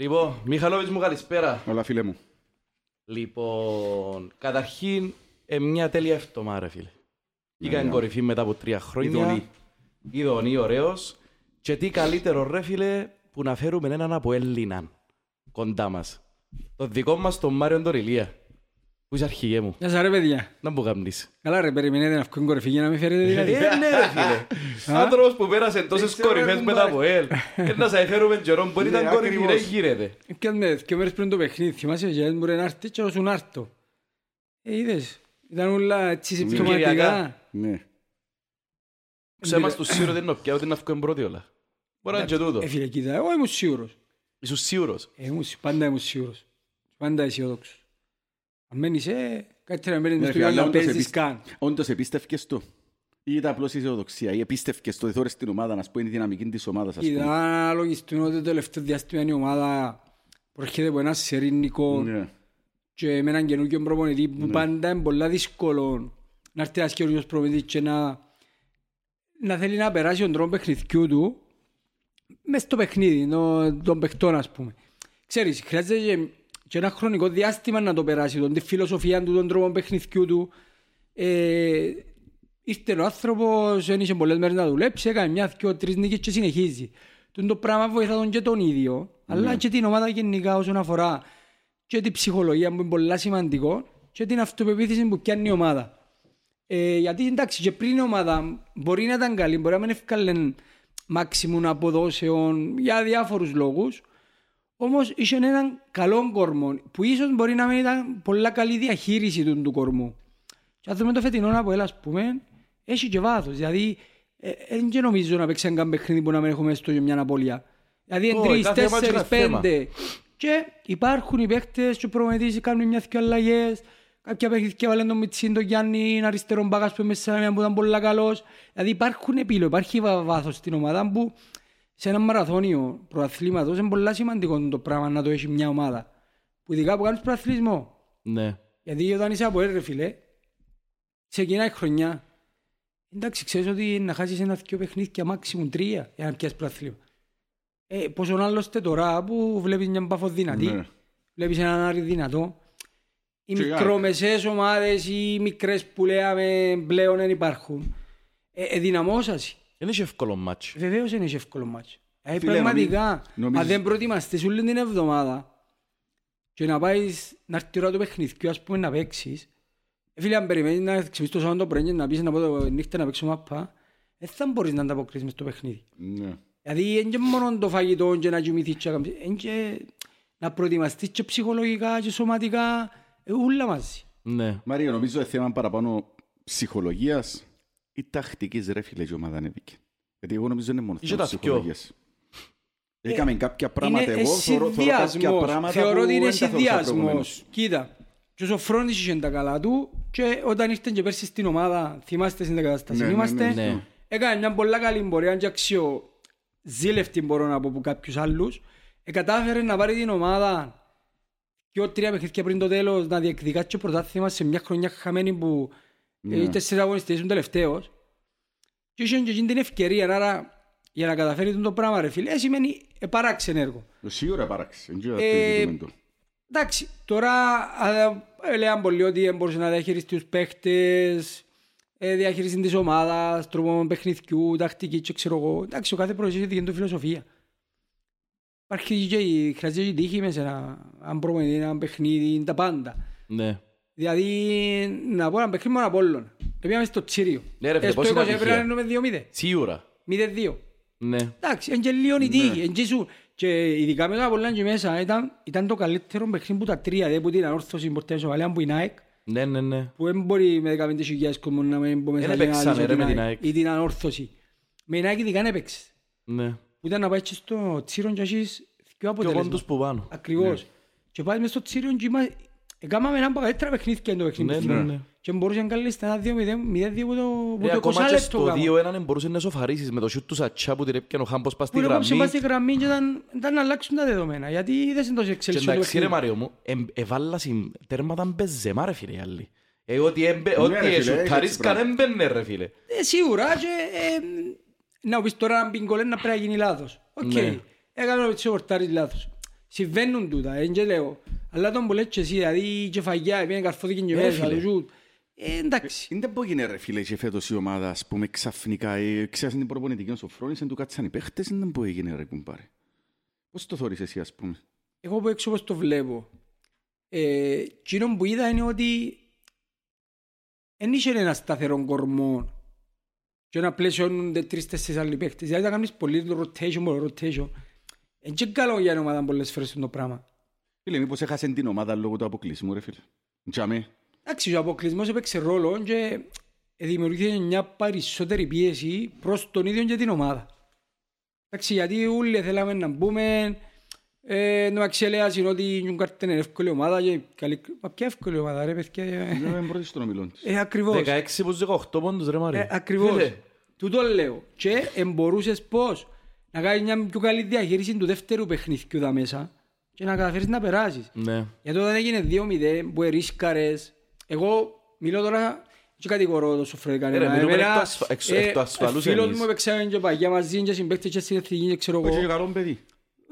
Λοιπόν, Μιχαλόβιτς μου καλησπέρα. Όλα φίλε μου. Λοιπόν, καταρχήν, ε, μια τέλεια εβδομάδα, ρε φίλε. Είχαν ναι. κορυφή μετά από τρία χρόνια. Ειδονή. Ειδονή, ωραίος. Και τι καλύτερο, ρε φίλε, που να φέρουμε έναν από Έλληναν κοντά μας. Το δικό μας τον Μάριον Τωριλία. Πού είσαι αρχηγέ μου, Γεια σας ρε παιδιά. να μου καμνείς. Καλά ρε, περιμένετε να βγουν κορυφή για να μην φέρετε Ε, δηλαδή. ναι ρε φίλε. Άνθρωπος που πέρασε τόσες ξέρω, κορυφές ρε, μετά μπάρε. από ελ. Και να σας έφερουμε καιρό, μπορεί να Ναι, ήταν κορυφή, ρε ακριβώς. γύρεται. Και με δύο μέρες πριν το παιχνίδι, θυμάσαι και μπορεί να έρθει και όσουν άρτο. Ε, είδες, ήταν όλα έτσι συμπτωματικά. Κυριακά. Ναι. Ξέμας τους σίγουρος δεν είναι πια ότι να βγουν πρώτοι όλα. Μπορεί να είναι και τούτο. Ε, φίλε, κοίτα, εγώ ήμουν σίγουρος. Ήσουν σίγουρος. Ε, ήμουν, πάντα ήμουν σίγουρος. Πάντα αισιόδοξος. Αν μένεις, ε, κάτι να μένεις Ναι, μες στο φίλε, να αλλά όντως παίζεις επίσ- καν. Όντως επίστευκες το. Ή ήταν απλώς αισιοδοξία. Ή επίστευκες το. Εθώρες την ομάδα, να σου πω, είναι η δυναμική της ομάδας, ας Κοίτα, πούμε. αν λογιστούν ότι το τελευταίο διάστημα η ομάδα προέρχεται από ένα σερίνικο Ναι. και με έναν καινούργιο προπονητή που πάντα είναι πολλά δύσκολο να έρθει ένας καινούργιος προπονητής και να, να θέλει να περάσει τον τρόπο παιχνιδιού του μες στο παιχνίδι των, των παιχτών ας πούμε. Ξέρεις, χρειάζεται και, και ένα χρονικό διάστημα να το περάσει, τον, τη φιλοσοφία του, τον τρόπο παιχνιδιού του. Ε, ήρθε ο άνθρωπος, δεν είχε πολλές μέρες να δουλέψει, έκανε μια, δυο, τρεις νίκες και συνεχίζει. Τον το πράγμα βοηθά τον και τον ίδιο, αλλά και την ομάδα γενικά όσον αφορά και την ψυχολογία που είναι πολύ σημαντικό και την αυτοπεποίθηση που πιάνει η ομάδα. Ε, γιατί εντάξει και πριν η ομάδα μπορεί να ήταν καλή, μπορεί να μην έφκαλε μάξιμουν αποδόσεων για διάφορους λόγους όμως είχε έναν καλό κορμό που ίσως μπορεί να μην ήταν πολλά καλή διαχείριση του, του κορμού. Και αν δούμε το φετινό από έλα, ας πούμε, έχει και βάθος. Δηλαδή, δεν και νομίζω να παίξει έναν παιχνίδι που να μην έχουμε στο και μια απώλεια. Δηλαδή, εν Όχι, τρεις, κάθε μάτσο τέσσερις, είναι θέμα. πέντε. Και υπάρχουν οι παίκτες και ο προπονητής κάνουν μια δυο αλλαγές. Κάποια παιχνίδια βάλουν τον Μιτσίν, τον Γιάννη, ένα αριστερό μπάγας που μέσα σε που ήταν πολύ καλός. Δηλαδή υπάρχουν επίλογοι, υπάρχει βα- βάθος στην ομάδα που σε ένα μαραθώνιο προαθλήματος είναι πολύ σημαντικό το πράγμα να το έχει μια ομάδα. Που ειδικά που κάνεις προαθλισμό. Ναι. Γιατί όταν είσαι από ρε φίλε, ξεκινάει η χρονιά. Εντάξει, ξέρεις ότι να χάσεις ένα δυο παιχνίδια μάξιμου τρία για να πιάσεις προαθλήμα. Ε, πόσο άλλωστε τώρα που βλέπεις μια μπαφο δυνατή, Ναι. βλέπεις έναν άρι δυνατό. Οι Και μικρομεσαίες ομάδες ή οι μικρές που λέμε πλέον δεν υπάρχουν. Ε, ε, δυναμώσασαι. Δεν είναι εύκολο μάτσο. Βεβαίως είναι εύκολο μάτσο. Ε, Φίλε, πραγματικά, νομι- νομίζεις- αν δεν προετοιμαστείς όλη την εβδομάδα και να πάεις να έρθει η ώρα του παιχνιδιού, ας πούμε, να παίξεις, ε, φίλε, αν περιμένεις να ξυπνήσεις το Σάββατο πρωί και να πεις να πω το νύχτα να παίξω μάπα, δεν θα μπορείς να ανταποκρίσεις μες στο παιχνίδι. Ναι. Δηλαδή, είναι και μόνο το φαγητό και να κοιμηθείς και να κάνεις- είναι και να προετοιμαστείς και ψυχολογικά και σωματικά, ε, ούλα μαζί. Ναι. Μαρία, νομίζω είναι θέμα παραπάνω ψυχολογίας ή τακτικής ρε φίλε η ομάδα ανέβηκε. Γιατί εγώ νομίζω είναι μόνος Είχε θέμα τα δυο. ψυχολογίας. Έκαμε κάποια πράγματα Είναι εγώ, θεωρώ θεωρώ κάποια συνδυασμός. πράγματα Θεωρώ που ότι είναι δεν τα θεωρούσα προηγουμένως. συνδυασμός. Κοίτα, και ο Σοφρόνης είχε τα καλά του και όταν ήρθε και πέρσι στην ομάδα, θυμάστε στην κατάσταση, Ναι, ναι, είμαστε, ναι, ναι. έκανε μια πολλά καλή πορεία και αξιο ζήλευτη μπορώ να πω από κάποιους άλλους. Ε, κατάφερε να πάρει την ομάδα και τρία παιχνίδια πριν το τέλος να διεκδικάσει το πρωτάθλημα σε μια χρονιά χαμένη που Ναι. ε, οι τέσσερις αγωνιστές ήσουν τελευταίος. Και είχε και εκείνη την ευκαιρία, άρα για να καταφέρει το πράγμα ρε φίλε, ε, σημαίνει ε, παράξενο έργο. Σίγουρα παράξει. Δεν ξέρω Ε, τι το το. Εντάξει, τώρα α, ε, λέγαν πολλοί ότι δεν μπορούσε να διαχειριστεί τους παίχτες, ε, διαχείριση της ομάδας, τρόπο παιχνιδιού, τακτική και ξέρω εγώ. Εντάξει, ο κάθε project έχει δική του φιλοσοφία. Υπάρχει και η χρειάζεται και η τύχη μέσα, ένα, αν προπονητή, ένα παιχνίδι, τα πάντα. Ναι. Δηλαδή, να πω ένα παιχνίδι μόνο Απόλλων. Πήγαμε στο Τσίριο. Ναι, ρε φίλε, Ε, στο πώς είναι 20 έπρεπε ατυχία. να είναι 2-0. Σίγουρα. 0-2. Ναι. Εντάξει, είναι και λίγο η τύχη, είναι και σου. Και ειδικά με το Απολλάν και μέσα ήταν, ήταν το καλύτερο παιχνίδι που τα τρία, δε που την ανόρθωση πορτές Σοβαλέα που η ΑΕΚ, Ναι, ναι, ναι. που δεν μπορεί με 15.000 κόσμο να μην πω μέσα Εν και να έπαιξανε, λύσω ρε, με την ΑΕΚ. Ή την ανόρθωση. Με την ΑΕΚ ειδικά δεν έπαιξε. Ναι. Που ήταν να πάει και στο Τσίρον και έχεις δυο Και ο αποτέλεσμα. πόντος που πάνω. Ακριβώς. Και πάει μες στο Τσίρον και είμαστε... Έκαναμε έναν από τα καλύτερα παιχνίδια το παιχνίδι. Ναι, που ναι, θυμάμαι. ναι. Και μπορούσε να κάνεις ένα 2-0 0-2 που το, που Ρε, το 20 ακόμα και λεπτό στο κάναμε. 2-1 μπορούσε να σοφαρίσεις με το σιούτ του Σατσά που την έπιανε ο Χάμπος πας στη Που έκοψε γραμμή. πας στη γραμμή και ήταν, ήταν να αλλάξουν τα δεδομένα. Γιατί είδες εντός Και εξέλιξη το εντάξει ρε παιχνίδι. Μάριο μου, εμ- εβάλλασαν τέρματα μπεζεμά ρε φίλε οι άλλοι. Ε, ότι εμπε- Ναι, ότι ρε, φίλε, έχεις εσουταρίσκαν έτσι έμπαινε ρε φίλε. Ε, σίγουρα και ε, να πεις τώρα αν μπει γκολ να πρέπει να γίνει λάθος. Οκ. Ναι. Έκανε ο Τσιορτάρης λάθος. Συμβαίνουν τούτα, δεν και λέω. Αλλά τον που λες και εσύ, δηλαδή η κεφαγιά, πήγαινε καρφώθηκε και Ε, μέσα, φίλε. το ζουτ. Ε, εντάξει. Είναι δεν μπορεί να ρε φίλε και φέτος η ομάδα, ας πούμε, ξαφνικά, ε, ξέρεις την προπονητική σου φρόνησε, του κάτσαν οι παίχτες, είναι δεν μπορεί να ρε κουμπάρε. Πώς το θωρείς εσύ, ας πούμε; Εγώ που έξω όπως το βλέπω, ε, εκείνο που είδα είναι ότι δεν είχε ένα σταθερό κορμό και να πλαισιώνονται τρεις-τέσσερις άλλοι παίχτες. Δηλαδή θα κάνεις πολύ rotation, πολύ rotation. Είναι και καλό για μια ομάδα πολλές φορές το πράγμα. Φίλε, μήπως έχασε την ομάδα λόγω του αποκλεισμού, ρε φίλε. Τζάμε. Εντάξει, ο αποκλεισμός έπαιξε ρόλο και δημιουργήθηκε μια περισσότερη πίεση προς τον ίδιο και την ομάδα. Εντάξει, γιατί όλοι θέλαμε να μπούμε, ε, να αξιέλεας είναι ότι η Νιουγκάρτ είναι εύκολη ομάδα και καλή... Μα ποια εύκολη ομάδα ρε παιδιά. ε, Είναι πρώτη στον ομιλό της. Ε, ακριβώς. 16 προς 18 πόντους ρε Μάρι. Ε, ακριβώς. Φίλε, Τούτο λέω. Και εμπορούσες πώς; Να κάνεις μια πιο καλή διαχείριση του δεύτερου παιχνιδιού εδώ μέσα και να καταφέρεις να περάσεις. Ναι. Γιατί όταν έγινε 2-0 που ερίσκαρες, εγώ μιλώ τώρα και κατηγορώ το Σοφρέδη Ε, κανένα. ρε, μιλούμε Εμένα, εκ του ασφα- εξ- εκ του ασφαλούς φίλος εμείς. μου έπαιξαν και παγιά μαζί και συμπαίκτες και στην εθνική και ξέρω Όχι και εγώ. καλό παιδί.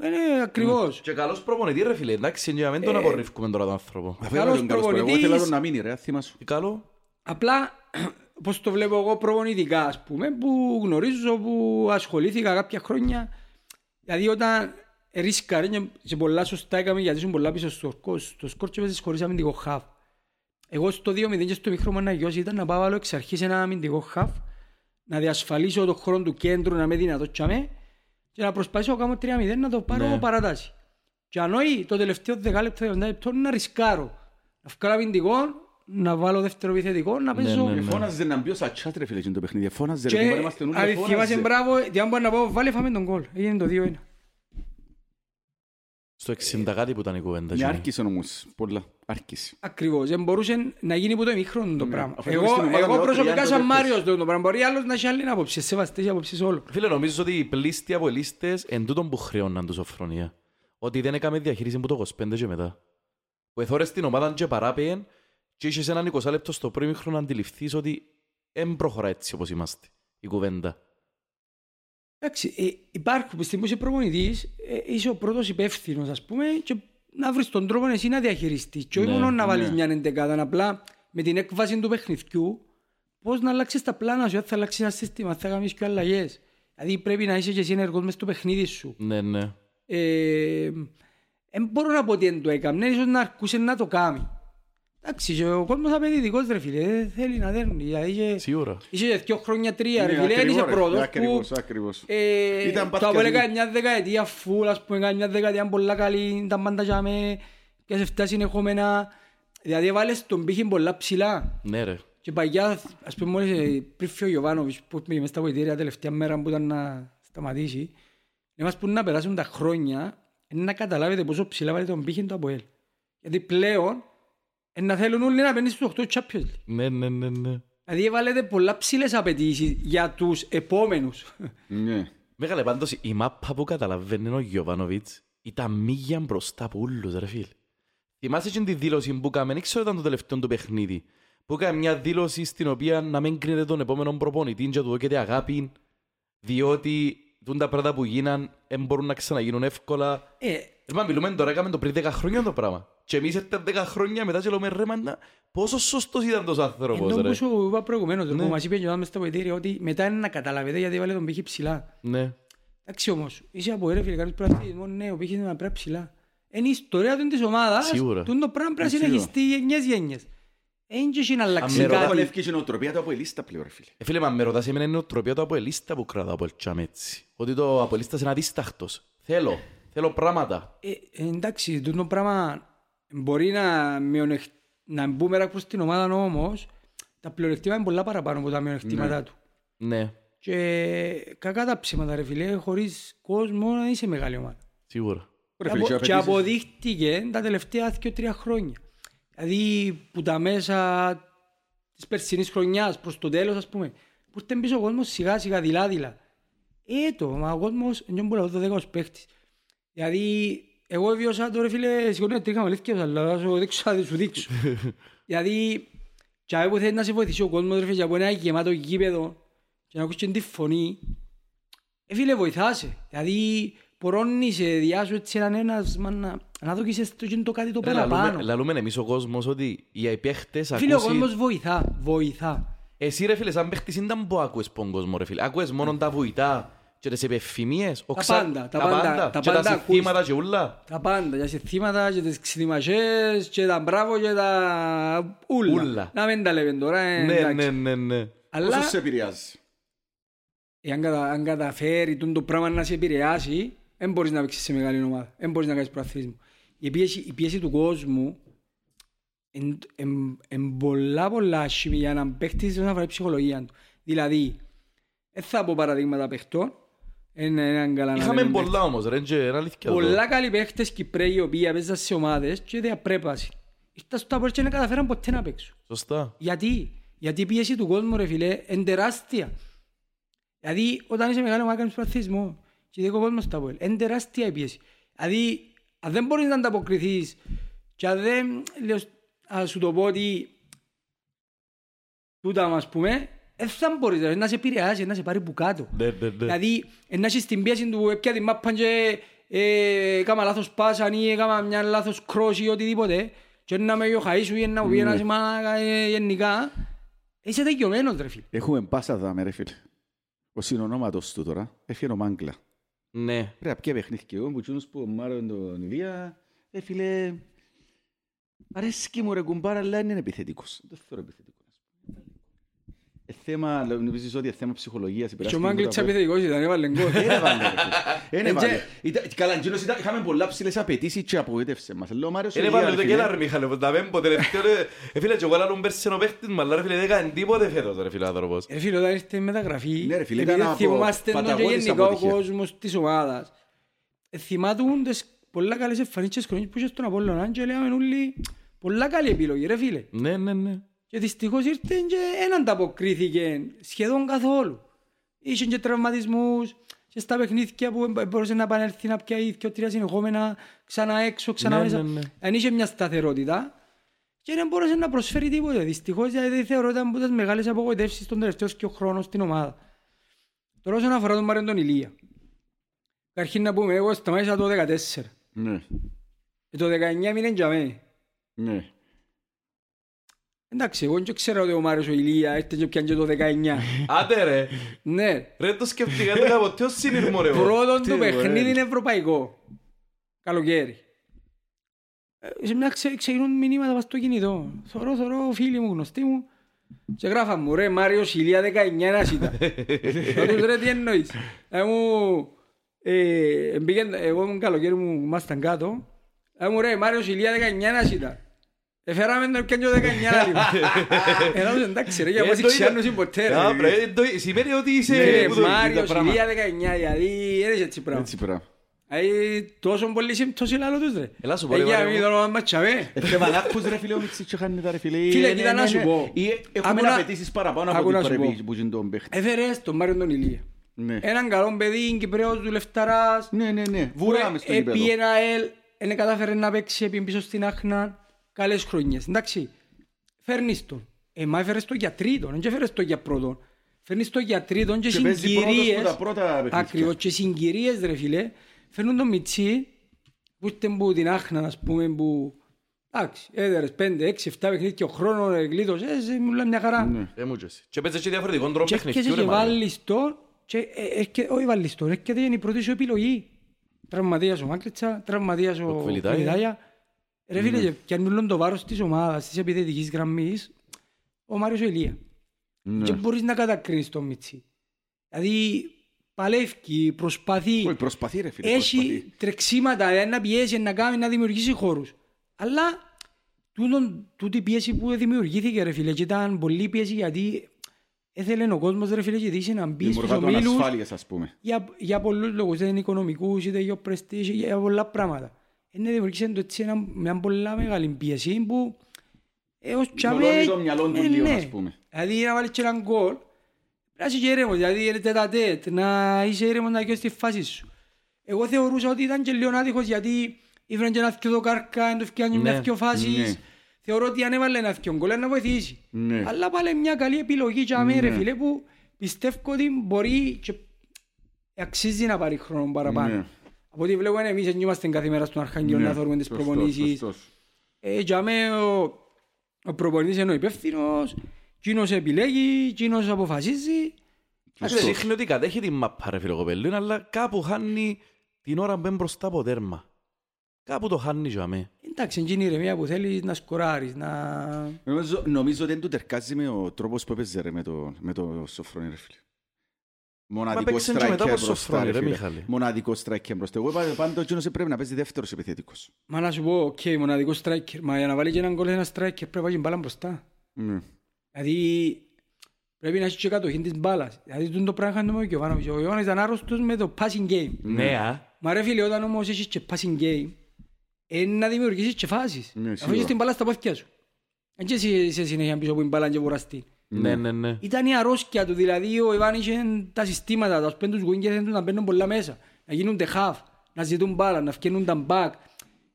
Ε, ναι, ακριβώς. Και καλός προπονητής ρε φίλε, εντάξει, για να μην τον Ε, απορρίφουμε τώρα τον άνθρωπο. Αφού Καλός ήταν καλός προπονητής. Εγώ θέλω να μείνει ρε, θυμάσαι. Τι καλό. Απλά, όπως το βλέπω εγώ προπονητικά, ας πούμε, που γνωρίζω, που ασχολήθηκα κάποια χρόνια. Δηλαδή όταν ρίσκαρε και- και πολλά σωστά έκαμε γιατί ήσουν πολλά πίσω στο σκορ. Στο σκορ και παίζεις χωρίς αμυντικό χαφ. Εγώ στο 2-0 και στο μικρό μου αναγκαιός ήταν να πάω άλλο εξ αρχής ένα αμυντικό χαφ, να διασφαλίσω το χρόνο του κέντρου να είμαι δυνατός τσάμε και να προσπαθήσω να κάνω 3-0 να το πάρω Ναι. παράταση. Και αν όχι, το τελευταίο δεκάλεπτο, δεκάλεπτο να ρισκάρω. Να βγάλω αμυντικό, να βάλω δεύτερο επιθετικό, να παίζω ναι, ναι. Φώναζε να μπει ο Σατσάτ ρε φίλε και το παιχνίδι. Φώναζε ρε, και κουμπάρε, είμαστε νουλοι, αν θυμάσαι φώναζε. μπράβο, τι αν μπορεί να πω, βάλε φάμε τον κόλ. Έγινε το 2-1. Στο 60 κάτι που ήταν η κουβέντα. Ναι, εκείνη. άρχισε όμως πολλά. Άρχισε. Ακριβώς, δεν μπορούσε να γίνει που το ημίχρονο το Ναι. πράγμα. Αφού Εγώ, είμαι στην ομάδα εγώ με προσωπικά 30 σαν παίκτες. Μάριος το πράγμα. Μπορεί άλλος να έχει άλλη άποψη, σεβαστές οι άποψεις όλων. Φίλε, νομίζω ότι οι πλήστοι από λίστες εν τούτον που χρεώναν τους Σοφρονία. Ότι δεν έκαμε διαχείριση που το 25 και μετά; Που εθώρες την ομάδα και παράπαιεν και είχες έναν 20 λεπτό στο πρώτο χρόνο να αντιληφθείς ότι δεν προχωρά έτσι όπως είμαστε η κουβέντα. Εντάξει, ε, υπάρχουν που στιγμή είσαι προπονητής, ε, είσαι ο πρώτος υπεύθυνος ας πούμε και να βρεις τον τρόπο εσύ να διαχειριστείς. Και όχι Ναι, μόνο να βάλεις ναι. μια εντεκάδα, απλά με την έκβαση του παιχνιδιού πώς να αλλάξεις τα πλάνα σου, αν θα αλλάξεις ένα σύστημα, αν θα κάνεις και αλλαγές. Δηλαδή πρέπει να είσαι και εσύ ενεργός μες στο παιχνίδι σου. Ναι, ναι. Ε, δεν μπορώ να πω ότι δεν το έκαμε, ίσως να αρκούσε να το κάνει. Εντάξει, και ο κόσμος απαιτητικός ρε φίλε, δεν θέλει να δέρνει. Δηλαδή, είχε- Σίγουρα. Είχε και δύο χρόνια τρία ρε Ναι, φίλε, δεν ακριβώς, είσαι ρε. πρώτος που Ακριβώς, ακριβώς. ε, Ήταν το πάθηκας Απόλλη η- έκανε μια δεκαετία φουλ, ας πούμε, έκανε μια δεκαετία πολλά καλή, τα πάντα τζάμε και σε φτάσει συνεχόμενα. Δηλαδή έβαλες τον πύχη πολλά ψηλά. Ναι ρε. Και παγιά, ας πούμε, μόλις ε, πριν φύγει ο Γιωβάνοβιτς που πήγε μες στα βοητήρια τελευταία μέρα που ήταν να σταματήσει, εμάς που να περάσουν τα χρόνια, είναι να καταλάβετε πόσο ψηλά βάλει τον πύχη του Αποέλ. Γιατί πλέον, ε, να θέλουν όλοι να παίρνει στους 8 Champions League. Ναι, ναι, ναι, ναι. Δηλαδή έβαλετε πολλά ψηλές απαιτήσεις για τους επόμενους. Ναι. Μεγάλε πάντως η μάπα που καταλαβαίνει ο Γιωβάνοβιτς ήταν μίγια μπροστά από όλους ρε φίλ. Θυμάσαι και τη δήλωση που έκαμε, δεν ξέρω ήταν το τελευταίο του παιχνίδι. Που έκανε μια δήλωση στην οποία να μην κρίνεται τον επόμενο προπονητή και να του δώκεται αγάπη διότι τούν τα πράγματα που γίναν δεν μπορούν να ξαναγίνουν εύκολα. Ε, Ρε μα μιλούμε τώρα, έκαμε το πριν 10 χρόνια το πράγμα. Και εμείς ήταν 10 χρόνια μετά και λέμε ρε μάνα, πόσο σωστός ήταν τόσο άνθρωπος Ενώ ρε. που σου είπα προηγουμένως, Ναι. που μας είπε και ο μες στα βοητήρια, ότι μετά είναι να καταλαβαίνετε γιατί βάλε τον πύχη ψηλά. Ναι. Εντάξει όμως, είσαι από ρε φίλε, κάνεις προαθλητισμό, ναι, ο πύχης είναι να πρέπει ψηλά. Είναι η ιστορία του της ομάδας, Σίγουρα. τούν το πράγμα πρέπει να Ε, σίγουρα. συνεχιστεί γενιές γενιές. Εν και έχει να αλλάξει με Μετά κάτι. βολεύκε και η νοοτροπία του από η λίστα πλέον ρε φίλε. Ε, φίλε, μα με ρωτάς εμένα είναι η νοοτροπία του Αποελίστα που κρατά από ελτσάμε έτσι. Ότι το Αποελίστας είναι αδίσταχτος. Θέλω, θέλω πράγματα. Ε, εντάξει, τούτο πράγμα μπορεί να, μειονεχ... να μπούμε προς την ομάδα όμως, τα πλεονεκτήματα είναι πολλά παραπάνω από τα μειονεκτήματά του. Ναι, Και κακά τα ψήματα ρε φίλε, χωρίς κόσμο να είσαι μεγάλη ομάδα. σίγουρα. Ρε Και φίλε, απο- και Και απαιτήσεις- αποδείχτηκε τα τελευταία δύο τρία χρόνια. Δηλαδή που τα μέσα της περσινής χρονιάς προς το τέλος ας πούμε που ήρθε πίσω ο κόσμος σιγά σιγά δειλά δειλά. Ε, το, μα ο κόσμος δεν μπορεί να το δέκα ως παίχτης. Δηλαδή εγώ έβιωσα τώρα φίλε σηκώνει τρίχα με αλήθεια αλλά θα σου δείξω θα σου δείξω. δηλαδή και αν που θέλει να σε βοηθήσει ο κόσμος ρε φίλε από ένα γεμάτο γήπεδο και να ακούσεις και τη φωνή ε, φίλε, βοηθάσαι. Δηλαδή, σπορώνει σε διάσου έτσι έναν ένας, μα να, να δοκίσεις το, και το κάτι το Ρε, λαλούμε- παραπάνω. Λαλούμε εμείς ο κόσμος ότι οι παίχτες Φίλε, ο ακούσει... κόσμος βοηθά, βοηθά. Εσύ ρε φίλε, σαν παίχτης δεν μπορεί να ακούεις πον κόσμο ρε φίλε. Ακούεις μόνο τα βουητά και τις επεφημίες. ο Τα ξα- πάντα, τα πάντα, τα Και πάντα τα ακούς. συστήματα και ούλα. Τα πάντα, για συστήματα και τις ξυδημασίες και τα μπράβο και τα ούλα. Ούλα. Να μην τα λέμε τώρα, ε, Ναι, εντάξει. ναι, ναι, ναι. Αλλά Πόσος σε επηρεάζει; εάν κατα, αν καταφέρει τούτο το πράγμα να σε επηρεάσει, δεν μπορείς να παίξεις σε μεγάλη ομάδα. Δεν μπορείς να κάνεις προαθλήσιμο. Η πίεση, η πίεση του κόσμου είναι πολλά πολλά άσχημη για να παίχτης όσον αφορά η ψυχολογία του. Δηλαδή, δεν θα πω παραδείγματα παιχτών, είναι έναν καλά να Είχαμε λέμε πολλά όμως ρε, και είναι αλήθεια. Πολλά καλοί παίχτες Κυπρέοι οι οποίοι παίζαν σε ομάδες και διαπρέπαση. Ήρθαν στο Απόλλη και δεν καταφέραν ποτέ να παίξουν. Σωστά. Γιατί; Γιατί η πίεση του κόσμου ρε φίλε είναι τεράστια. Δηλαδή όταν είσαι μεγάλο ομάδα κάνεις προαθλισμό και δει ο κόσμος στο Απόλλη, είναι τεράστια η πίεση. Δηλαδή αν δεν μπορείς να ανταποκριθείς και αν δεν, λέω, ας σου το πω ότι τούτα μας πούμε, δεν θα μπορείς ρε, να σε επηρεάσει, να σε πάρει που κάτω. Ναι, ναι, ναι. Δηλαδή, να έχεις την πίεση του έπια τη μάπα και ε, έκαμα λάθος πάσαν ή έκαμα μια λάθος κρός ή οτιδήποτε και να με γιοχαεί σου ή να μου πει ένας μάνα ε, γενικά, είσαι δικαιωμένος ρε φίλε. Έχουμε πάσα δάμε ρε φίλε. Ο συνονόματος του τώρα έφυγε ο Μάγκλα. Ναι. Ρε, ποια παιχνίδι και εγώ που τσούνος που ο Μάρον τον Ιδία, ρε φίλε, αρέσκει μου ρε κουμπάρα, αλλά είναι επιθετικός. Δεν θέλω επιθετικός. Ε, θέμα, νομίζεις ότι είναι θέμα ψυχολογίας. Και ο Μάγκλητς επιθετικός ήταν, έβαλε γκολ. Δεν έβαλε, ρε φίλε. Δεν έβαλε. Ε, Ήταν- Καλά, εκείνος ήταν- είχαμε πολλά ψηλές απαιτήσεις και απογοήτευσε μας. Λέω, Μάριος, Είναι Ηλία, βάλε ρε το φίλε. κέλα ρε Μιχάλε, που τα πέμπω τελευταίο ρε. Ε, φίλε, και εγώ λάλλον πέρσι ο παίχτης μου, αλλά ρε φίλε δεν έκανε τίποτε φέτος ρε φίλε άνθρωπος. Ρε φίλε, όταν ήρθε η μεταγραφή, Ναι, ρε φίλε, επειδή ήταν από θυμάστε τον και παταγώδης γενικά ο αποτυχία. κόσμος της ομάδας, ε, θυμάτουν τις πολλά καλές εμφανίσεις χρονιές που είχε στον Απόλλωνα και λέγαμε όλοι πολλά καλή επιλογή ρε φίλε. Ναι, ναι, ναι. Και δυστυχώς ήρθε και δεν ανταποκρίθηκε σχεδόν καθόλου. Είχε και τραυματισμούς και στα παιχνίδια που μπορούσε να επανέλθει να πιάει και τρία συνεχόμενα ξανά έξω, ξανά Ναι, μέσα. ναι, ναι. Δεν είχε μια σταθερότητα και δεν μπορούσε να προσφέρει τίποτα. Δυστυχώς δηλαδή θεωρώ ότι ήταν από τις μεγάλες απογοητεύσεις των τελευταίων και χρόνων στην ομάδα. Τώρα όσον αφορά τον Μάριον τον Ηλία. Καταρχήν να πούμε, εγώ σταμάτησα το 14. Ναι, Και το 19 μείνε για μένα. ναι. Εντάξει, εγώ δεν ξέρω ότι ο Μάριος ο Ηλία έρθει και πιάνε και το 19. Άντε ρε. ναι, Ρε το σκεφτήκα, δεν είχα ποτέ ως συνειρμό ρε. εγώ. πρώτον Τι το ωραίο. παιχνίδι είναι ευρωπαϊκό. Καλοκαίρι. Ε, Σε μια ξε, ξεκινούν μηνύματα πας στο κινητό. Θωρώ, θωρώ, φίλοι μου, γνωστοί μου. Και γράφα μου, ρε Μάριος Ηλία 19 ένας ήταν. Θα τους ρε τι εννοείς. Ε, μου, ε, μπήκε- εγώ ήμουν καλοκαίρι μου, ήμασταν κάτω. Ε, μου ρε Μάριος Ηλία 19 ένας ήταν. Εφέραμε τον πιάνιο 19 λίγο. Ενώ εντάξει ρε, για Ε, μας το είδα. ξιάνωση ποτέ ρε. Α, μπρε, το- Σημαίνει ότι είσαι... Ναι, που το- Μάριος, τα πράγματα. Ηλία 19, δηλαδή δεν είναι έτσι πράγμα. Έτσι πράγμα. Δηλαδή τόσο πολύ σύμπτωση λάλο τους ρε. Έλα σου πω, ρε, Εκεί Μάριο αμήν μου. το όνομα τσαβέ. Ε, Θεμανάκους ρε φίλε, ο Μιξής και χάνει τα ρε φίλε. Φίλε, Ε, κοίτα ναι, να ναι, σου ναι. πω. Ή, ε, Έχουμε Άκου να- απαιτήσεις παραπάνω από άκου ό,τι να σου πρέπει πω. που είναι τον παίχτη. Έφερες τον Μάριο τον Ηλία. Ναι. Έναν καλό παιδί, Κυπρέος του Λεφταράς. Ναι, ναι, ναι. που Βουράμε στο επί γήπεδο. ένα ελ, δεν κατάφερε να παίξει επί πίσω στην Άχνα. Καλές χρονιές. Εντάξει, φέρνεις τον. Ε, μα έφερες τον για τρίτον, δεν και έφερες τον για πρώτον. Φέρνεις τον για τρίτον και Και παίζεις πρώτος που συγκυρίες. τα πρώτα παιχνίδια. Ακριβώς και συγκυρίες ρε φίλε. Φέρνουν τον Μιτσί που ήρθε που την Άχνα ας πούμε που... Εντάξει, έδερες πέντε, έξι, εφτά παιχνίδια ο χρόνος εγκλήτωσες, ε, μου λέει μια χαρά. Ναι. Ε, μου και εσύ. Και παίζεις και διαφορετικών τρόπων Και παιχνιδιού, έρχεσαι ρε, και Μάριο. βάλεις τον και ε, έρχε- όχι βάλεις τον, έρχεται είναι η πρώτη σου επιλογή. Τραυματίας ο Μάκλητσα, τραυματίας ο Κβιλιτάγια. Κβιλιτάγια. Ρε φίλε, και πιάνουν όλο το βάρος της ομάδας, της επιθετικής γραμμής, ο Μάριος ο Ηλία. Ναι. Και μπορείς να κατακρίνεις τον Μιτσί. Δηλαδή, παλεύει, προσπαθεί, Όχι, προσπαθεί ρε φίλε. προσπαθεί. έχει τρεξίματα ε, να πιέσει, να κάνει, να δημιουργήσει χώρους. Αλλά τούτον, τούτη η πίεση που δημιουργήθηκε ρε φίλε και ήταν πολύ πίεση γιατί έθελε ο κόσμος ρε φίλε και δείξει να μπει στους Δημιουργά των ομίλους ασφάλειας ας πούμε. για, για πολλούς λόγους, είτε είναι οικονομικούς, είτε για πρεστής, για πολλά πράγματα. Είναι δημιουργήσε το έτσι ένα, μια πολλά μεγάλη πίεση που έως Θολώνει το μυαλό του ε, λίγο, ναι. ας πούμε. Δηλαδή να βάλεις και έναν γκολ, να είσαι και ήρεμος, δηλαδή είναι τέτα τέτ, να είσαι ήρεμος να γιώσεις τη φάση σου. Εγώ θεωρούσα ότι ήταν και λίγο άδικος γιατί ήφεραν και ένα θκιο το κάρκα, εν το φτιάνει Ναι, μια θκιο ναι. φάσεις. Θεωρώ ότι αν έβαλε ένα θκιο γκολ να βοηθήσει. Ναι. Αλλά πάλι μια καλή επιλογή για μένα ρε Ναι. φίλε που πιστεύω ότι μπορεί και αξίζει να πάρει χρόνο παραπάνω. Ναι. Από ό,τι βλέπουμε εμείς δεν είμαστε κάθε μέρα στον Αρχάγγελο να θεωρούμε τις σωστός, προπονήσεις. σωστός. Ε, για μέ ο, ο προπονητής είναι ο υπεύθυνος, εκείνος επιλέγει, εκείνος αποφασίζει. Εντάξει, δείχνει ότι κατέχει την μάπα ρε φιλοκοπέλου, αλλά κάπου χάνει την ώρα που είναι μπροστά από τέρμα. Κάπου το χάνει για μέ. Εντάξει, εκείνη η ηρεμία που θέλεις να σκοράρεις, να... Νομίζω, νομίζω ότι δεν του τερκάζει με ο τρόπος που έπαιζε ρε, με το, με το Σοφρόνι ρε φίλε. Μοναδικό παίξαν και μετά striker από μπροστά Σοφρόνη, ρε ρε, φίλε. Μιχάλη. Μοναδικό striker μπροστά. Εγώ είπα πάντα ότι πρέπει να παίζει δεύτερος επιθετικός. Μα να σου πω, οκ, μοναδικό striker. Μα για να βάλει και έναν γκολ ένα striker πρέπει να βάλει την μπάλα μπροστά. Ναι. Δηλαδή πρέπει να έχει και κατοχή της μπάλας. Δηλαδή τούτο το πράγμα κάνουμε ο Γιοβάνοβιτς. Ο Γιοβάνοβιτς ήταν άρρωστος με το passing game. Ναι, α. Μα ρε φίλε, όταν όμως έχεις και passing game, είναι να δημιουργήσεις και φάσεις. Ναι, Αφού σίγουρα. έχεις την μπάλα στα πόδκια σου. Δεν και εσύ σε συνέχεια πίσω από την μπάλα και βουραστεί. Ναι, ναι, ναι. Ήταν η αρρώστκια του, δηλαδή ο Ιβάν είχε τα συστήματα, τα, τους wingers θέλουν να μπαίνουν πολλά μέσα, να γίνονται half, να ζητούν μπάλα, να φτιάχνουν τα back.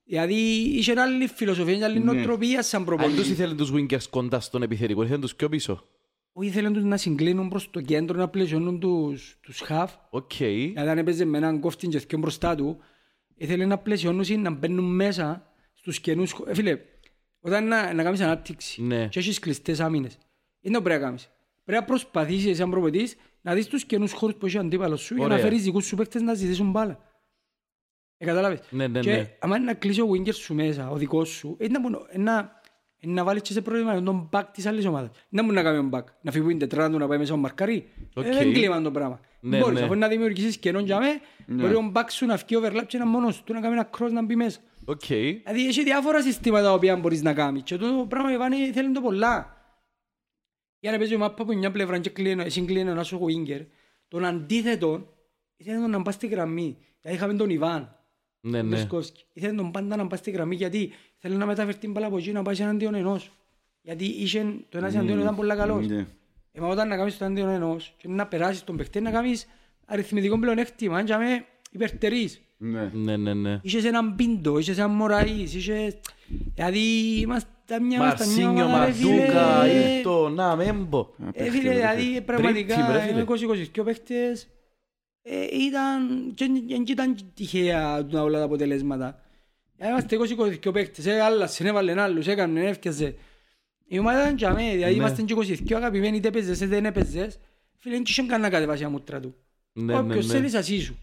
Δηλαδή είχε άλλη φιλοσοφία, είχε άλλη Ναι. νοοτροπία σαν Αν τους προπονητής. ήθελε τους wingers κοντά στον επιθετικό, ήθελε τους πιο πίσω. Όχι ήθελαν τους να συγκλίνουν προς το κέντρο, να πλαισιώνουν τους, τους half. OK. Δηλαδή αν έπαιζε με έναν κόφτιν και δυο μπροστά του, ήθελε να πλαισιώνουν, να μπαίνουν μέσα στους κενούς χω- Ε, φίλε, όταν να, να κάνεις ανάπτυξη Ναι. και έχεις κλειστές άμυνες, είναι το πρέπει να κάνεις. Πρέπει να προσπαθήσεις σαν προπονητής να δεις τους κενούς χώρους που έχει ο αντίπαλος σου για να Ωραία. φέρεις δικούς σου παίκτες να ζητήσουν μπάλα. Ε, κατάλαβες. Ναι, ναι, Και ναι. άμα είναι να κλείσει ο winger σου μέσα, ο δικός σου, είναι να, μπορεί- είναι να, είναι να βάλεις και σε πρόβλημα τον back της άλλης ομάδας. Είναι να μπορεί να κάνει τον back, να φύγει που είναι τετράδα του να πάει μέσα ο μαρκαρί. Οκ. Ε, δεν κλείμα το πράγμα. Ναι, Μπορείς, ναι. αφού να δημιουργήσεις κενόν για μέ, μπορεί ο back σου να φύγει overlap και να μόνος του να κάνει ένα cross να μπει μέσα. Οκ. Δηλαδή έχει διάφορα συστήματα τα οποία μπορείς να κάνεις και το πράγμα Ιβάνη θέλει το πολλά. Για να παίζει ο μάπα από μια πλευρά και κλείνει, εσύ κλείνει ένας ο winger, τον αντίθετο ήθελε τον να πάει στη γραμμή. Δηλαδή είχαμε τον Ιβάν, Ναι, τον ναι. Βεσκόφσκι. Ήθελε τον πάντα να πάει στη γραμμή γιατί θέλει να μεταφέρει την μπάλα από εκεί να πάει σε εναντίον ενός. Γιατί είχε, το ένας εναντίον ήταν πολύ καλός. Ναι. Ε, μα όταν να κάνεις το εναντίον ενός και να περάσεις τον παιχτή να κάνεις αριθμητικό πλεονέκτημα, αν και με υπερτερείς. Ναι. Ναι, ναι, ναι. Είχες έναν Πίντο, είχες έναν Μωραΐς, είχες... Δηλαδή είμαστε μια είμαστε μια Μαρσίνιο, ομάδα, ρε Μαντούκα, φίλε. Ήρτο, να, Μέμπο. Ε, φίλε, δηλαδή πραγματικά Τρίψιμ, ρε, φίλε. είναι 20-22 παίχτες. Ε, ήταν, και δεν ήταν τυχαία τα όλα τα αποτελέσματα. Ε, Είμαστε 20-22 παίχτες, ε, άλλασαν, έβαλαν άλλους, έκαναν, έφτιαζε. Η ομάδα ήταν και αμέ, δηλαδή Ναι. είμαστε και 22 αγαπημένοι, είτε έπαιζες, είτε δεν έπαιζες. Φίλε, δεν είχε κανένα κατεβάσει μούτρα του. Ναι, ναι, Όποιος ναι. θέλεις ασύσου.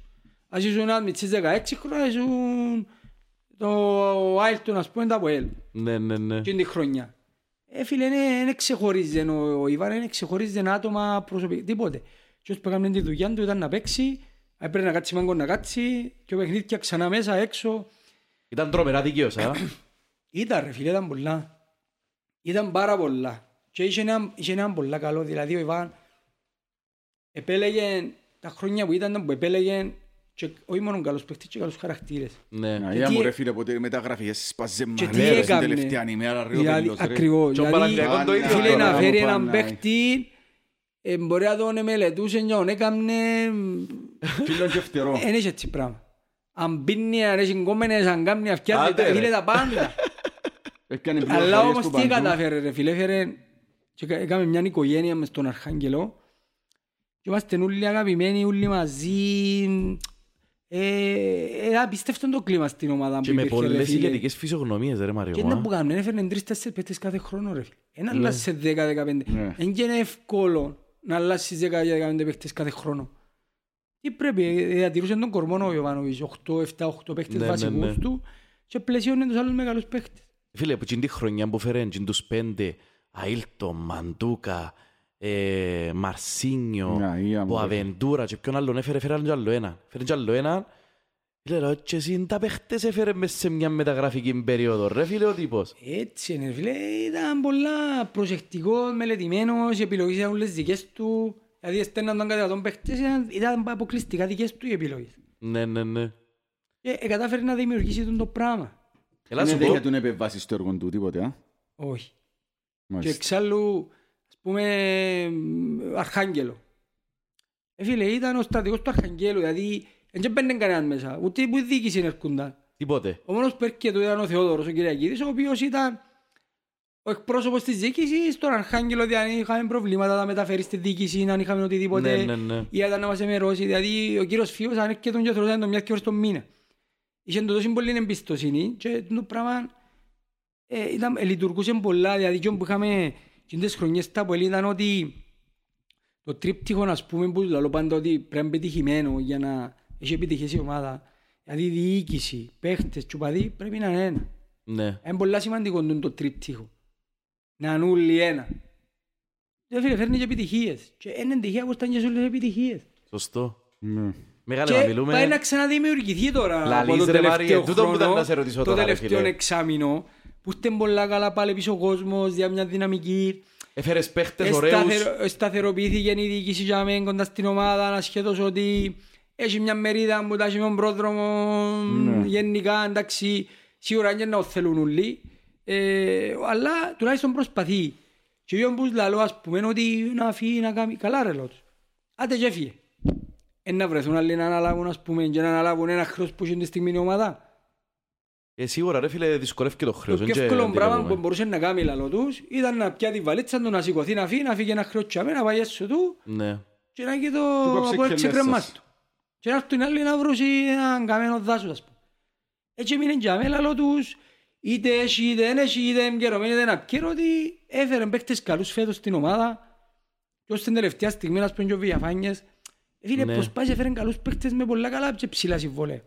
Ασύσου να μητσείς 16 χρόνια, ασύσου το Άιλτον, ας πούμε, τα από ελ Ναι, ναι, ναι. εκείνη τη χρονιά. Ε, φίλε, δεν ξεχωρίζει ο, ο Ιβάν, δεν ξεχωρίζει άτομα προσωπικά, τίποτε. Και όσο που έκαμε τη δουλειά του ήταν να παίξει, έπρεπε να κάτσει μάγκο να κάτσει και ο παιχνίδια ξανά μέσα έξω. Ήταν τρομερά δικαίος, α. Ήταν ρε φίλε, ήταν πολλά. Ήταν πάρα πολλά. Και είχε έναν, είχε έναν πολλά καλό, δηλαδή ο Ιβάν επέλεγε τα χρόνια που ήταν που επέλεγε και όχι μόνο καλούς παίχτες και καλούς χαρακτήρες. Ναι. Να, Και είδα τι μου ε- ρε φίλε ποτέ μεταγραφές σπάζε Και μα τι ρε, στην έκαμνε. τελευταία ημέρα ρε ο Δηλαδή, Πέλος, ρε. ακριβώς. Και ο Δηλαδή, Παναθηναϊκός το ίδιο φίλε, τώρα, να ο φέρει έναν Παναθηναϊκός. παίχτη, ε, μπορεί να τον μελετούσε και τον έκαμνε, Φίλον και φτερό. δεν έχει έτσι πράγμα. Αν πίνει, αν έχει κόμενες, αν κάνει αυτιά, Άντε, ρε. φίλε τα πάντα. Έκανε Αλλά πληροφορίες όμως του τι παντού. κατάφερε ρε φίλε, έφερε και κα- έκαμε μια οικογένεια μες στον Αρχάγγελο και είμαστε όλοι αγαπημένοι, όλοι μαζί. Ε, ε, απίστευτο το κλίμα στην ομάδα που Και με υπήρχε, ρε πολλές φίλε; ηγετικές φυσιογνωμίες, ρε Μάριο. Και μου, να α. που κάνουν, έφερνε τρεις-τέσσερις παίκτες κάθε χρόνο ρε φίλε. Ένα αλλάζει σε 10-15. Ναι. Δεν είναι εύκολο να αλλάσεις 10-15 παίκτες κάθε χρόνο. Τι πρέπει, ε, διατηρούσε τον κορμό ο Ιωβάνοβιτς, 8-7-8 παίκτες Ναι, ναι, βασικούς ναι. του και πλαισιώνει τους άλλους μεγάλους παίκτες. Φίλε, που την χρονιά που φέραν την τους πέντε, Αίλτο, Μαντούκα, ε, Μαρσίνιο, Ναι, είδα μου, ο ρε. Αβεντούρα και ποιον άλλον έφερε, έφεραν κι άλλο ένα. Έφερε κι άλλο ένα. Φίλε, ρε, και εσύ τα παίχτες έφερε μες σε μια μεταγραφική περίοδο, ρε φίλε ο τύπος. Έτσι είναι φίλε, ήταν πολλά προσεκτικός, μελετημένος, οι επιλογές ήταν όλες δικές του. Δηλαδή στέλναν τον κατά τον παίκτες, ήταν, ήταν αποκλειστικά δικές του οι επιλογές. Ναι, ναι, ναι. Και ε, κατάφερε να δημιουργήσει τον το πράγμα. Έλα Είναι σου πω, δέχεται του να επεμβάσει στο έργο του τίποτε, α. Όχι. Και Μάλιστα. εξάλλου, ας πούμε, μ, Αρχάγγελο. Ε, φίλε, ήταν ο στρατηγός του Αρχαγγέλου, δηλαδή δεν μπαίνε κανέναν μέσα, ούτε που η διοίκηση έρχονταν. τίποτε. Ο μόνος που έρχεται ήταν ο Θεόδωρος, ο Κυριακίδης, ο οποίος ήταν ο εκπρόσωπος της διοίκησης στον Αρχάγγελο, δηλαδή αν είχαμε προβλήματα να μεταφέρεις στη διοίκηση, αν είχαμε οτιδήποτε, Ναι, ναι, ναι. ή ήταν να μας εμερώσει, δηλαδή ο κύριος Φίος αν έρχεται τον και θεωρούσαν τον μιας και ώρες τον μήνα. είχε το τόσο πολύ εμπιστοσύνη και το πράγμα ε, ήταν, ε, λειτουργούσε πολλά, δηλαδή και που είχαμε τις χρονιές τα πολύ ήταν ότι το τρίπτυχο, ας πούμε, που λέω πάντα ότι πρέπει να είναι πετυχημένο για να έχει επιτυχήσει η ομάδα. Δηλαδή η διοίκηση, παίχτες, τσουπαδί πρέπει να είναι ένα. Ναι. Είναι πολλά σημαντικό το- το τρίπτυχο. Να είναι όλοι ένα. Δεν φίλε, φέρνει και επιτυχίες. Και είναι τυχαία πως ήταν και σε όλες τις επιτυχίες. Σωστό. Ναι. Μεγάλε να Και μιλούμε. πάει να ξαναδημιουργηθεί τώρα Λαλείς, από το ρε, Μάριε, τελευταίο τούτο που ήταν χρόνο, να σε ρωτήσω το τώρα, ρε, τελευταίο φίλε. Εξάμηνο, που είστε πολλά καλά πάλι πίσω ο κόσμος, για μια δυναμική. Έφερες παίχτες ωραίους. Εσταθερο- Σταθεροποιήθηκε η διοίκηση για μένα κοντά στην ομάδα, ασχέτως ότι έχει μια μερίδα που τα έχει με τον πρόδρομο Ναι. γενικά, εντάξει, σίγουρα δεν να θέλουν όλοι, ε, αλλά τουλάχιστον προσπαθεί. Και εγώ που λαλώ, ας πούμε, ότι να φύγει να κάνει, καλά ρε λέω τους. Άντε και έφυγε. Ε, να βρεθούν άλλοι να αναλάβουν, ας πούμε, και να αναλάβουν ένα χρέος που έχει τη στιγμή η ομάδα. Ε, σίγουρα ρε φίλε δυσκολεύει και το Το χρέος. πιο δεν εύκολο και πράγμα αντιλαμβάνομαι. που μπορούσε να κάνει λαλό τους ήταν να πιάσει τη βαλίτσα του, να σηκωθεί, να φύγει, να φύγει ένα χρέος τσάμε, να πάει έσω του Ναι. και να έχει το Του κόψε από και εξεκρεμάς μέσα. του. Και να έρθουν οι άλλοι να βρουν έναν καμένο δάσος, ας πούμε. Έτσι έμεινε τζάμε λαλό τους, είτε έχει, είτε δεν έχει, είτε εμπικαιρωμένοι, είτε δεν απκαιρω ότι έφερε παίκτες καλούς φέτος στην ομάδα και ως την τελευταία στιγμή, ας πούμε, και ο Βιαφάνιες, ε, φίλε, Ναι. προσπάθησε έφερε καλούς παίκτες με πολλά καλά και ψηλά συμβόλαια.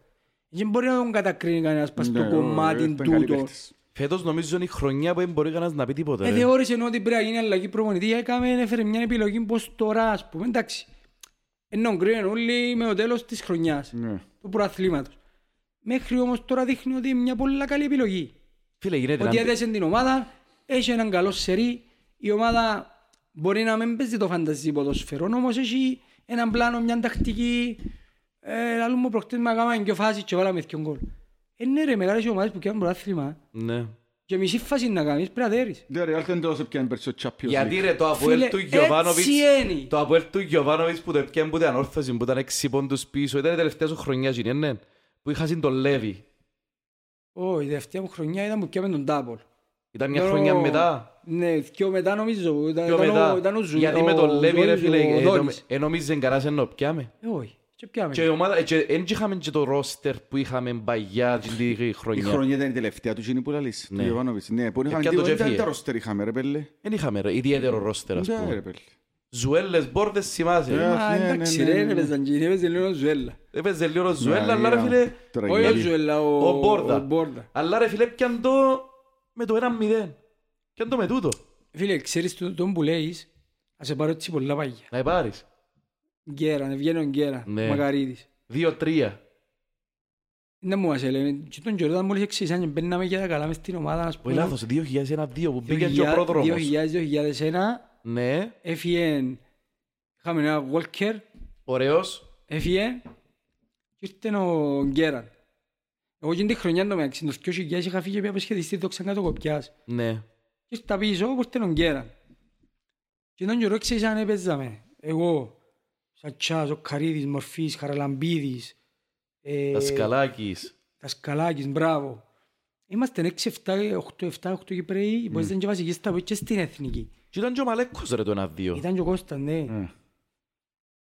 Δεν μπορεί να τον κατακρίνει κανένας πας στο Ναι, κομμάτι ήταν καλοί τούτο. παίχτες. Φέτος νομίζω είναι η χρονιά που δεν μπορεί κανένας να πει τίποτα. Ε, ρε. θεώρησε ότι πρέπει να γίνει αλλαγή προπονητή, έκαμε, έφερε μια επιλογή πως τώρα, ας πούμε, εντάξει. Ενώ κρίνουν όλοι με το τέλος της χρονιάς, Ναι. του προαθλήματος. Μέχρι όμως τώρα δείχνει ότι είναι μια πολύ καλή επιλογή. Φίλε γίνεται Ότι να... έδεσε την ομάδα, έχει έναν καλό σερί, η ομάδα μπορεί να μην παίζει το φανταζή ποδοσφαιρό, όμως έχει έναν πλάνο, μια τακτική, ε, λαλού μου προχτές με έκαναν και φάση και βάλαμε δυο γκολ. Ε, ναι ρε, μεγάλες οι ομάδες που κάνουν πρωτάθλημα Ναι. και μισή φάση να κάνεις πρέπει να δέρεις. Ναι, ρε, δεν τόσο πιάνει περισσότερο Champions Γιατί League. ρε το Αποέλ Φίλε, του Γιωβάνοβιτς έτσι είναι. Το Αποέλ του Γιωβάνοβιτς που το έπιαν που ήταν όρθωση που ήταν έξι πόντους πίσω Ήταν η τελευταία σου χρονιά γίνει, ναι Που είχασαν τον Λέβη Όχι, η τελευταία μου χρονιά ήταν που πιάμε τον Τάπολ. Ήταν μια Ήταν χρονιά ο- μετά Ναι, δυο μετά νομίζω. Ήταν, Πιο ήταν μετά ο, ήταν ο Ζου, Γιατί ο με τον Λέβη ρε Ζώης, φίλε ο ε, Δόνης. νομι- ε, νομίζαν κανένας ενώ πιάμε Ε, όχι, και πιάμε. Και η ομάδα, ε, και εν είχαμε και το ρόστερ που είχαμε παγιά την τη Η χρονιά χρονιά ήταν η τελευταία τους γίνει που λαλείς, του Ναι. Γιωβάνοβιτς. Ναι, που είχαν Έπιαν το δύο, και έφυγε. ήταν τα ρόστερ είχαμε ρε πέλε. Δεν είχαμε ρε, ιδιαίτερο ρόστερ ας Ναι, ρε πούμε πέλε. Ζουέλες, μπόρδες, θυμάσαι Ε, Μα ναι, εντάξει ναι, ρε, ναι, ναι, ναι. παίζαν και έπαιζε λίγο ο Ζουέλα. Έπαιζε λίγο ο Ζουέλα, Ναι, αλλά ρε ναι. φίλε Τώρα Όχι ο γέλει. Ζουέλα, ο Ο Μπόρδα. ο Μπόρδα. Αλλά ρε φίλε πιαν το με το 1-0 Πιαν το με τούτο Φίλε, ξέρεις το- τον που λέεις, να σε πάρω έτσι πολλά παγιά. Να πάρεις Γκέρα, να βγαίνει ο Γκέρα, Ναι. ο Μακαρίτης. 2-3 Δεν μου μας έλεγε, και τον Γιώργο μόλις εξήσαν και μπαίναμε και τα καλά μες στην ομάδα, ας Όχι πούμε. λάθος, 2001-2 που πήγε και ο πρόδρομος 2000-2001, Ναι, έφυγε, είχαμε ένα Walker, ωραίος έφυγε και ήρθε ο Γκέραν. Εγώ εκείνη τη χρονιά το μεταξύ, το 2000 είχα φύγει από σχεδιστή δόξα κάτω κοπιάς. Ναι Και ήρθα πίσω που ήρθε ο Γκέραν. Και τον καιρό ξέρεις αν έπαιζαμε. Εγώ, Σατσάς, ο Καρίδης, Μορφής, Χαραλαμπίδης, ε, Δασκαλάκης Δασκαλάκης, μπράβο. Είμαστε 6, 7, 8, 7, 8 Κυπρέοι που ήταν και βασικοί στα που και στην Εθνική. Και ήταν και ο Μαλέκος ρε το 1-2 Ήταν και ο Κώστας, ναι. Ε.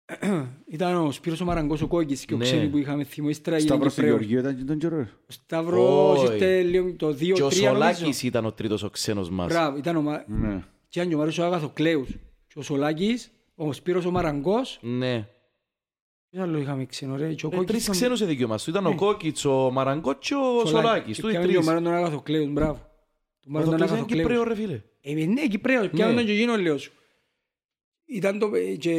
Ήταν ο Σπύρος ο Μαραγκός, ο Κόκκης και ο Ναι. Ξένη που είχαμε θυμό. Ύστερα έγινε Σταύρος του Κυπρέος. Γεωργίου ήταν και τον καιρό. ρε. Ο Σταύρος Όχι. ήρθε λίγο το 2-3 Και ο νομίζω. Σολάκης ήταν ο τρίτος ο ξένος μας Μπράβο, ήταν ο Μα- Ναι. και ήταν και ο Μάριος ο Αγαθοκλέους. Και ο Σολάκης, ο Σπύρος ο Μαραγκός. Ναι Ποιος άλλο είχαμε ξένο ρε. Και ο Ε, Κόκκης Τρεις ήταν- ξένους σε δίκιο μας Ήταν ο Ναι. Κόκκιτς, ο Μαραγκός και ο Σολάκης Και Τούτοι πιάμε και ο τρεις Μάριος τον Αγαθοκλέους, μπράβο. Τον Ο Μάριος τον Δοκλής είναι Αγαθοκλέους. Κυπρέο ρε φίλε Ε, ναι, Κυπρέος, πιάμε Ναι. τον και εκείνο λέω σου. Ήταν το, παι- και,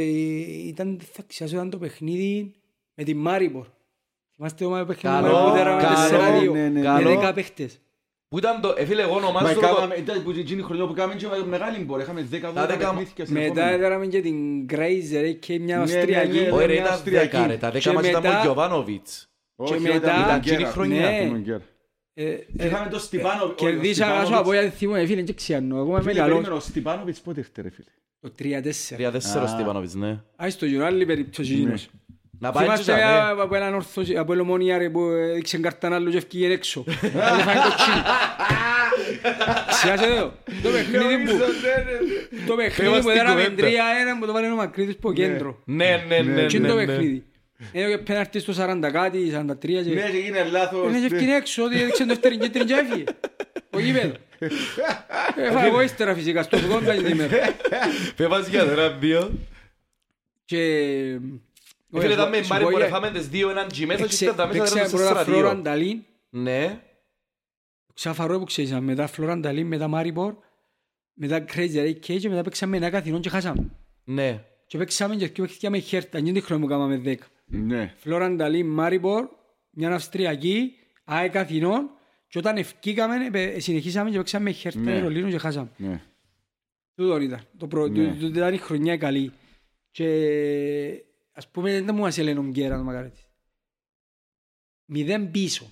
ήταν, θα ξεχάσω, ήταν το παιχνίδι με την Μάριπορ. Θυμάστε το παιχνίδι Καλό, που δέραμε καλό, 4-2 ναι, ναι, με καλό. 10 παίχτες. Που ήταν το, ε φίλε εγώ Μα ονομάζω το έκαναμε- ήταν που εκείνη η χρονιά που κάναμε και μεγάλη μπόρ. Είχαμε 10 Τα 12 δέκα- παιχνίδια Μετά έδεραμε και την Grazer και μια Ναι, Αυστριακή. ναι, ναι. Όχι ρε μια ήταν Αυστριακή. 10 ρε Τα 10 Και μας ήταν μετά- ο Γιωβάνοβιτς και μετά- Ήταν εκείνη η χρονιά. Ναι. Ε, ε, Είχαμε τον Στυπάνο. Κερδίσα αγάσο από ένα θύμο, ε, φίλε, και ξιανώ. Εγώ είμαι μεγάλος. Ο Στυπάνοβιτς πότε ήρθε ρε φίλε; Το 3-4. 3-4 ο Α. Στιβάνοβιτς ναι Άι στο γύρω, άλλη περίπτωση εκείνος. Να πάει και Θυμάστε τζαμέ. από έναν ορθός, από ελομόνια ρε που έδειξε καρτάν άλλο και ευκήγε έξω. Αλλά φάει κοτσίνη. Ξιάσε εδώ. Το παιχνίδι που... Το παιχνίδι που Είμαστε δέραμε κουβέντα. 3-1 που το βάλει ο Μακρύδης από κέντρο. Ναι ναι ναι Τι είναι το ναι, ναι. παιχνίδι; Έδωκε πέναρτη στο 40 κάτι, 43 Ναι, και... και έγινε λάθος. Είναι ευκαιρία έξω, ότι έδειξε το δεύτερη και τρίτη και έφυγε. Ο γήπεδο. Έφαγε εγώ ύστερα φυσικά, στο 80 την ημέρα. Πέβας για θεραπείο. Και... Ε, Φίλε, ήταν με Σου Μάρι πω, που για- έφαμε τις δύο έναν τζι μέσα και παίξε- ήταν τα μέσα παίξαμε ήταν πρώτα τέσσερα Φλόρα δύο. Ανταλίν, Ναι. ξαφαρό που ξέρεις, μετά Φλόρα Ανταλίν, μετά Μάριμπορ, μετά Crazy Ray Cage και μετά παίξαμε ένα καθηνόν και χάσαμε. Ναι. Και παίξαμε και παίξαμε χέρτα, δεν την χρόνο που κάναμε 10. Ναι. Φλόρα Ανταλίν, Μάριμπορ, μια Αυστριακή, ΑΕΚ Αθηνών και όταν ευκήκαμε ε, συνεχίσαμε και παίξαμε χέρτα Ναι. Βερολίνου και χάσαμε. Ναι. Τούτον ήταν. Το προ... Ναι. τούτο ήταν η χρονιά καλή. Και ας πούμε δεν μου μας έλεγε ο Γκέραν ο Μακαρέτης. Μηδέν πίσω.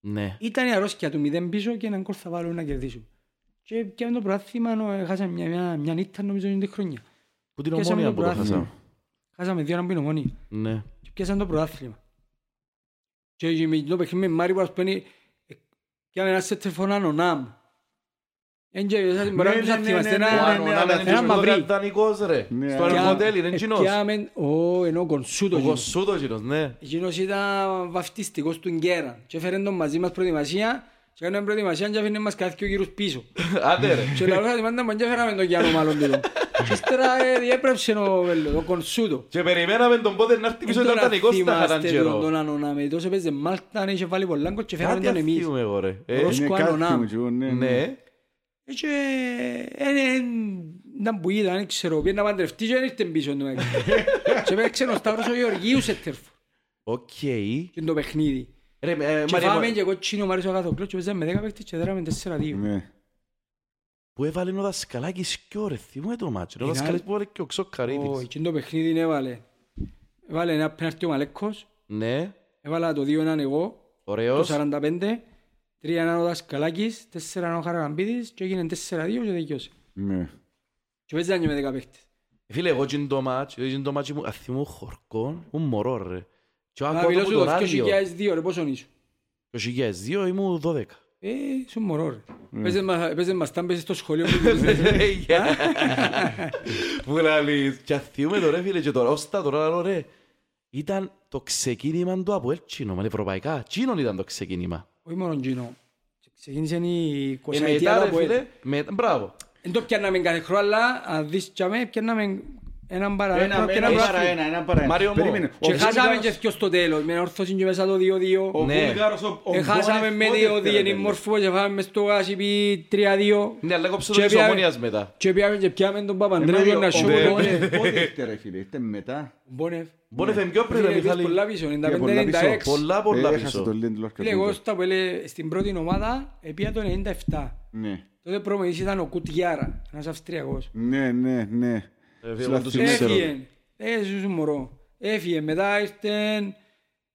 Ναι. Ήταν η αρρώσκια του μηδέν πίσω και έναν κόλ θα βάλω να κερδίσω. Και πιάμε το πρωτάθλημα, ε, χάσαμε μια, μια, μια νύχτα νομίζω είναι τη χρονιά. Που την Πιάσαμε ομόνια το που το πρωτάθλημα. χάσαμε; Χάσαμε δύο να μπει ομόνια. Ναι. Και πιάσαμε το πρωτάθλημα. Και και με το παιχνίδι με Μάρι που ας πούμε, ε, πιάμε ένας σετ φωνάν ο τους μαυρί. πω δανεικός ρε. Ναι, Στο αλλά- αεροποτέλ είναι εκείνος. Επιάμε, ω, ενώ κονσούτο Ο εκείνος. Κοσσούτος εκείνος, ναι. Εκείνος ήταν βαφτιστικός του Γκέραν και έφερε τον μαζί μας προετοιμασία και κάνουμε προετοιμασία και αφήνε μας κάθε δύο γύρους πίσω. Άντε ρε. Και λέω ότι μάντα μου και έφεραμε τον Γιάννο μάλλον τούτο. Και ύστερα ε, διέπρεψε ο Βέλλο, το κονσούτο. Και περιμέναμε τον πότε να έρθει πίσω Δεν ήταν δανεικός στα θυμάστε χατάν τον- καιρό. τον Ανωνάμε, τόσο παίζε Μάλτα, αν είχε βάλει πολλά γκολ και φέραμε Κάτι τον εμείς. αθιούμε εγώ ρε. Ε, Ρος- Είναι Σκουάνο κάτι Ναμ. μου και εγώ, ναι, ναι. Ναι. Ε, και ήταν που ήταν, ξέρω, πήγαινε να παντρευτεί και δεν ήρθε πίσω του μέχρι. Και παίξε ο Σταύρος ο Γεωργίου σε τέρφο. Οκ. Και το παιχνίδι. Και φάμε και κοτσίνο Μαρίς ο Αγαθοκλός και παίζαμε δέκα παίχτες και δέραμε τέσσερα δύο. Που έβαλε ο Δασκαλάκης κι ώρε, θυμούμε το μάτσο. Ο Δασκαλάκης που έβαλε και ο Ξοκαρίδης. Όχι, και το παιχνίδι έβαλε. Έβαλε ένα πέναρτι ο Μαλέκος. Ναι. Έβαλα το δύο έναν εγώ. Ωραίος. Το 45. Τρία είναι ο Δασκαλάκης, τέσσερα είναι ο Χαραγαμπίδης και έγινε τέσσερα-δύο και δικαιώσε. Ναι. Και παίζανε με δέκα παίχτες. Φίλε, εγώ γίνω το μάτς, γίνω το μάτς μου, αθήμω χορκό, ήμουν μωρό ρε. Και ακούω το το ράδιο. Το 2002 ρε, πόσο. Το 2002 ήμουν 12. Ε, ήσουν μωρό ρε. Ναι. Παίζες μας τάμπες στο σχολείο Όχι μόνο Τζίνο. Ξεκίνησε η Ε, 20 μετά ετία ρε από φίλε, με- μπράβο. Δεν το πιάνναμε κάθε χρόνο, αλλά αν δεις τσάμε, πιάνναμε έναν παρά Ένα ένα και ένα ένα παρά πρωτάθλημα. ένα, ένα παρά ένα. Μάριο μου. Περίμενε. Και Ο χάσαμε Βούλγαρος- και δυο στο τέλος, με όρθωση και μέσα το 2-2. Ο Ναι. Βούλγαρος, ο- ο Ε, Χάσαμε Μπόνεφ με πότε δύο έφερε διενή τέλος. μορφό και φάμε μες στο γάσιπι 3-2. Ναι, αλλά κόψε το Και της πιάμε- ομόνιας μετά. Και πήγαμε και πιάμε τον Ε, Παπαντρέου Μάριο, να ο σιούμε τον Μπόνεφ Μπόνεφ. πότε ήρθε, ρε φίλε, ήρθε μετά; Μπόνεφ. Μπορεί να φεύγει πιο πριν, Φίλε, ρε πήγες Μιχάλη. πολλά πίσω, Για πολλά 95-96. πίσω. Πολλά, πολλά Ε, πίσω. έχασα το Λέντ Λόρκα Φίλε, εγώ τότε. στα που έλεγε στην πρώτη ομάδα επία το 97. Ναι. Τότε προμηθής ήταν ο Κουτιάρα, ένας Αυστριακός. Ναι, ναι, ναι. Ε, φίλε, Συλλα- τους Θυμάμαι. ξέρω. Έφυγε. Ε, σου μωρό. Έφυγε. Μετά ήρθε...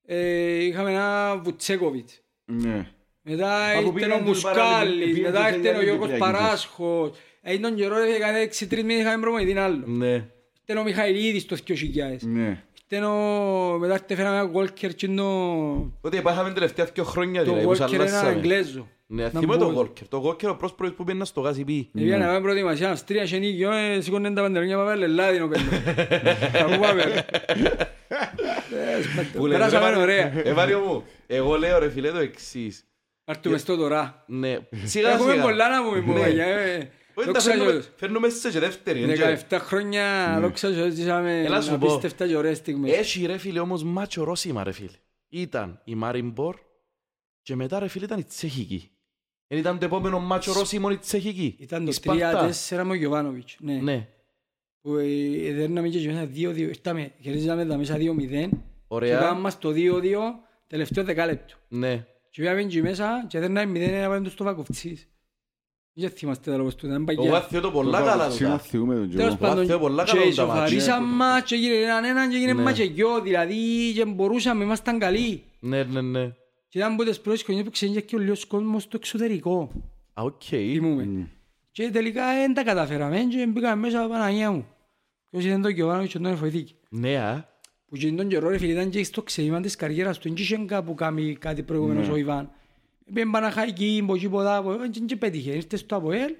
ε, είχαμε ένα Βουτσέκοβιτς. Ναι. Μετά Από ήρθε πήγαινε ο τους παραλυμ- Μουσκάλης. πήγαινε Μετά τους ήρθε ο Αγιάννη Γιώργος Κυπριακής. Παράσχος. Ε, τον καιρό ρε, έκανε έξι τρεις μήνες είχαμε προμονητήν άλλο. Ναι. Ήρθε ο Μιχαηλίδης το 2000. Ναι. Ήρθε ο... Μετά ήρθε φέραμε ένα Walker και το... Ότι υπάρχαμε τελευταία δύο χρόνια Το δηλαδή, που Walker ένα σαλάσαμε. Αγγλέζο. Ναι, Να θυμώ το μπούμε. Walker. Το Walker ο πρόσπορος που πήγαινα στο γάζι πει. Επειδή να πάμε προετοιμασία, Αυστρία και νίκη, ε, σηκώνε τα παντελόνια πάμε Λελάδι ο πέλος. Θα πού πάμε. Ε, σπάτε. Που λέει, Περάσαμε ρε, ωραία. Ε, Μάριο μου, εγώ λέω ρε φίλε το εξής. Άρτουμε στο τώρα. Ναι, σιγά Έχουμε σιγά. πολλά να πούμε, Ναι. παιδιά, ε. Όχι, τα Δόξα φέρνουμε- Τω. Φέρνουμε σε και δεύτερη. έτσι. 17 χρόνια, δόξα Τω, ζήσαμε Έλα σου πω. απίστευτα και ωραίες στιγμές. Έχει ρε φίλε όμως μάτσο ρώσιμα ρε φίλε. Ήταν η Μάριμπορ και μετά ρε φίλε ήταν η Τσεχική. Εν ήταν το επόμενο μάτσο ρώσιμο η Τσεχική. Ήταν Η το Σπαρτά. 3-4 με ο Γιωβάνοβιτς. Ναι. Ναι, Που ε, δέρναμε και μέσα 2-2. Ήρθαμε, κερδίζαμε τα μέσα 2-0. Και ωραία. κάναμε μας το 2-2 τελευταίο δεκάλεπτο. Ναι. Και πήγαμε και μέσα και δέρναμε 0-1 απέναντι στο Βακοφτσής. Δεν θυμάστε τα λόγος του, ήταν Εγώ παγιά. αθιώ το πολλά καλά του. Σήμερα τα. θυμούμε τον Τέλος Τζο. πάντων, Βάθεω πολλά και καλά τα ισοφαρίσαμε μας και έγινε έναν έναν και έγινε Ναι. μας και γιο, δηλαδή και μπορούσαμε, ήμασταν καλοί. Ναι, ναι, ναι. Και ήταν από τις πρώτες χρονιές που ξεκίνησε και ο λίγος κόσμος στο εξωτερικό, Α, οκ. θυμούμε. Και τελικά δεν τα καταφέραμε και μπήκαμε μέσα από Παναγία μου. Και όσοι δεν το Γιωβάνο και τον εφοηθήκε. Ναι, α. Που και τον καιρό ρε φίλε ήταν και στο ξεκίνημα της καριέρας του, δεν είχε κάπου κάνει κάτι προηγούμενος ο Ιβάν. Πήγαινε Παναχαϊκή, που τζιει ποδά, δεν και πέτυχε, ήρθε στο ΑΠΟΕΛ,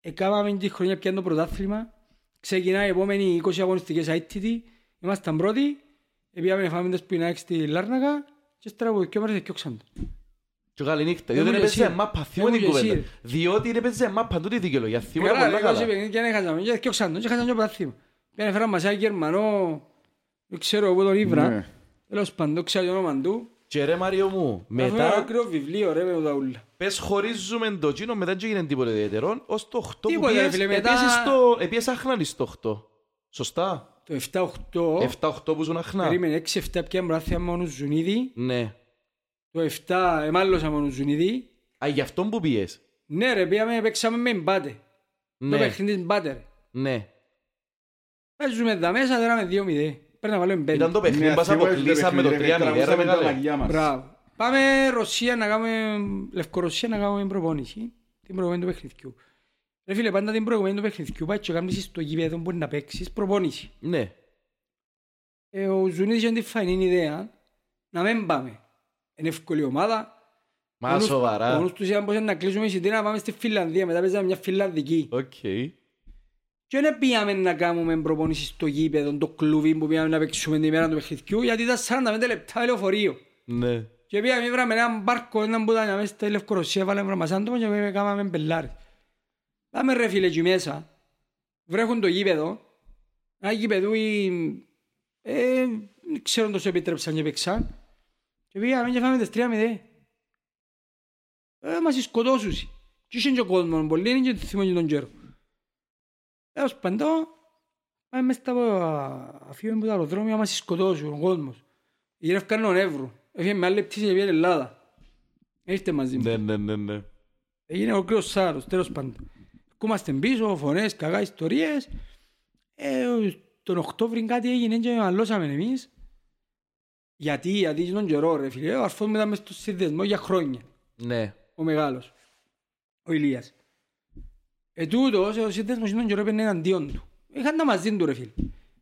έκαναμε τη χρονιά πια το πρωτάθλημα, ξεκινάει η επόμενη 20 αγωνιστικές αίτητη, ήμασταν πρώτοι, Επήγαμε να φάμε τις πινάκες στη Λάρνακα και στερα από δυο μέρες εκιόξαν το. Και καλή νύχτα. Δεν Διότι μου είναι και εσύ. παίζε μάπα, θυμώ Δεν την μου και κουβέντα. εσύ. Διότι είναι παίζε μάπα, τούτη η δικαιολογία. Θυμώ τα Καλά, πολλά εγώ σε καλά. παιχνίδι και δεν έχασαμε και εκιόξαν το και έχασαν και ο πρωτάθλημα. Πήγαν φέραν μας ένα Γερμανό, δεν ξέρω από τον Ήβρα. Ναι. Τέλος πάντων, ξέρω το όνομα του. Και ρε Μάριο μου, Αυτό είναι ένα μετά ακραίο βιβλίο ρε με τα ούλα. πες χωρίζουμε το τσίνο, μετά δεν έγινε τίποτα ιδιαίτερο, ως το 8 που Τίποτα, ρε πιες, φίλε, μετά- επίσης στο- επίσης άχναν στο 8. Σωστά. Το 7-8, 7-8 που ζουν άχναν. περίμενε 6-7 πια μπράθια μόνος Ζουνίδη. Ναι. Το 7 εμάλλωσα μόνος Ζουνίδη. Α, γι' αυτό που πιες. Ναι ρε, πήγαμε, παίξαμε με μπάτε. Το Ναι, παιχνίδι μπάτε ρε. ναι. Παίζουμε εδώ μέσα, δέραμε 2-0. Πρέπει να βάλουμε Ήταν το 5. παιχνίδι, μας αποκλείσαμε το 3-0, ρε μεγάλε. Μπράβο. Πάμε Ρωσία να κάνουμε, Λευκορωσία να κάνουμε προπόνηση. Την προηγούμενη του παιχνιδιού. Ρε φίλε, πάντα την προηγούμενη του παιχνιδιού πάει και κάνεις στο γήπεδο που μπορεί να παίξεις προπόνηση. Ναι. Ε, ο Ζουνίδης είχε την φαεινή ιδέα να μην πάμε. Είναι εύκολη ομάδα. Μα Μόνος- σοβαρά. Μόνος τους είπαν πως είναι να κλείσουμε εισιτήρια να πάμε στη Φιλανδία. Μετά παίζαμε μια Φιλανδική. Οκ. Και δεν πήγαμε να κάνουμε προπόνηση στο γήπεδο, το κλουβί που πήγαμε να παίξουμε την ημέρα του παιχνιδιού, γιατί ήταν 45 λεπτά λεωφορείο. Ναι. Και πήγαμε ηύραμε έναν πάρκο, έναν που ήταν μέσα στη Λευκορωσία, βάλαμε ραμασάντομα και πήγαμε κάναμε μπελάρες. Πάμε ρε φίλε εκεί μέσα, βρέχουν το γήπεδο, ένα γήπεδούι, ε, δεν ξέρω αν τόσο επίτρεψαν και παίξαν, και πήγαμε και φάμε τις 3-0. Ε, μας σκοτώσουν. Και είχε και κόσμος, πολύ είναι και θυμώ και τον καιρό. Έως παντό, πάμε μες στα αφήμε από το αεροδρόμιο, μας σκοτώσουν ο κόσμος. Γυρεύκαν τον Εύρο. Έφυγε με άλλη πτήση και πήγε Ελλάδα. Ήρθε μαζί μου. Ναι, ναι, ναι, ναι. Έγινε ο κρύος Σάρος, τέλος πάντων. Κούμαστε πίσω, φωνές, κακά ιστορίες. Ε, τον Οκτώβρη κάτι έγινε και μαλώσαμε εμείς. Γιατί, γιατί τον καιρό ρε φίλε, ο αρφός μου ήταν μες στο συνδεσμό για χρόνια. Ναι. Ο μεγάλος. Ο Ηλίας. Ε, τούτος, ο σύνδεσμος τον καιρό έπαιρνε εναντίον του. Είχαν τα μαζί του ρε φίλε.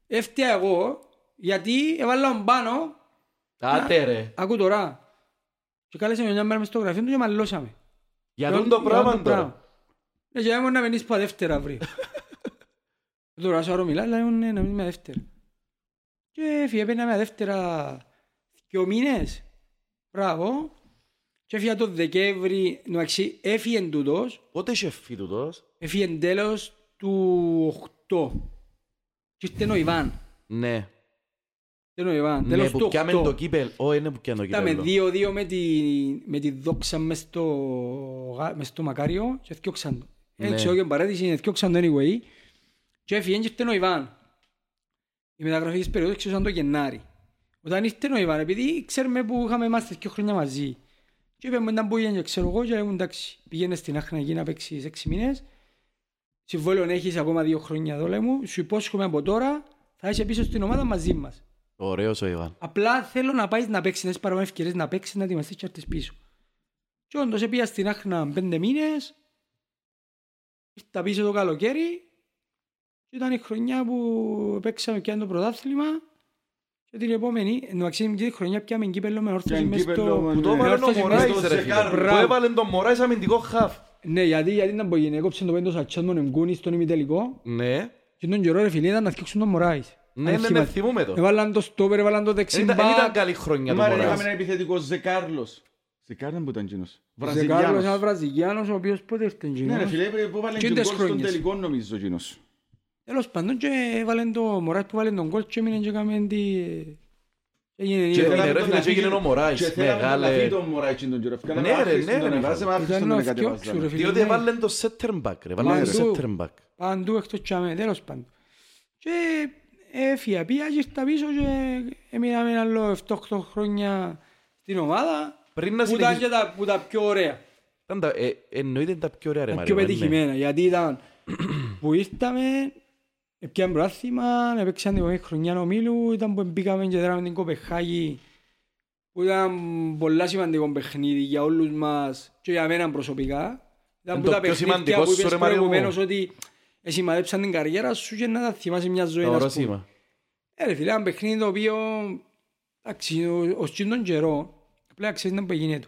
Έφτια εγώ, γιατί έβαλα τον πάνω Άτε ρε. Ακού τώρα. Και κάλεσε με μια μέρα μες στο γραφείο του και μαλλώσαμε. Για τον το πράγμα τώρα. Ναι, και έμουν να μείνεις πα δεύτερα αύριο. Τώρα σου άρο μιλάς, αλλά ήμουν να μείνεις με δεύτερα. Και έφυγε, έπαιρνα με δεύτερα δυο μήνες. Μπράβο. Και έφυγε το Δεκέμβρη, εντάξει, έφυγε τούτος, Πότε είχε φύγει τούτος; έφυγε τέλος του 8. Και ήρθε ο Ιβάν. Ναι. Ήρθε ο Ιβάν, Ναι, τέλος που του πιάμε το 8. κύπελ. Ω, είναι που πιάμε το Ήταν με κύπελο. 2-2 με τη, με τη δόξα μες στο, γα- μες στο Μακάριο και θκιόξαν το. Ναι. Έτσι, όχι παρέτηση, είναι θκιόξαν το anyway. Και έφυγε και ήρθε ο Ιβάν. Η μεταγραφή της περίοδος ξέρωσαν το Γενάρη. Όταν ήρθε ο Ιβάν, επειδή ξέρουμε που είχαμε είμαστε δύο χρόνια μαζί. Και είπε μου ήταν που έγινε, ξέρω εγώ, και λέγουν εντάξει, πήγαινε στην Άχνα εκεί να παίξεις έξι μήνες. Συμβόλαιο έχεις ακόμα δύο χρόνια εδώ, λέει μου. Σου υπόσχομαι από τώρα θα είσαι πίσω στην ομάδα μαζί μας. Ωραίος ο Ιβάν. Απλά θέλω να πάεις να παίξεις, να έχεις παρόμοιες ευκαιρίες να παίξεις, να ετοιμαστείς και να έρθεις πίσω. Και όντως έπια στην Άχνα πέντε μήνες, ήρθα πίσω το καλοκαίρι και ήταν η χρονιά που παίξαμε και το πρωτάθλημα και την επόμενη, εντάξει και τη χρονιά πιάμε κύπελλο με όρθωση Πιάμε μες κύπελλο στο... με- Που το Ναι, έβαλε ο όρθωση μες Μωράης στο- ρε φίλε. Ζεκάρ, Που μπράβο. έβαλε τον Μωράης αμυντικό χαφ. Ναι, γιατί, γιατί ήταν που έγινε, έκοψε το πέντο σατσιόν τον Εμκούνη στον ημιτελικό Ναι. και τον καιρό ρε φίλε ήταν να φτιάξουν τον Μωράης. Ναι, Αν ναι, ναι, θυμάστε. θυμούμε το. Έβαλαν το στόπερ, έβαλαν το Δεν ήταν- δεν δεξιμπάκ. ήταν καλή χρονιά του Μα ρε, Μωράης. είχαμε ένα επιθετικό Ζεκάρλος. Ζεκάρλος που ήταν εκείνος. Ο Ζεκάρλος, ένας Βραζιλιάνος. Βραζιλιάνος, ο οποίος πότε ήρθε Ναι ρε εκείνος. φίλε, που βάλε Και και τις γκολ στον χρόνιες. τελικό νομίζω εκείνος. Τέλος πάντων και έβαλε το Μωράης που βάλε τον κόλ και έμεινε και έκαμε τη... Έγινε Και η- έμεινε, θέλαμε ρε τον φίλε, να και έγινε φύγει- ο Μωράης. Και θέλαμε τον Μεγάλε. να φύγει τον Μωράης τον καιρό. Κάναμε Ναι, ρε, άχρηστο ναι, τον ρε, εβάζαμε, Μιχάλη. άχρηστο Ήταν τον ο εκατεβάζαμε. φτιόξου, ρε φίλε. Διότι ναι. έβαλε το center back ρε. Βάλε το Παντού. center back. Παντού εκτός τσάμε, τέλος πάντων. Και έφυγε, πήγα και ήρθα πίσω και έμειναμε άλλο 7-8 χρόνια στην ομάδα Πριν να που ήταν συνεχίσουμε. και τα, που τα πιο ωραία, Ήταν τα- ε, Εννοείται είναι τα πιο ωραία ρε τα Μάριο. πιο ναι, ναι. πετυχημένα. Γιατί ήταν που ήρθαμε, πιάνε προάθλημα, έπαιξαν την επόμενη χρονιά ομίλου, ήταν που μπήκαμε και δράμε την Κοπεχάγη που ήταν πολλά σημαντικό παιχνίδι για όλους μας και για μένα προσωπικά. Ήταν Είναι που το τα πιο παιχνίδια σημαντικό που σου, είπες ρε, Μάριο μου. προηγουμένως ότι εσημαδέψαν την καριέρα σου και να τα θυμάσαι μια ζωή. Ωραίο ας πούμε. σήμα. Ε, ρε φίλε, ένα παιχνίδι το οποίο, εντάξει, ο- ως και τον καιρό, απλά ξέρεις να που γίνεται.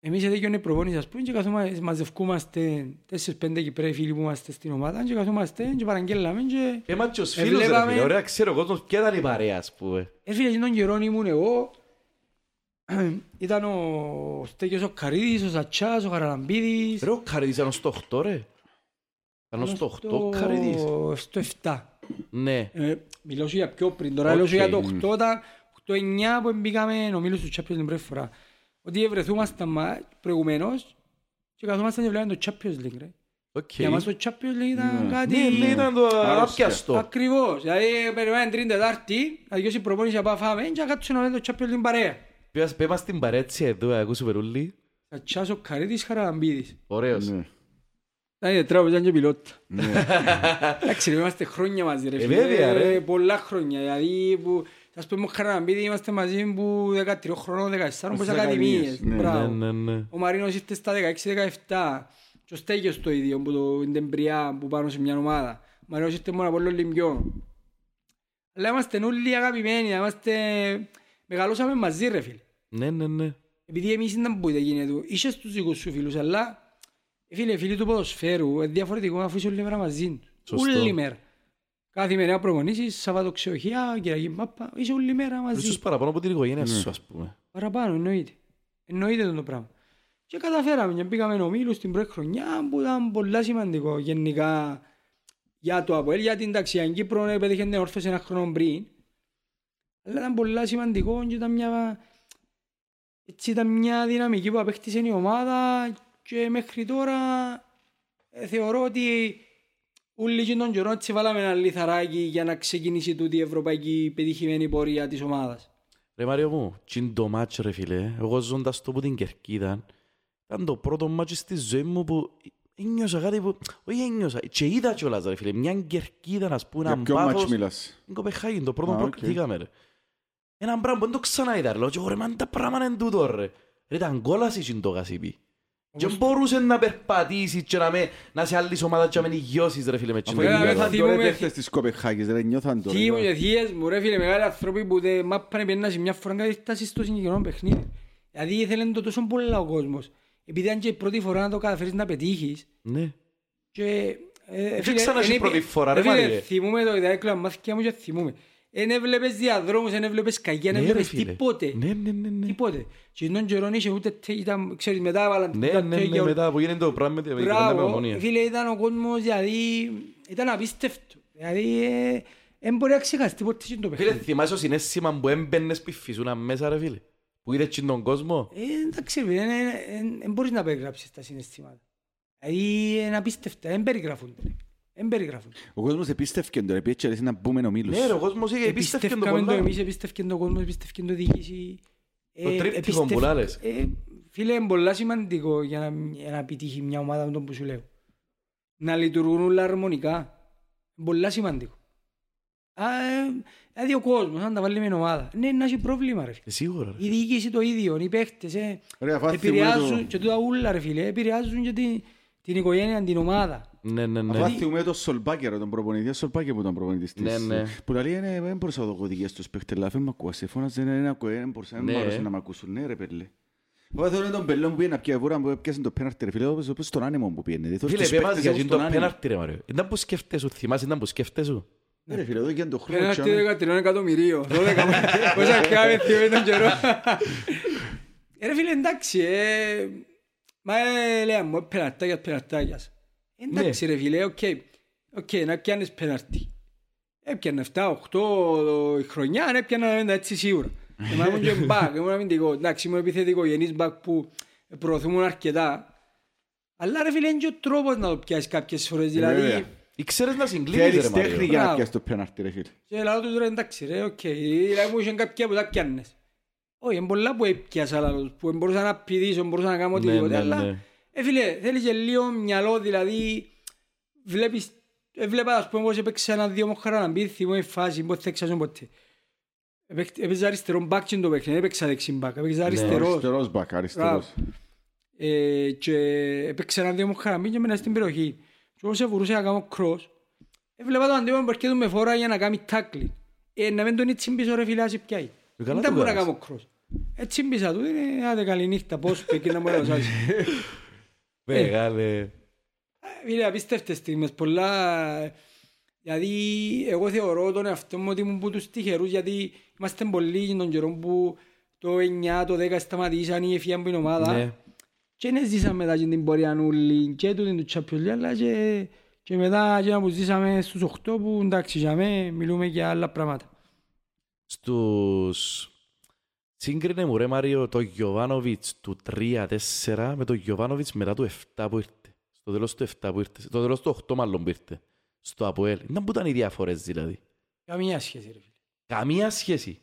Εμείς εδώ είναι προπόνηση ας πούμε και καθόμαστε, μαζευκούμαστε τέσσερις-πέντε Κυπρέοι φίλοι που είμαστε στην ομάδα και καθόμαστε και παραγγέλαμε και... Έμα και ως φίλος ρε Εβλέπαμε- φίλε, ωραία ξέρω ο κόσμος ποια ήταν η παρέα ας πούμε. Ε, φίλε, εκείνον τον καιρό ήμουν εγώ, ήταν ο Στέκιος ο Καρίδης, ο Σατσάς, ο Χαραλαμπίδης. Ρε ο Καρίδης ήταν στο 8 ρε. Ήταν στο 8 ο Καρίδης. Στο 7. Ναι. Ε, Μιλώ σου για πιο πριν, τώρα Οκ. λέω σου για το 8 ήταν 8-9 που μπήκαμε νομίζω στο Champions την πρώτη φορά. Ότι ευρεθούμασταν μα- προηγουμένως και καθόμασταν και βλέπαμε το Champions League ρε. Οκ. Για μας το Champions League ήταν Ναι. κάτι... Ναι, ναι, ήταν το Άρρωστα. άπιαστο. Ακριβώς. Δηλαδή περιμένουμε τρίτη Τετάρτη, να δικαιώσει η προπόνηση να πάμε φάμε και να κάτσουμε να δούμε το Champions League παρέα. Πες πες μας στην παρέτσι εδώ, ακούσου περούλη. Θα τσάσω Καρίτης Χαραλαμπίδης. Ωραίος. Ναι. Ήταν η τράπεζα και πιλότα. Ναι. Εντάξει ρε, είμαστε χρόνια μαζί ρε Ε, φίλε. βέβαια, ρε. Ε, Πολλά χρόνια. Δηλαδή που... Ας πούμε ο Χαραλαμπίδη είμαστε μαζί που 13 χρονών, 14 Στις όπως ακαδημίες. ακαδημίες, ναι. Ναι, Μπράβο. ναι, ναι. Ο Μαρίνος ήρθε στα 16-17. Και ο Στέγιος το ίδιο που το Ιντεμπριά που πάνω σε μια ομάδα. Ο Μαρίνος ήρθε μόνο από όλο Λιμπιό. Αλλά είμαστε όλοι αγαπημένοι, είμαστε... Μεγαλώσαμε μαζί ρε φίλε. Ναι, ναι, ναι. Επειδή εμείς ήταν που γίνεται του, είχες τους δικούς σου φίλους, αλλά ε, φίλε, φίλοι του ποδοσφαίρου, είναι διαφορετικό αφού είσαι όλη μέρα μαζί του. Σωστό. Όλη μέρα. Κάθε μέρα προπονήσεις, Σαββάτο ξεοχεία, Κυριακή μάπα, είσαι όλη μέρα μαζί. Ίσως παραπάνω από την οικογένεια Ναι. σου ας πούμε. Παραπάνω, εννοείται. Εννοείται το πράγμα. Και καταφέραμε και πήγαμε ομίλους την πρώτη χρονιά που ήταν πολλά σημαντικό γενικά για το ΑΠΟΕΛ, γιατί εντάξει, αν Κύπρο επέτυχε την όρθωση ένα χρόνο πριν. Αλλά ήταν πολλά σημαντικό και ήταν μια, έτσι ήταν μια δυναμική που απέκτησε η ομάδα και μέχρι τώρα ε, θεωρώ ότι όλοι και τον καιρό έτσι βάλαμε ένα λιθαράκι για να ξεκινήσει τούτη η ευρωπαϊκή πετυχημένη πορεία της ομάδας. Ρε Μάριο μου, τσιν το μάτς ρε φίλε, εγώ ζώντας το που την Κερκίδα, ήταν το πρώτο μάτς στη ζωή μου που ένιωσα κάτι που, όχι ένιωσα, και είδα κιόλας ρε φίλε, μια Κερκίδα να πούμε, Για έναν ποιο μάτς πάθος, μιλάς; την Κοπεχάγη, το πρώτο Α, που οκ. προκληθήκαμε ρε. Έναν πράγμα που δεν το ξαναείδα ρε, λέω και εγώ ρε μαν τα πράγματα είναι τούτο ρε. Ρε ήταν κόλαση τσιν το γασίπι. Και μπορούσε να περπατήσει και να, με, να σε άλλη ομάδα και να μην υγιώσεις ρε φίλε με τσιν Αφού το Ρε, γήπεδο. θα νιώθαν τώρα οι θυμούμε- παίχτες της Κοπεχάγης, ρε, νιώθαν τώρα. Τι μου και θείες μου ρε φίλε μεγάλοι άνθρωποι που δεν μάπανε πέννα σε μια φορά κάτι φτάσει στο συγκεκριμένο παιχνίδι. Δηλαδή ήθελε το τόσο πολλά ο κόσμος. Επειδή ήταν και η πρώτη φορά να το καταφέρεις να πετύχεις. Ναι. Και, ε, Δεν ξανά η πρώτη φορά, ρε, φίλε, Μάριε. θυμούμαι το δάκλα μάθηκια μου και θυμούμαι. Εν έβλεπες διαδρόμους, εν έβλεπες καγιά, εν Ναι, ρε, έβλεπες φίλε. τίποτε. Ναι, ναι, ναι, ναι. Τίποτε. Και τον καιρό είχε ούτε τε- ήταν, ξέρεις, μετά έβαλαν Ναι, τα ναι, τέτοια, ναι, μετά που γίνεται το πράγμα με την κουβέντα με Μπράβο, ομονία. φίλε, ήταν ο κόσμος, δηλαδή, ήταν απίστευτο. Δηλαδή, ε, δεν μπορεί να ξεχαστεί ποτέ και το Φίλε, παιχνίδι. θυμάσαι το συναίσθημα που έμπαινες που φυσούνα μέσα ρε φίλε. Που είδες και τον κόσμο; Ε, εντάξει, φίλε, δεν μπορείς να περιγράψεις τα συναισθήματα. Δηλαδή, είναι απίστευτα, δεν περιγραφούνται. Δεν περιγραφούνται. Ο κόσμος επίστευκε τώρα, πήγε και να μπούμε ομίλους. Ναι ρε, ο κόσμος είχε επίστευκε το Επίστευκαμε το πολλά. εμείς, επίστευκε το κόσμο, επίστευκε το διοίκηση. Το Ε, τρίπτυχο επίστευ- που λάλες. ε, Φίλε, είναι πολλά σημαντικό για να, για να επιτύχει μια ομάδα με τον που σου λέω. Να λειτουργούν όλα αρμονικά. Είναι πολλά σημαντικό. Α, ε, Δηλαδή ο κόσμος, αν τα βάλει με ομάδα, ναι, να έχει πρόβλημα ρε φίλε. Ε, Σίγουρα ρε. Η διοίκηση το ίδιο, οι παίχτες, ε, Ρε, αφού θυμούμε επηρεάζουν το- και τούτα ούλα ρε φίλε, επηρεάζουν και την, την οικογένεια, την ομάδα. Ναι, ναι, Αφού ναι. θυμούμε το Σολμπάκερ, τον προπονητή, ο Σολμπάκερ που ήταν προπονητής της. Ναι, ναι. Που λέει, «Ε, δεν μπορούσα να δω οδηγίες στους παίχτες, αλλά δεν μ' ακούω, σε φώναζε, δεν ακούω, δεν μπορούσα, δεν Ναι. μ' άρεσε να μ' ακούσουν, ναι ρε πέλε. Εγώ θέλω τον πελόν που πήγε να πιάει βούρα που έπιασε το πέναρτι ρε φίλε, όπως όπως στον άνεμο που πήγαινε. Δηλαδή, Φίλε, τους πέ μας παίχτες για όπως εκείνο στον το άνεμο. πέναρτι ρε Μάριο. Ήταν που σκέφτεσαι, θυμάσαι ήταν που σκέφτεσαι. Ναι, ρε φίλε, εδώ και το χρόνο. Ένα τσάμε. τι 13 εκατομμυρίο, 12 πόσα κάμε θυμάμαι τον καιρό. Ε, Ρε φίλε, εντάξει, ε, μα ε, λέει μου, πεναρτάκιας, πεναρτάκιας. Εντάξει ρε φίλε, οκ, οκ, να πιάνεις πεναρτί. Έπιανε 7, 8 η χρονιά, αν έπιανα έτσι σίγουρα. Εμάς ήμουν και μπακ, ήμουν αμυντικό. Εντάξει, ήμουν επιθετικό, γενής μπακ που προωθούμουν αρκετά. Αλλά ρε φίλε, είναι και ο τρόπος να το πιάσεις κάποιες φορές, δηλαδή... βέβαια. Ήξερες να συγκλίνεις Θέλεις ρε τέχνη Μάριο. για να Μπράβο. πιάσεις το πέναρτι ρε φίλε. Και λέω τους ρε εντάξει ρε, οκ. Δηλαδή μου είχαν κάποια που τα πιάννες. Όχι, είναι πολλά που έπιασα λαλούς, που μπορούσα να πηδήσω, μπορούσα να κάνω Ναι, οτιδήποτε, ναι, αλλά... ναι. Ε, φίλε, θέλεις και λίγο μυαλό, δηλαδή... Βλέπεις... Έβλεπα, ας πούμε, πώς έπαιξε ένα δύο μοχαρά να μπει, θυμώ η φάση, πώς θα έξασαν ποτέ. Έπαιξε- Έπαιζε αριστερό μπακ και το παιχνίδι, έπαιξα δεξί μπακ, έπαιξε Ναι, αριστερός. Αριστερός μπακ, αριστερός. Ε, και έπαιξε ένα δύο μοχαρά μπει και μένα στην περιοχή. Και όπως εβουρούσε να κάνω cross, έβλεπα τον αντίπαλο που έρχεται με φορά για να κάνει tackling. Ε, να μην τον έτσι πίσω ρε φίλε, ας πιάει. Ε, καλά Δεν το μπορώ να κάνεις. κάνω cross. Έτσι μπήσα του, είναι άντε καλή νύχτα, πώς πήγε να μου έδωσες. Μεγάλε. Είναι απίστευτες στιγμές, πολλά... Γιατί εγώ θεωρώ τον εαυτό μου ότι ήμουν που τους τυχερούς, γιατί είμαστε πολλοί τον καιρό που το 9, το 10 σταματήσαν ή έφυγαν από την ομάδα. Ναι. Και δεν ζήσαμε μετά και την πορεία νουλή και τούτην του Champions League, αλλά και, και μετά και να που ζήσαμε στους 8 που εντάξει για μέ, μιλούμε για άλλα πράγματα. Στους... Σύγκρινε μου ρε Μάριο το Γιωβάνοβιτς του 3-4 με το Γιωβάνοβιτς μετά του 7 που ήρθε. Στο τέλος του 7 που ήρθε. Στο τέλος του 8 μάλλον που ήρθε. Στο ΑΠΟΕΛ. Δεν που ήταν οι διαφορές δηλαδή. Καμία σχέση ρε φίλε, Καμία σχέση.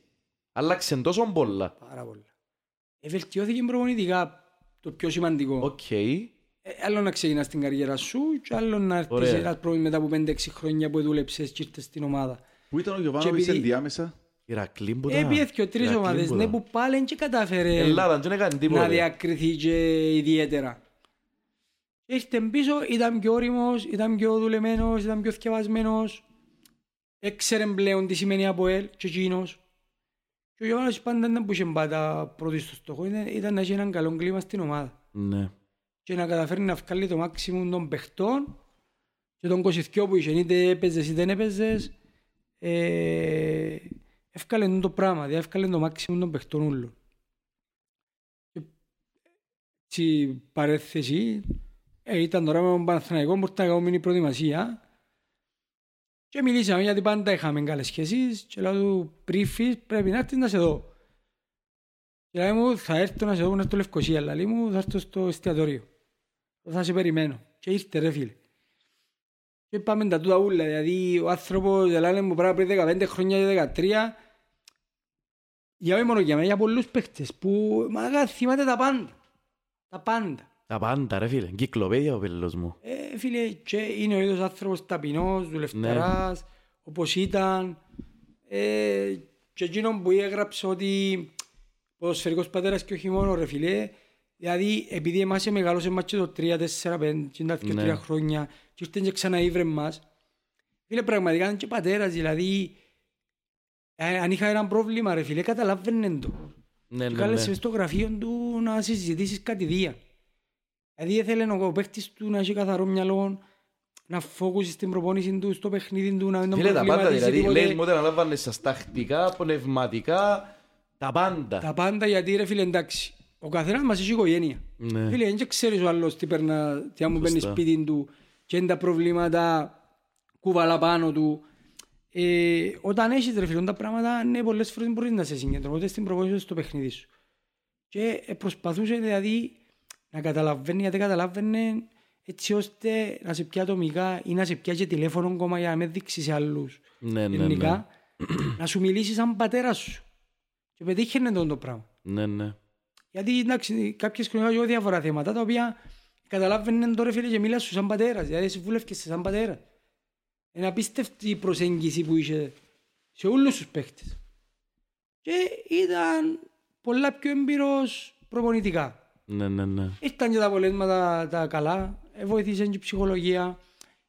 Άλλαξε τόσο πολλά. πάρα πολλά. Εβελτιώθηκε προπονητικά το πιο σημαντικό. Οκ. Ε, άλλο να ξεκινάς την καριέρα σου και άλλο να έρθεις Ωραία. ένας πρόβλημα μετά από 5-6 χρόνια που δούλεψες και ήρθες στην ομάδα. Πού ήταν ο Γιωβάνοβιτς επειδή- ενδιάμεσα; Ηρακλή που Ε, πήγε και τρεις Ηρακλή ομάδες, που ναι, ήταν. που πάλι δεν και κατάφερε Ελλάδα, δεν έκανε να τίποτα. διακριθεί και ιδιαίτερα. Και Ήρθε πίσω, ήταν πιο όριμος, ήταν πιο δουλεμένος, ήταν πιο θκευασμένος. Έξερε πλέον τι σημαίνει από ελ και εκείνος. Και ο Γιώργος πάντα δεν που είχε πάντα πρώτη στο στόχο, ήταν, ήταν να έχει έναν καλό κλίμα στην ομάδα. Ναι. Και να καταφέρει να βγάλει το μάξιμουμ των παιχτών και των 22 που είχε, είτε έπαιζες είτε δεν έπαιζες. Ε, εύκαλε το πράγμα, δηλαδή εύκαλε το μάξιμουμ των παιχτών όλων. Και Έτσι παρέθεση, ε, ήταν τώρα με τον Παναθηναϊκό που ήρθα εγώ μείνει προετοιμασία και μιλήσαμε γιατί πάντα είχαμε καλές σχέσεις και λέω του πρίφης πρέπει να έρθεις να σε δω. Και λέει μου θα έρθω να σε δω που είναι στο Λευκοσία, αλλά λέει μου θα έρθω στο εστιατόριο. Θα σε περιμένω. Και ήρθε ρε φίλε. Και πάμε τα τούτα ούλα, δηλαδή ο άνθρωπος λένε μου πράγμα πριν 15 χρόνια και 13 για όχι μόνο για μένα, για πολλούς παίχτες που μα θυμάται τα πάντα. Τα πάντα. Τα πάντα ρε φίλε. Κυκλοπαίδια ο πέλος μου. Ε, φίλε, και είναι ο ίδιος άνθρωπος ταπεινός, δουλευταράς, όπως ήταν. Ε, και εκείνον που έγραψε ότι ποδοσφαιρικός πατέρας και όχι μόνο ρε φίλε, δηλαδή επειδή εμάς μεγάλωσε μας και το 3, 4, 5, και τα δύο, Ναι. τρία χρόνια και ήρθαν και ξανά ήβρε μας. Φίλε, πραγματικά είναι και πατέρας, δηλαδή ε, αν είχα ένα πρόβλημα ρε φίλε, καταλάβαινε το. Ναι, Και ναι, κάλεσε ναι. στο γραφείο του να συζητήσεις κατηδία. Δηλαδή ήθελε ο παίκτης του να έχει καθαρό μυαλό, να φόκουσει στην προπόνηση του, στο παιχνίδι του, να μην τον Φίλε, τα πάντα προβληματίζει δηλαδή. τίποτε. Λέει μου όταν αναλάβανες στα τακτικά, πνευματικά, τα πάντα. Τα πάντα γιατί ρε φίλε εντάξει. Ο καθένας μας έχει οικογένεια. Ναι. Φίλε, δεν ξέρεις ο άλλος τι, περνά, τι αν μου παίρνει Σωστά. σπίτι του και είναι τα προβλήματα κουβαλά πάνω του. Ε, όταν έχεις ρε φίλε τα πράγματα, ναι, πολλές φορές μπορείς να σε συγκεντρώνεις στην προπόνηση σου στο παιχνίδι σου. Και ε, προσπαθούσε δηλαδή να καταλαβαίνει γιατί καταλάβαινε έτσι ώστε να σε πιάσει ατομικά ή να σε πιάσει τηλέφωνο ακόμα για να με δείξεις σε άλλους Ναι, ναι, ελληνικά, να σου μιλήσει σαν πατέρας σου. Και πετύχαινε τον το πράγμα. Ναι, ναι. Γιατί εντάξει, κάποιες χρονιές έχω διάφορα θέματα τα οποία καταλάβαινε το ρε φίλε και μίλα σου σαν πατέρας. Δηλαδή εσύ βούλευκες σαν πατέρα. Είναι απίστευτη η προσέγγιση που είχε σε όλους τους παίχτες. Και ήταν πολλά πιο έμπειρος προπονητικά. Ναι, ναι, ναι. Ήρθαν και τα αποτελέσματα τα καλά, ε, βοήθησε και η ψυχολογία.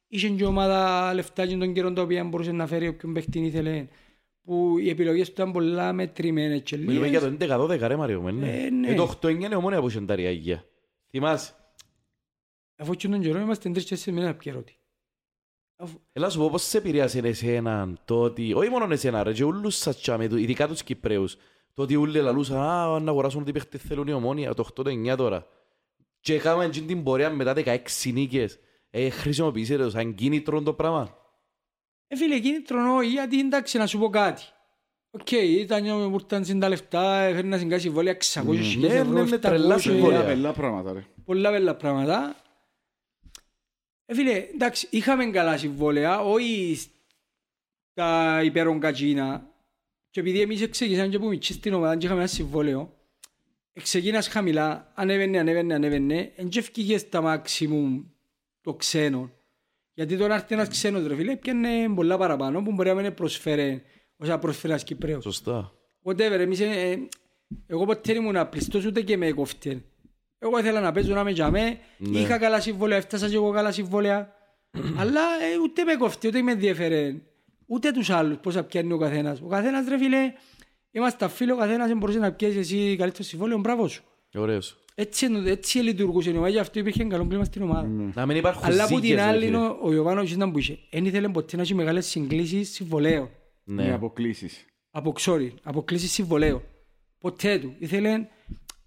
Είχε και ομάδα λεφτά και των καιρών τα οποία μπορούσε να φέρει όποιον παίχτη ήθελε. Που οι επιλογές του ήταν πολλά μετρημένες και Μιλούμε για λίγες. το 11-12 ρε Μαριο μου, ναι. Ε, ναι. Ε, το 8-9 είναι ομόνια που είχε τα ριάγια. Θυμάσαι; Αφού και τον καιρό είμαστε τρεις-τέσσερις μήνες απκαιρώτη. Αφού... Έλα σου πω πώς σε επηρέασε εσένα το ότι, όχι μόνο εσένα ρε, και όλους σας τσάμε, του- ειδικά τους Κυπρέους, το ότι όλοι λαλούσαν, α, να αγοράσουν ό,τι παίχτες θέλουν οι ομόνια, το 8-9 τώρα. Και έκαναν και την πορεία μετά 16 νίκες. Ε, χρησιμοποιήσε το σαν κίνητρο το πράγμα. Ε, φίλε, κίνητρο όχι, γιατί εντάξει να σου πω κάτι. Οκ, ήταν που ήρθαν στην τα λεφτά, έφερε να συγκάσει συμβόλαια 600 Ναι, χιλιάδες ναι, ευρώ, ναι, τρελά 700, συμβόλαια. Πολλά πελλά πράγματα ρε. πολλά πελλά πράγματα. Ε, φίλε, εντάξει, είχαμε καλά συμβόλαια, όχι τα υπερογκατσίνα. Και επειδή εμείς ξεκινήσαμε και που μιτσιοί στην ομάδα και είχαμε ένα συμβόλαιο, ξεκίνας χαμηλά, ανέβαινε, ανέβαινε, ανέβαινε, εν και ευκήγες στα maximum το ξένο. Γιατί τώρα έρθει ένας ξένος ρε φίλε, πιάνε πολλά παραπάνω που μπορεί να μην προσφέρει όσα προσφέρει ένας Κυπρέος. Σωστά. Whatever, εμείς, ε, ε, εγώ ποτέ δεν ήμουν απλιστός ούτε και με κοφτή. Εγώ ήθελα να παίζω να με τζαμέ, Ναι. είχα καλά συμβόλαια, έφτασα και εγώ καλά συμβόλαια. Αλλά ε, ούτε με κοφτή, ούτε με ενδιαφέρε. Ούτε τους άλλους πώς θα πιάνει ο καθένας. Ο καθένας ρε φίλε Είμαστε φίλοι, ο καθένας δεν μπορούσε να πιέσει εσύ καλύτερο συμβόλαιο, μπράβο σου. Ωραίος. Έτσι, εννο- έτσι λειτουργούσε η ομάδα, γι' αυτό υπήρχε καλό κλίμα στην ομάδα. Να μην υπάρχουν Αλλά από την ζήκες, ρε άλλη, φίλε. ο- ο Ιωβάνοβιτς ήταν που είχε. Εν ήθελε ποτέ να έχει μεγάλες συγκλήσεις συμβολέων. Με Ναι. αποκλήσεις. Από, sorry, αποκλήσεις συμβολέων. Ποτέ του. Ήθελε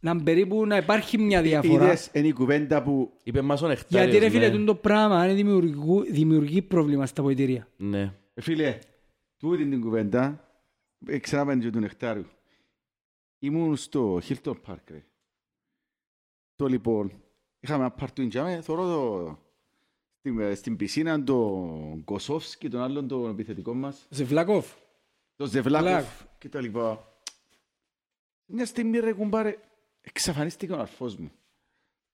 να περίπου να υπάρχει μια διαφορά. Είδες, είναι η κουβέντα που Είπε μας ο Νεκτάριος, Γιατί ρε φίλε, ναι. τούτο το πράγμα είναι δημιουργού- δημιουργεί πρόβλημα στα ποητήρια. Ναι. Ε, Φίλε, τούτη την κουβέντα, ε, ξαναπέντε και του Νεκτάριου. Ήμουν στο Hilton Park, ρε. Το λοιπόν, είχαμε ένα παρτούιν και άμε, θωρώ το, στην, ε, στην πισίνα τον Κοσόφσκι, τον άλλον τον επιθετικό μας, Ζεβλάκοφ. τον Ζεβλάκοφ Βλάκοφ. και τα λοιπά. Μια στιγμή ρε κουμπάρε, εξαφανίστηκε ο αρφός μου.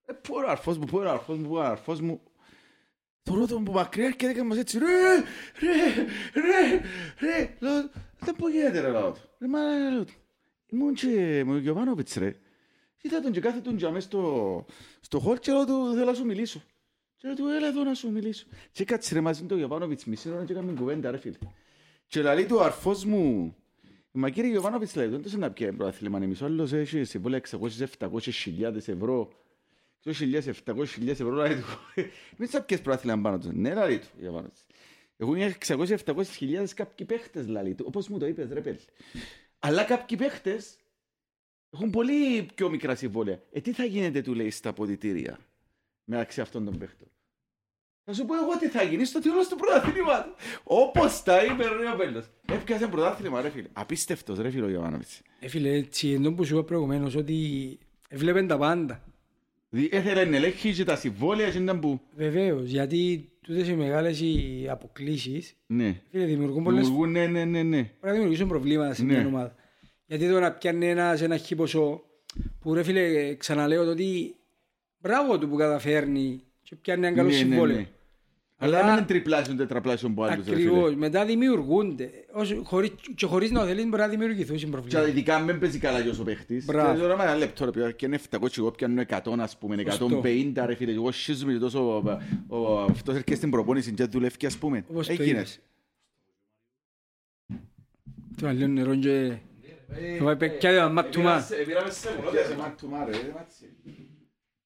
Ε, πού είναι ο αρφός μου, πού είναι ο αρφός μου, πού είναι ο αρφός μου. Θωρώ τον που μακριά και έκανε μας έτσι, ρε, ρε, ρε, ρε. Λέω, δεν πω γίνεται ρε λαό του. Ρε μα, λέω του. Ήμουν και με ο Γιωβάνοβιτς ρε. Είδα τον και κάθε τον και αμέσως στο, στο χολ και λέω του, θέλω να σου μιλήσω. Και λέω του, έλα εδώ να σου μιλήσω. Και κάτσε ρε μαζί με τον Γιωβάνοβιτς μισή ώρα και έκαμε κουβέντα ρε φίλε. Και λέει του ο αρφός μου, Μα κύριε Γιωβάνοβιτς λέει, δεν τόσο να πιέει προάθλημα, εμείς ο άλλος έχει συμβόλαια 600-700 χιλιάδες ευρώ. 600.000-700.000 ευρώ, λέει του. Μην θα πιέσεις προάθλημα πάνω τους. Ναι, λέει του, Γιωβάνοβιτς. Έχουν 600-700 χιλιάδες κάποιοι παίχτες, λέει του, όπως μου το είπες, ρε παιδί. Αλλά κάποιοι παίχτες έχουν πολύ πιο μικρά συμβόλαια. Ε, τι θα γίνεται, του λέει, στα αποδητήρια μεταξύ αυτών των παίχτων. Θα σου πω εγώ τι θα γίνει στο τέλος του πρωταθλήματος. Όπως τα είπε ρε ο Πέλλος. Έπιασε πρωτάθλημα ρε φίλε. Απίστευτος ρε φίλε ο Γιωβάνοβιτς. Ε, φίλε, έτσι, ενώ που σου είπα προηγουμένως, ότι έβλεπεν τα πάντα. Δι- Έθελε να ελέγχει και τα συμβόλαια και ήταν που... Βεβαίως, γιατί τούτες οι μεγάλες οι αποκλήσεις, Ναι. φίλε, δημιουργούν πολλές Δημιουργούν, ναι, ναι, ναι, ναι. Πρέπει να δημιουργήσουν προβλήματα σε Ναι. μια ομάδα. Γιατί εδώ να πιάνει ένας ένα χι ποσό που ρε φίλε ξαναλέω το ότι μπράβο του που καταφέρνει και πιάνει ένα καλό Ναι, ναι, συμβόλαιο. ναι. Αλλά να είναι τριπλάσιο, τετραπλάσιο από άλλους ρε φίλε. Ακριβώς. Μετά δημιουργούνται. Όσο- χωρίς- Και χωρίς να θέλεις μπορεί να δημιουργηθούν Και προβλήματα. ειδικά με παίζει καλά και ο παίχτης. Μπράβο. Και τώρα με ένα λεπτό ρε παιδιά, και είναι 700 και εγώ πιάνω 100 ας πούμε, Σωστό. 150 ρε φίλε. Και εγώ σχίζομαι και τόσο, ο- ο- αυτός έρχεται στην προπόνηση και δουλεύει ας πούμε. Όπως το Έγινες. είπες. Τώρα λέω νερό και... Θα πάει παιδιά τα μάτ του μα. Πήραμε σε Πιάσε μάτ του μάρε, ρε, μάτσι.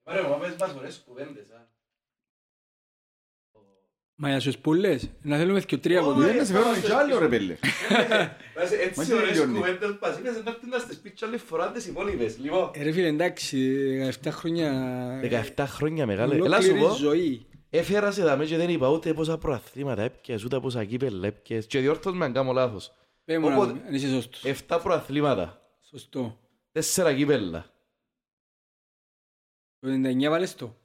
Ωραία, μα πες μας ωραίες κουβέντες, α. Μα για στους πουλές. Να θέλουμε και τρία από Δεν να σε φέρω κι άλλο ρε πέλε. Μα Έτσι τι ωραίες τελειώνει. κουβέντες πας, είπες να έρθουν να στις πεις κι άλλη φορά τις υπόλοιπες. Λοιπόν, Ε, Ρε φίλε εντάξει, 17 χρόνια... 17 χρόνια μεγάλε. Έλα σου Ολόκληρη πω, ζωή. έφερα σε δαμές και δεν είπα ούτε πόσα προαθλήματα έπιες, ούτε πόσα κύπελα έπιες. Και διόρθως με αν κάνω λάθος. Πες μου να Οπότε- δούμε, αν είσαι σωστός. 7 προαθλήματα, Σωστό. 4 κύπελα. Το 99 βάλες το.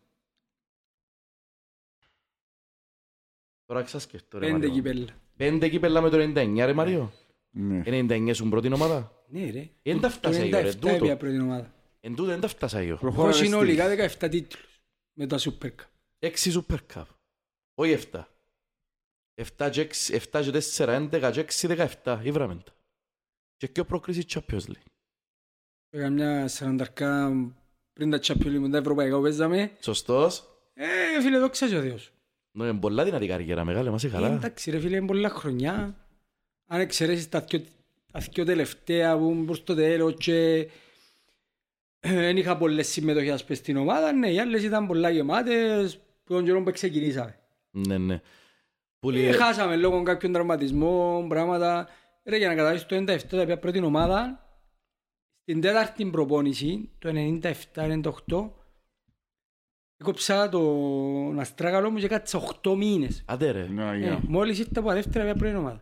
Τώρα ξασκεφτώ ρε Πέντε Μάριο. κυπέλλα. Πέντε κύπελα με το 99 ρε Μάριο. Ναι. 99 σου πρώτη ομάδα. Ναι ρε. Εν τα φτάσα εγώ, ρε, Το 97 τούτο. έπια πρώτη ομάδα. Εν τούτο δεν τα φτάσα εγώ. Προχώρα Έχω ρε συνολικά 17 τίτλους. Με τα Super Cup. 6 Super Cup. Όχι 7. 7 και 6, 7 και 4, 11 και 6, 17. Ήβραμε τα. Και πιο πρόκριση Champions League. Πήγα μια σαρανταρκά πριν τα Champions League, τα ευρωπαϊκά που παίζαμε. Σωστός. Ε, φίλε, δόξα και ο Θεός. Ναι, είναι πολλά δυνατή καριέρα μεγάλη, μας Ε, καλά. Εντάξει ρε φίλε, είναι πολλά χρονιά. Αν εξαιρέσεις τα δυο, τα δυο τελευταία που ήμουν προς το τέλος και δεν είχα πολλές συμμετοχές ας πούμε, στην ομάδα, ναι, οι άλλες ήταν πολλά γεμάτες που τον καιρό που ξεκινήσαμε. Ναι, ναι. Που Ε, λέει, χάσαμε λόγω κάποιων τραυματισμών, πράγματα. Ρε, για να καταλάβεις το 97 τα οποία πρώτη ομάδα, στην τέταρτη προπόνηση, το 97-98, έκοψα τον αστράγαλο μου και κάτσα 8 μήνες. Άντε ρε. Ναι, Ε, για. μόλις ήρθα από τα δεύτερα πια πρώτη ομάδα.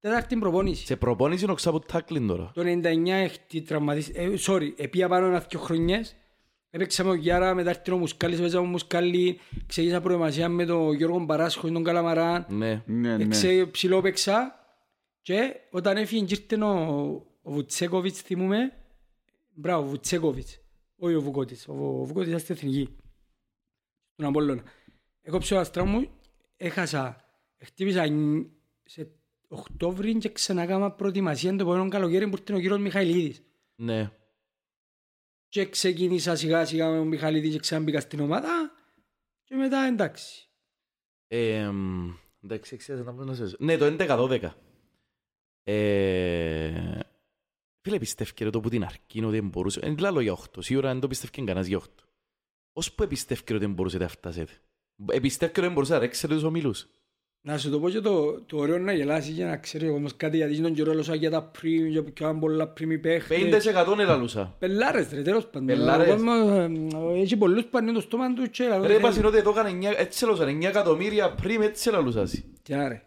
Τέταρτη προπόνηση. Σε προπόνηση είναι ο ξάπου τάκλιν τώρα. Το 99 έχει τραυματίσει. Ε, sorry, επία πάνω ένα δυο χρονιές. Έπαιξα με ο Γιάρα, μετά ήρθε ο Μουσκάλης, παίζαμε ο Μουσκάλη, ξεκίνησα προετοιμασία με τον Γιώργο Παράσχο, τον Καλαμαράν. Ναι. Ναι, ναι. Εξε, ψηλό παίξα και όταν έφυγε και ήρθε ο, ο Βουτσέκοβιτς, θυμούμε, μπράβο, Βουτσέκοβιτς, όχι ο Βουκώτης, ο, ο Βουκώτης ήταν στην Εθνική, στον Απόλλωνα. Έκοψε ο αστρά μου, έχασα, χτύπησα νι- σε Οκτώβρη και ξανακάμα προετοιμασία το επόμενο καλοκαίρι που ήρθε ο κύριος Μιχαηλίδης. Ναι. Και ξεκίνησα σιγά σιγά με τον Μιχαηλίδη και ξαναμπήκα στην ομάδα και μετά εντάξει. Ε, μ, Εντάξει, εξήγησα να πω να σας- Ναι, το 11-12. Ε, Φίλε, πιστεύκε ρε το που την αρκεί ότι δεν μπορούσε. Δεν λάλλω για 8. Σίγουρα δεν το πιστεύκε κανένας για 8. Ως που επιστεύκε ότι δεν μπορούσε να φτάσετε; Επιστεύκε ότι δεν μπορούσε να ρέξετε τους ομίλους; Να σου το πω και το, το ωραίο να γελάσεις και να ξέρεις ο κόσμος κάτι γιατί στον καιρό έλωσα για τα πριμ, για πιο πολλά πριμ παίχτες. 50% ελαλούσα. Πελάρες ρε, τέλος πάντων. Πελάρες. Ο κόσμος, ε, Έχει πολλούς που ανοίγουν το στόμα τους και λαλούν, Ρε, ε, είπα συνότι εδώ έκανε 9 έτσι ελαλούσα. 9 εκατομμύρια πριν έτσι ελαλούσα. Τι άρα, ρε.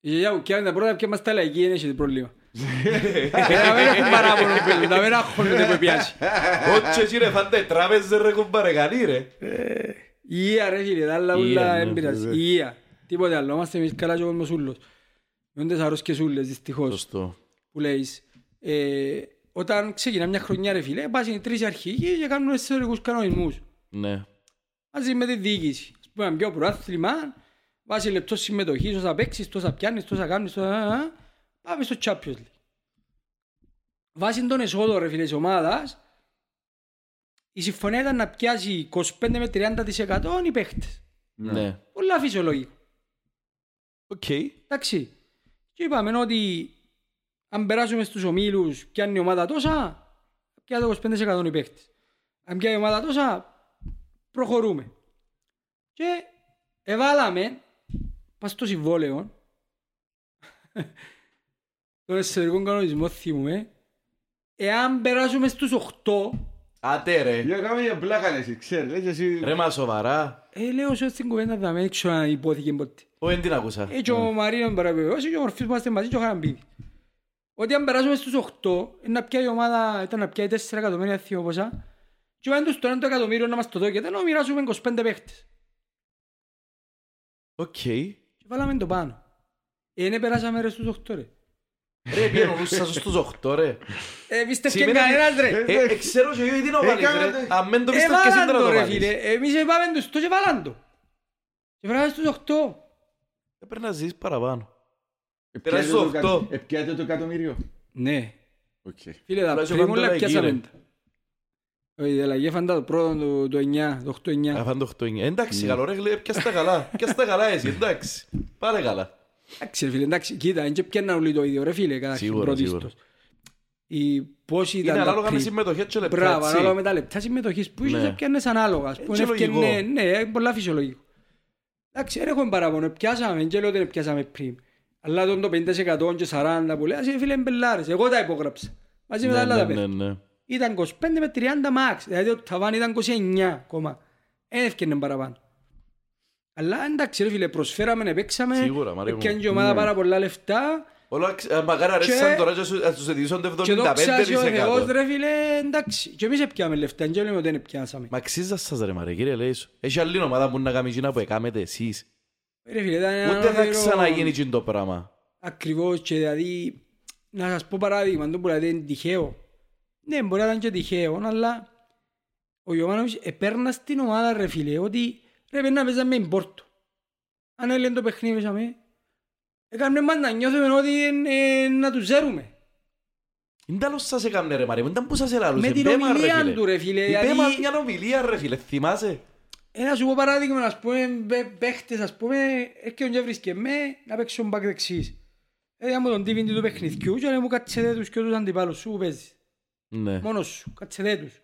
Η γιαγιά μου πιάνει τα πρώτα και μας τα λαϊκή, δεν έχει πρόβλημα. Ε, Να μην έχουν παράπονο, παιδί, να μην αγχώνεται που πιάσει. Όχι εσύ ρε φάντε τράπεζες ρε κουμπάρε κανεί ρε. Υγεία ρε φίλε, τα άλλα Υγεία, ούλα ναι, δεν πειράζει. βέβαια. Υγεία. Τίποτε άλλο, είμαστε εμείς καλά και ο κόσμος ούλος. Με τις αρρώσκες ούλες, δυστυχώς. Σωστό. που λέεις, ε, όταν ξεκινά μια χρονιά ρε φίλε, πας είναι τρεις αρχηγοί και κάνουν εσωτερικούς κανονισμούς. Ναι. Μαζί με τη διοίκηση. Ας πούμε, αν πιο προάθλημα, βάσει λεπτό συμμετοχής, όσα παίξεις, τόσα πιάνεις, τόσα κάνεις, τόσα... α, α, Πάμε στο Champions League. Βάσει των εσόδων ρε φίλε της ομάδας, η συμφωνία ήταν να πιάσει 25 με 30% οι παίχτες. Ναι. Πολλά φυσιολογικό. Οκ. Εντάξει. Και είπαμε ότι αν περάσουμε στους ομίλους πιάνει η ομάδα τόσα, πιάνει το 25% οι παίχτες. Αν πιάνει η ομάδα τόσα, προχωρούμε. Και εβάλαμε, πας στο συμβόλαιο, τον εσωτερικό κανονισμό θυμούμε, εάν περάσουμε στους 8, Άτε ρε. Για κάμε για πλάκα εσύ, ξέρεις, λες εσύ... Ρε μα σοβαρά. ε, λέω σε στην κουβέντα θα με ξέρω αν υπόθηκε ποτέ. Ω, δεν την άκουσα. Έτσι ο Μαρίνο παραβεβαιώσει και ο Μορφής που είμαστε μαζί και ο Χαραμπίδης. Ότι αν περάσουμε στους 8, είναι να πιάει η ομάδα, ήταν να πιάει 4 εκατομμύρια θείο ποσά και πάνε τους το ένα το εκατομμύριο να μας το δώκεται, να μοιράσουμε 25 παίχτες. Οκ. Και βάλαμε το πάνω. Ε, ναι, περάσαμε ρε στους 8 ρε. Ρε πιένω σας στους 8 ρε. Ε, πίστευκε Σημαίνει ότι- κανένας ρε. Ε, ε, ξέρω και εγώ γιατί να βάλεις ρε. Έκανατε. Αν δεν το Ε, πιστεύεις βάλαν δεν το το ρε βάλεις. φίλε. Εμείς είπαμε τους το και βάλαν το. Και περάσαμε στους 8. Ε, Πρέπει να ζεις παραπάνω. Επιάτε Περάσεις το στο εκατο- οκτώ. Επιάτε το εκατομμύριο. Ναι. Οκ. Φίλε, τα Τουλάχιστον πρίμουλα κάνουν το πιάσαμε εκεί, τα. Όχι, η αλλαγή έφαντα το πρώτο, το- το 9, το 8-9. Αφάν το 8-9. Εντάξει, καλό ρε, γλε, πιάσ' τα καλά. Πιάσ' τα καλά εσύ, εντάξει. Πάρε καλά. Εντάξει ρε φίλε, εντάξει, κοίτα, δεν και πιάννα όλοι το ίδιο ρε φίλε, καταρχήν Σίγουρα, πρωτίστως. σίγουρα. Οι πόσοι ήταν Είναι τα ανάλογα με πριν. συμμετοχές και λεπτά, Μπράβο, έτσι. ανάλογα με τα λεπτά συμμετοχής που είχες Ναι. έπιανες ανάλογας. Ας πούμε, Έτσι έφτιανε- λογικό. Ναι, είναι πολλά φυσιολογικό. Εντάξει, δεν έχουμε παράπονο, πιάσαμε, και λέω ότι δεν πιάσαμε πριν. Αλλά τον το 50% και 40% που λέει, «Ας, φίλε μπελάρες, εγώ τα υπόγραψα. Μαζί με τα Ναι, άλλα τα ναι, παιδιά. ναι, ναι. Ήταν 25 με 30 max, δηλαδή το ταβάν ήταν 29 ακόμα. Δεν έφτιανε παραπάνω. Αλλά εντάξει ρε φίλε, προσφέραμε, παίξαμε, Σίγουρα, Μαρία μου. έπιανε και η ομάδα Ναι. πάρα πολλά λεφτά Όλα, ξ- ε, μακάρι αρέσαν τώρα και σου- να τους ειδήσουν το και δόξα σε ο Θεός 75%. ρε φίλε, εντάξει. Και εμείς έπιαμε λεφτά, και λέμε ότι δεν πιάσαμε. Μα αξίζας σας ρε μαρέ, κύριε Λέησο. Έχει άλλη ομάδα που να κάνει εκείνα που έκαμετε εσείς. Ρε φίλε, ήταν ένα Ούτε θα όνειρο- ξαναγίνει εκείνο το πράγμα. Ακριβώς και δηλαδή, να σας πω παράδειγμα, το που λέτε είναι τυχαίο. Ναι, μπορεί να ήταν και τυχαίο, αλλά ο Ιωάννοβιτς επέρνα στην ομάδα ρε φίλε, ότι ρε πρέπει να παίζαμε με Πόρτο. Αν έλεγε το παιχνίδι παίζαμε, έκαμε μας να νιώθουμε ότι ε, να τους ζέρουμε. Είναι τέλος σας έκαμνε ρε μαρέ, μου, ήταν που σας ελαλούσε. Με την Πέ μας, ρε, ομιλία φίλε. του ρε φίλε, Πέ δηλαδή- μας μια ομιλία ρε φίλε, θυμάσαι; Ε, να σου πω παράδειγμα, ας πούμε, παι- παίχτες, ας πούμε, έρχεται και βρίσκε με να παίξω μπακ δεξής. Ε, μου τον τύβιντι του παιχνιδιού και λέει μου κάτσετε τους και τους αντιπάλους σου που παίζεις. Ναι. Μόνος σου, κάτσετε τους.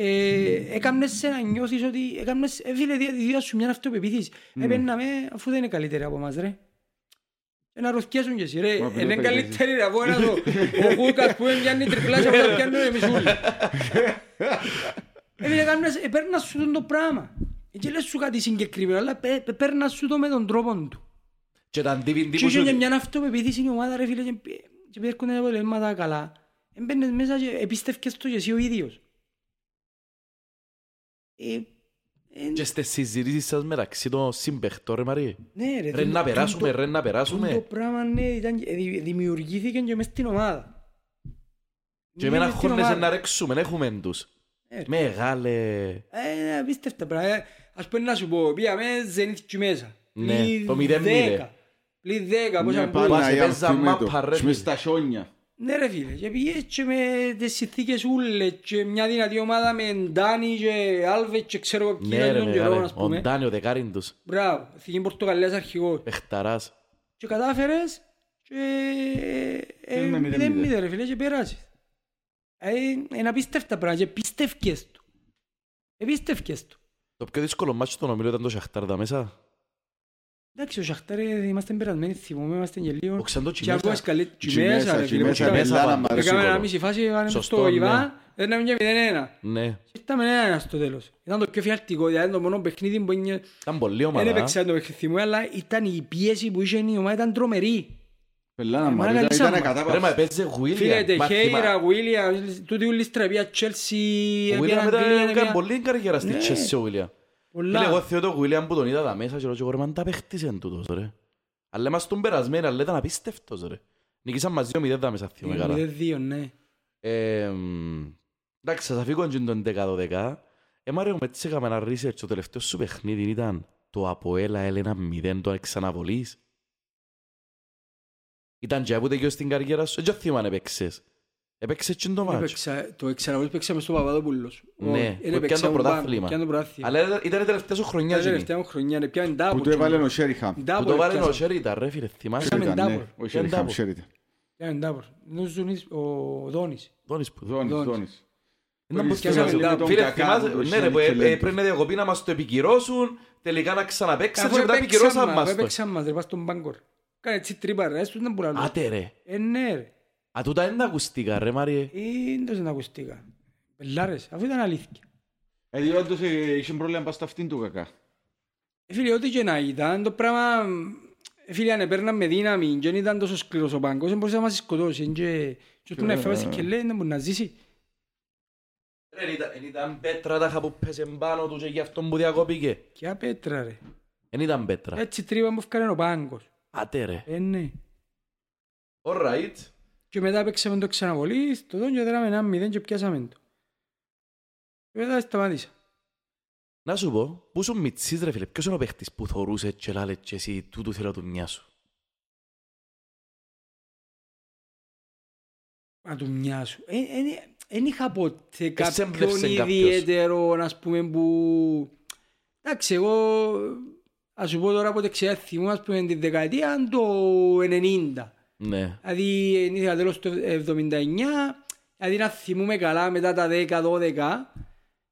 Ε, έκαμνες σε να νιώθεις ότι έκαμνες, ε, φίλε, δι- δι- σου μια αυτοπεποίθηση. Έπαιρναμε αφού δεν είναι καλύτεροι από εμάς, ρε. Και να ρωθιάσουν και εσύ, ρε. Μα, Είναι πιλότα καλύτεροι ρε, από ένας ο, ο Κούκας που δεν πιάνει τριπλάσια από τα πιάνουν εμείς όλοι. Έφυγε κάνοντας, επέρνας σου τον το πράγμα. Και λες σου κάτι συγκεκριμένο, αλλά πέ- πέ- παίρνας σου το με τον τρόπο του. Και τα αντίβιντι Και που είχε σου... και μια αυτοπεποίθηση η ομάδα ρε φίλε και πι- και έρχονται τα αποτελέσματα καλά. Έμπαινες μέσα και επίστευκες το και εσύ ο ίδιος. Ε, ε, Και στις συζητήσεις σας μεταξύ των συμπαιχτών ρε Μαρία. ναι, ρε, Ρε το- να το- περάσουμε, το- ρε να Το περάσουμε. πράγμα ναι, ήταν, ε, δη- δημιουργήθηκε και μες στην ομάδα. Και με ένα Μες στην χώνεσαι ομάδα. να ρέξουμε, να έχουμε τους. Ε, ρε. Μεγάλε. Ε, απίστευτα πράγματα. Ε, Ας πούμε να σου πω, πήγαμε Zenit και μέσα. Ναι, Πλην το 0-0. δέκα. Πλην δέκα, πόσα Ναι, μπούλα. πάντα Πας, η έπαιζα αμφή με μάπα, ρε, το. φίλε. Μες στα χιόνια. Ναι ρε φίλε, και πήγες και με τις συνθήκες ούλες και μια δυνατή ομάδα με Ντάνι και Άλβες και ξέρω εγώ ποιοι Ναι ήταν ρε τον καιρό, μεγάλε. ας Ο πούμε. Ντάνι, ο δεκάριν τους. Μπράβο, εθνική Πορτογαλίας αρχηγός. Πεχταράς. Και κατάφερες και ε, Είναι μηδέν μηδέν μηδέν. μηδέν ρε φίλε και περάσεις. Ε, Είναι απίστευτα πράγματα και πίστευκες του. Επίστευκες του. Το πιο δύσκολο μάτσο στον ομίλιο ήταν το Σαχτάρ τα Εντάξει, ο Σαχτάρ ε, είμαστε περασμένοι, θυμούμε, είμαστε και λίγο. Ο Ξαντός Και ακούω Τσιμέσα. καλή Τσιμέσα, τσιμέσα ρε φίλε. Τσιμέσα, που Τσιμέσα ήταν- Μπελάνα, πάντα. μ' αρέσει Έκαμε ένα κόλο. μισή φάση, έκανε Σωστό, στο ναι. Ιβάν, έδιναμε και 0-1. Ναι. Και Ήρθαμε 1-1 στο τέλος. Ήταν το πιο φιαλτικό, δηλαδή το μόνο παιχνίδι που είναι... Ήταν πολύ Δεν ομάδα. έπαιξα το παιχνίδι μου, αλλά ήταν η πίεση που είχε η ομάδα, ήταν τρομερή. Πελάνα μου, Εμένα ήταν καλύψαμε. ήταν Ρε μα κατάπαυση. παίζε Φίλε, Γουίλιαμ. Τεχέιρα, Βίλιαμ, τούτη ούλης στραπία, Chelsea, Ο έπιαν William Αγγλία, ήταν έκανε έπιαν- πολύ καριέρα στη Ναι. Chelsea ο William. Πολλά. Φίλε, εγώ θεωρώ το William που τον είδα τα μέσα και λέω «Ρε, μαν τα παίχτησε τούτος ρε. Αλλά είμαστε τον περασμένοι, αλλά ήταν απίστευτος ρε. Νικήσαν μαζί ο 0 τα μέσα θυμούμε Είναι καλά. 0-2, ναι. Ε, μ, Εντάξει, σας αφήγω και τον 10-12. Ε, Μάριο, με έτσι έκαμε ένα research. Το τελευταίο σου παιχνίδι ήταν το Αποέλα Έλενα 0 το ξαναβολείς. Ήταν και που τελειώσει την καριέρα σου. Έτσι θυμάμαι αν έπαιξες. Έπαιξες και το μάτσο. Έπαιξα- Το εξαραβόλ παίξαμε στο Παπαδόπουλος. Ναι, Όχι, που δεν έπιανε παίξαμε το πάνω, πρωτάθλημα. έπιανε το πρωτάθλημα. Αλλά ήταν- ήταν η τελευταία σου χρονιά. Ήταν η Τζιμί. τελευταία μου χρονιά, ρε, πιάνε double. Που το έβαλε ο τζιμί. Σέριχαμ. Που Double το βάλε ο πιάσαμε. Σέριτα, ρε φίλε, θυμάσαι; Πιάσαμε Ήταν, ναι. double. Ο Σέριχαμ, double. Σέριτα. Πιάνε double. Νομίζω είναι ο Δόνης. Δόνης που. Δόνης, Δόνης. Δόνης. Ήταν Που πως πιάσαμε με double. τον Φίλε, Κακά, θυμάσαι, τον ναι ρε, που Σέριχ και ε, ε, Λέντο. πρέπει να διακοπεί να μας το επικυρώσουν, τελικά να ξαναπαίξαμε και Αφού μετά έπαιξαν επικυρώσαν μας, μας αφού το. έπαιξαν μας, ρε, πας στον μπάγκορ. Κάνε έτσι τρύπα, ρε, έστω ήταν που λαλώ. Άτε ρε. Ε, ναι, ρε. Α, τούτα είναι τα ακουστικά ρε Μάριε. Ε, δεν το δεν ακουστήκα. Πελάρες, αφού ήταν αλήθεια. Ε, διότι όντως, ε, είχε πρόβλημα πας στο αυτήν του κακά. Ε, Φίλε, ό,τι και να ήταν, το πράγμα... ε, Φίλε, αν έπαιρναν με δύναμη και δεν ήταν τόσο σκληρός ο πάγκος, δεν μπορούσε να μας σκοτώσεις. ε, Και και που να εφεύγασε και λέει, δεν μπορεί να ζήσει. Ρε, εν ήταν- εν ήταν πέτρα τα που πέσε πάνω του και γι' αυτό που διακόπηκε. Και απέτρα, ρε. Εν ήταν πέτρα. Έτσι τρύπα μου έφκανε ο πάγκος. Άτε ρε. Ε, ναι. Alright. Και μετά παίξαμε το ξαναβολή, στο τον και δέραμε ένα μηδέν και πιάσαμε το. Και μετά σταμάτησα. Να σου πω, πού σου μητσής ρε φίλε, ποιος είναι ο παίχτης που θωρούσε και λάλε και εσύ τούτου θέλω του μια σου. Να του μοιάσου. Δεν είχα ποτέ κάποιον έμπνευσε κάποιος. ιδιαίτερο, ας πούμε, που... Εντάξει, εγώ... Ας σου πω τώρα από δεξιά θυμώ, ας πούμε, την δεκαετία το 90. Ναι. Δηλαδή, ήθελα τέλος του 79, δηλαδή να θυμούμε καλά μετά τα 10-12.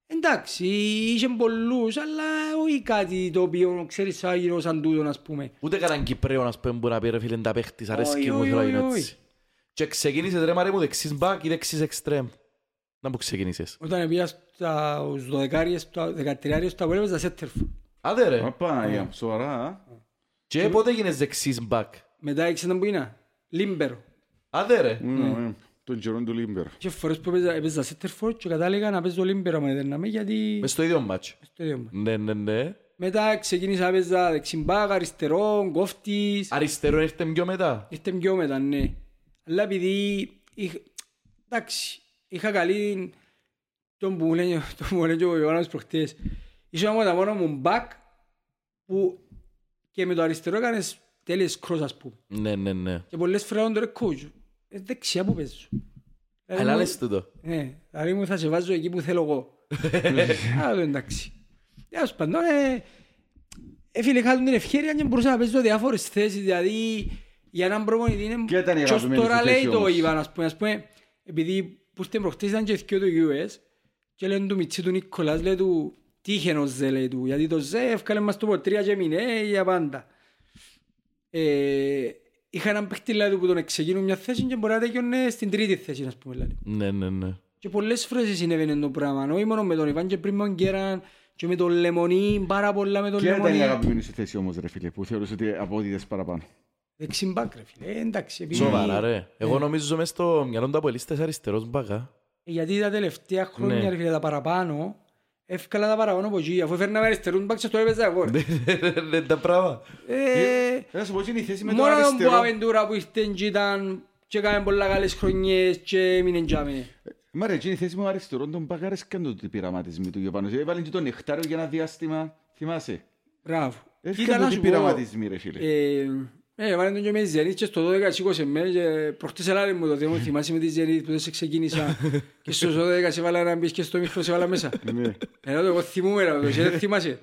Εντάξει, είχε πολλούς, αλλά όχι κάτι το οποίο ξέρεις σαν γύρω σαν τούτο, ας πούμε. Ούτε κανέναν Κυπρέο να πούμε που να πει ρε φίλε τα παίχτης, αρέσκει Όχι, μου όχι, θέλω να όχι, γίνω όχι. έτσι. Και ξεκίνησες ρε Μάρια μου δεξής μπακ ή δεξής εξτρέμ. Να που ξεκίνησες. Όταν πήγα στα 12 στα 13 στα βόλευες τα σέτερφο. Άντε ρε. Απάναγια, σοβαρά. α. Και πότε γίνες δεξής μπακ; Μετά έξανα που είναι, λίμπερο. Άντε ρε. Ναι, ναι. Τον καιρόν του Λίμπερ. Και φορές που έπαιζα, έπαιζα σέτερφο και κατάληγα να παίζω λίμπερο με έδερναμε γιατί... Μες στο ίδιο μάτσο. στο ίδιο μου. Ναι, ναι, ναι. Μετά ξεκίνησα να παίζα δεξιμπάκ, αριστερό, κόφτης. Αριστερό ήρθε πιο μετά; Ήρθε πιο μετά, ναι. Αλλά επειδή... είχ- Εντάξει, είχα καλή... Τον που μου λένε, τον που μου λένε και ο Ιωάννης προχτές. Ήσουν από τα μόνο μου μπακ που και με το αριστερό έκανες τέλειες κρός, ας πούμε. Ναι, ναι, ναι. Και πολλές φορές τον ρε coach. Ε, δεξιά που παίζω. Δηλαδή Αλλά μου- λες τούτο. Ναι, δηλαδή μου θα σε βάζω εκεί που θέλω εγώ. Α, το εντάξει. Τέλος πάντων, ε, ε, φίλε, είχα την ευκαιρία και μπορούσα να παίζω διάφορες θέσεις, δηλαδή για έναν προπονητή είναι... Ποια ήταν η Ποιος αγαπημένη τώρα σου θέση λέει το όμως; Ιβάν, ας πούμε, ας πούμε, επειδή που ήρθε προχτές ήταν και δυο του US και λένε του Μιτσί του Νίκολας, λέει του, τύχαινος Ζε, λέει του, γιατί το Ζε έφκαλε μας το ποτρία και μείνε για πάντα. Ε, είχα έναν παίχτη δηλαδή, που τον εξεγίνουν μια θέση και μπορεί να τελειώνε στην τρίτη θέση, ας πούμε. Δηλαδή. Ναι, ναι, ναι. Και πολλές φορές συνέβαινε το πράγμα, όχι μόνο με τον Ιβάν και πριν με τον Γκέραν και με τον Λεμονί, πάρα πολλά με τον Ποια ήταν η Λεμονί. αγαπημένη σου θέση όμως ρε φίλε που θεωρείς ότι απόδιδες παραπάνω; Δεξιμπάκ ρε φίλε, Ε, εντάξει. επειδή- Σοβαρά ρε. Ναι. Εγώ νομίζω μες στο μυαλό του Αποελίστες αριστερός μπακά. Γιατί τα τελευταία χρόνια Ναι. ρε φίλε τα παραπάνω, εύκολα τα παραπάνω από εκεί, αφού έφερνα με αριστερούς μπακ και στο έπαιζα εγώ. ρε. Δεν τα πράγμα. Ε, Θα σου πω ότι είναι η θέση με το Μόνο τον αριστερό. Μποαβεντούρα που ήρθε και ήταν και έκανε πολλά καλές χρονιές και έμεινε τζάμε. Μα ρε, εκείνη η θέση με το αριστερό τον παγάρες καν το πειραματισμοί του Γιωβάνος. Έβαλε και τον Νεκτάριο για ένα διάστημα, θυμάσαι; Μπράβο. Έφυγαν Κοίτα να τότε σου πω, πειραματισμοί ρε φίλε. Ε, ε, βάλε τον και με τη Zenit και στο 12 σήκωσε μες και προχτές ελάλε μου το θέμα, θυμάσαι με τη Zenit που δεν σε ξεκίνησα και στο 12 σε βάλα να μπεις και στο μίχρο σε βάλα μέσα. Ναι. Ενώ το εγώ θυμούμαι, ρε, το εσύ δεν θυμάσαι.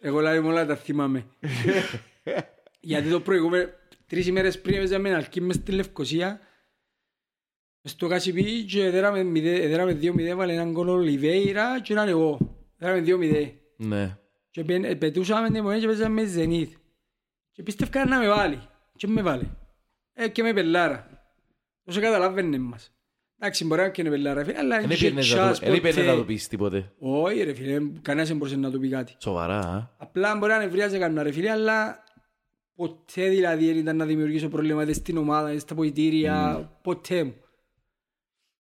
Εγώ λάβει μου όλα τα θυμάμαι. Γιατί το προηγούμενο, τρεις ημέρες πριν έπαιζα με αλκή μες στη Λευκοσία. Μες στο Κασιπί και δέραμε μηδέ- δέραμε 2-0, έβαλε έναν κόλλο Λιβέιρα και έναν εγώ. Δέραμε 2-0. Ναι. Και πεν- πετούσαμε την επόμενη και παίζαμε με Zenit. Και πίστευκα να με βάλει. Και με βάλε. Ε, και με πελάρα. Όσο καταλάβαινε μας. Εντάξει, μπορεί να και είναι πελάρα, φίλε, αλλά Δεν είχε έπαιρνε να chance το- δεν έπαιρνε ποτέ. να το πεις τίποτε. Όχι ρε φίλε, κανένας δεν μπορούσε να του πει κάτι. Σοβαρά, α. Απλά μπορεί να νευρίαζε κανένα ρε φίλε, αλλά ποτέ δηλαδή δεν ήταν να δημιουργήσω προβλήματα είτε στην ομάδα, είτε στα ποητήρια, ποτέ μου.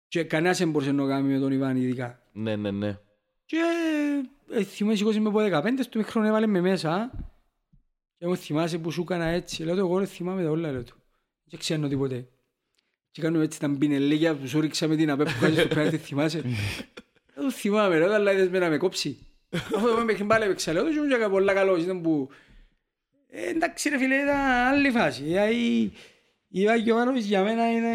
Και κανένας δεν μπορούσε να το κάνει με τον Ιβάν ειδικά. Ναι, ναι, ναι. Και ε, θυμάμαι σηκώσει με από 15, στο μικρό έβαλε με μέσα. Και μου θυμάσαι που σου έκανα έτσι. Λέω του, εγώ ρε θυμάμαι τα όλα, λέω του. Δεν ξέρω τίποτε. Και κάνω έτσι τα μπινελίγια που σου ρίξα με την απέ που κάνεις στο πέναντι, θυμάσαι. Δεν το θυμάμαι, ρε, αλλά είδες με να με κόψει. Αφού το μέχρι πάλι έπαιξα, λέω του, και ήμουν και πολλά καλός, ήταν που... Ε, εντάξει ρε φίλε, ήταν άλλη φάση. Η, η Βάγιο Μάνοβης για μένα είναι...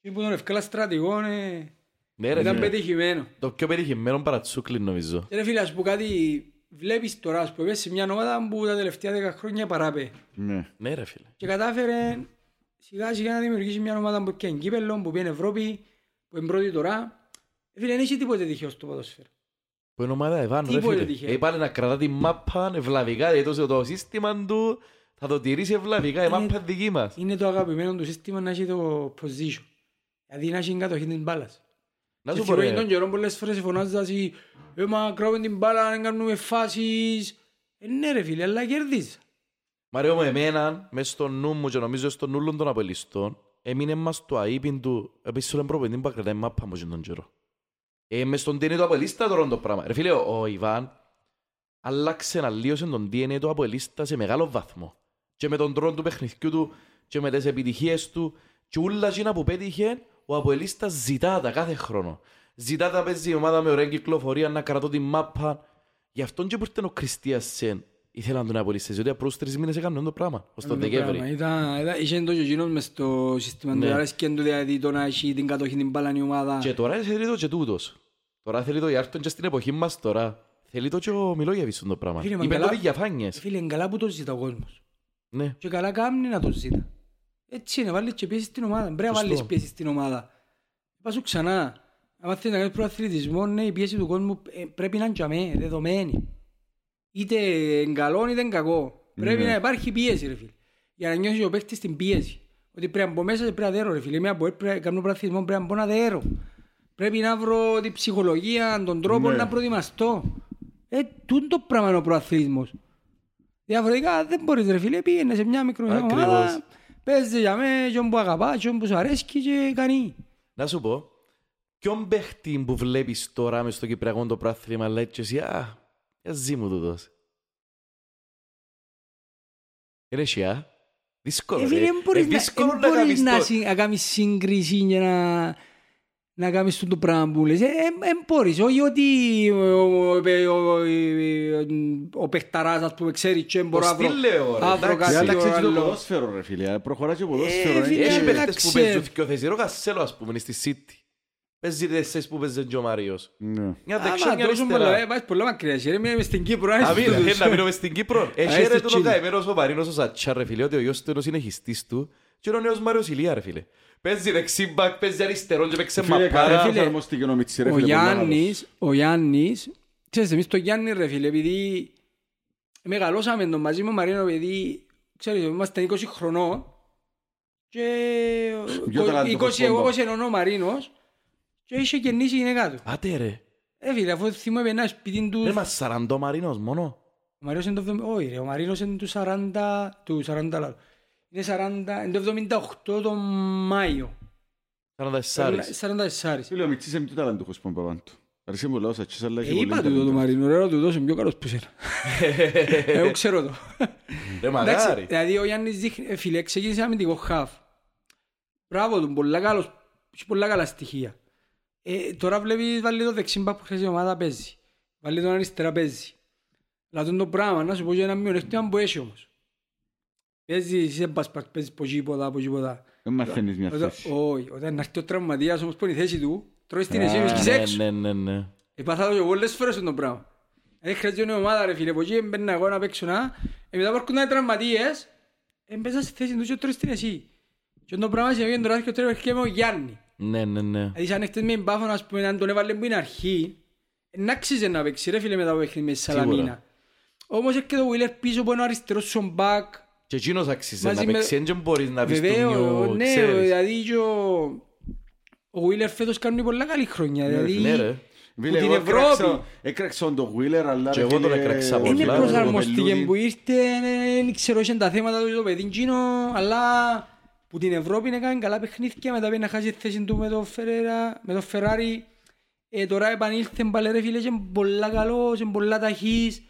Και που τον ευκάλα στρατηγό, είναι... Ναι, ρε, Ήταν φίλε. πετυχημένο. Το πιο πετυχημένο παρατσούκλι νομίζω. Και ρε φίλε, ας πω κάτι, βλέπεις τώρα, ας πούμε, σε μια ομάδα που τα τελευταία δέκα χρόνια παράπε. Ναι. Ναι, ρε φίλε. Και κατάφερε σιγά σιγά να δημιουργήσει μια ομάδα που πιάνει κύπελλο, που πιάνει Ευρώπη, που είναι πρώτη τώρα. Ε, Φίλε, δεν έχει τίποτε τυχαίο στο ποδόσφαιρο. Που είναι ομάδα Εβάν, ρε Τίποτε φίλε. τυχαίο. Ε, πάλι να κρατά τη μάπα ευλαβικά, γιατί το, το σύστημα του θα το τηρήσει ευλαβικά, η Είναι- μάπα είναι δική μας. Είναι το αγαπημένο του σύστημα να έχει το position. Δηλαδή να έχει κατοχή της μπάλας. Να Και σου πω θυμάμαι τον ρε, καιρό πολλές φορές φωνάζοντας «Ε, «Ε, μα κράουμε την μπάλα, δεν κάνουμε φάσεις». Ε, ναι ρε φίλε, αλλά κερδίζει. Μαρέω μου εμένα, μες στο νου μου και νομίζω στο νου των απολυστών, έμεινε μας το αείπιν του, επίσης στον προπονητή που κρατάει μάπα μου και τον καιρό. Ε, μες στον DNA του απολύστα τώρα το πράγμα. Ρε φίλε, ο, ο Ιβάν άλλαξε να λύωσε τον DNA του απολύστα σε μεγάλο βαθμό. Και με τον τρόπο του παιχνιδιού του και με τις επιτυχίες του και όλα εκείνα που πέτυχε, ο Αποελίστας ζητά τα κάθε χρόνο. Ζητά τα παίζει η ομάδα με ωραία κυκλοφορία, να κρατώ την μάπα. Γι' αυτόν και που ήρθε ο Κριστίας Σεν, ήθελαν τον Αποελίστας, διότι απλώς τρεις μήνες έκαναν το πράγμα, ως τον Το πράγμα. Δεκέμβρη. Ήταν, ήταν, είχε το και εκείνος μες στο σύστημα του, Ναι. αρέσκει του δηλαδή το να έχει την κατοχή την μπάλα η ομάδα. Και τώρα θέλει το και τούτος. Τώρα θέλει το η Άρτον και στην εποχή μας τώρα. Θέλει το και ο Μιλόγεβης το πράγμα. Φίλε, μα Είπε καλά- το διαφάνειες. Φίλε, είναι καλά που το ζητά ο κόσμος. Ναι. Και καλά κάνει να το ζητά. Έτσι είναι, βάλεις και πίεση στην ομάδα. Πρέπει να Σωστό. βάλεις πίεση στην ομάδα. Είπα σου ξανά, άμα θέλεις να κάνεις προαθλητισμό, ναι, η πίεση του κόσμου ε, πρέπει να είναι για μέ, δεδομένη. Είτε είναι καλό είτε είναι κακό. Πρέπει Ναι. να υπάρχει πίεση, ρε φίλε. Για να νιώσεις ο παίκτης την πίεση. Ότι πρέπει να μπω μέσα και πρέπει να δέρω, ρε φίλε. Είμαι από ΕΡ, πρέπει να κάνω προαθλητισμό, πρέπει να μπω να δέρω. Πρέπει να βρω την ψυχολογία, τον τρόπο Ναι. να προετοιμαστώ. Ε, τούτο το πράγμα είναι ο προαθλητισμός. Διαφορετικά δεν μπορείς ρε φίλε, πήγαινες σε μια μικρή Ακριβώς. ομάδα, παίζει για μέ, και που αγαπά, και που σου αρέσκει και κάνει. Να σου πω, ποιον παίχτη που βλέπεις τώρα μες στο Κυπριακό το πράθλημα λέει και εσύ, α, για ζει μου τούτος. Είναι εσύ, α. Δύσκολο, Ε, ρε. φίλε, δεν μπορείς Ε, να- δύσκολο δεν να μπορείς κάνεις να το- συ- να κάνεις σύγκριση για να να κάνεις το πράγμα που λες. Ε, ε, ε, μπορείς, όχι ότι ο- ο- ο- ο- ο παιχταράς ας πούμε ξέρει και μπορώ να βρω στυλ λέω, ρε, να βρω εντάξει. κάτι Και άλλαξε και το άλλο. ποδόσφαιρο ρε φίλε. Προχωρά και το ποδόσφαιρο. Ε, φίλε, ε, Έχει και- παίχτες που εντάξει. παίζουν και ο Θεσίρο Κασέλο, ας πούμε, είναι στη City. Παίζει τέσσερις που παίζει και ο Μάριος. Ναι. Μια Άμα δεξιά, μια τόσο πολλά, ε, αριστερά. πάει πολλά μακριά. Εσύ, ρε, μείνε μες στην Κύπρο. Α, άσε μην, τους. ε, να μείνουμε στην Κύπρο. Έχει Άσε ρε το τον Chile. καημένος ο Μαρίνος ο Σατσά, ρε φίλε, ότι ο γιος του είναι ο συνεχιστής του και είναι ο νέος Μάριος Ηλία, ρε φίλε. Παίζει δεξί μπακ, παίζει αριστερό και παίξει Φίλε, καλά μαπάρα. φίλε, εφαρμοστήκε ο Μιτσί, ρε Ο φίλε, πολλά Γιάννης, ο Γιάννης, ξέρεις εμείς το Γιάννη ρε φίλε, επειδή μεγαλώσαμε τον μαζί με τον Μαρίνο, επειδή ξέρεις, είμαστε 20 χρονών και Πιο ταλαντούχος 20 εγώ, πόμπα. 20 ενώνω ο Μαρίνος και είχε γεννήσει η γυναίκα του. Άτε ρε. Ε φίλε, αφού θυμάμαι ένα σπίτι του, Ρε μας σαραντό Μαρίνος μόνο. ο Μαρίνος είναι το 70, όχι ρε, ο Μαρίνος είναι του 40, του 40 λάθος. Είναι 40, είναι το 78 τον Μάιο. Σαραντασσάρις. 44. Φίλε, ο Μιτσής είναι πιο ταλαντούχος που είναι παπάν του. Αρέσει μου λαός, ατσίς, αλλά έχει Ε, πολύ είπα του το ταλέντο. Μαρίνο, ρε, του δώσω πιο καλός που σένα. Εγώ ξέρω το. Ρε Εντάξει, μαγάρι. δηλαδή ο Γιάννης δείχνει, ε, φίλε, ξεκίνησε αμυντικό χαφ. Μπράβο του, πολλά καλός, έχει πολλά καλά στοιχεία. Ε, τώρα βλέπεις, βάλει το δεξιμπά που χρειάζεται η ομάδα παίζει. Βάλει τον αριστερά παίζει. Αλλά τον το πράγμα, να σου πω για ένα μειονέκτημα που έχει όμως. Παίζεις σε μπασπαρτ, παίζεις από γήποδα, από γήποδα. Δεν μαθαίνεις μια Όταν- θέση. Όχι, όταν έρθει ο τραυματίας όμως που είναι η θέση του, τρώεις στην εσύ, Α, βρίσκεις Ναι, έξω. ναι, ναι, ναι. Επάθα το και πολλές φορές αυτό το πράγμα. Δηλαδή χρειάζεται μια ομάδα ρε φίλε, από εκεί μπαίνα εγώ να παίξω να... Ε, μετά που έρχονταν οι τραυματίες, Έμπαιζα στη θέση τους και τρώεις την εσύ. Και το πράγμα σε βγαίνει τώρα και τώρα και με ο Γιάννη. Ναι, ναι, ναι. Δηλαδή σαν έχτες με μπάφον, ας πούμε, αν τον έβαλε που είναι αρχή, να άξιζε να παίξει ρε φίλε μετά από παιχνίδι με τη Σίγουρα. Σαλαμίνα. Όμως έχει και το Wheeler πίσω που είναι ο αριστερός στον μπακ. Και εκείνος αξίζει Μαζί να με- παίξει, δεν μπορείς να πεις του Βεβαίως, νιου, ναι, ξέρεις. δηλαδή και ο, ο Wheeler φέτος κάνει πολλά καλή χρονιά. Δηλαδή, Ναι ρε. Φίλε, την εγώ Ευρώπη. έκραξα- έκραξα τον Wheeler, αλλά... Και ρε εγώ τον φίλε, έκραξα ο πολλά. είναι Πολλά, προσαρμοστήκε Κοπελούδη- που ήρθε, δεν ξέρω, είχε τα θέματα του το παιδί Τζίνο, αλλά που την Ευρώπη έκανε καλά παιχνίδια, μετά πήγε να χάσει τη θέση του με το Φερέρα, με το Φεράρι. Ε, τώρα επανήλθε πάλι ρε φίλε, είναι πολλά καλός, είναι πολλά ταχύς,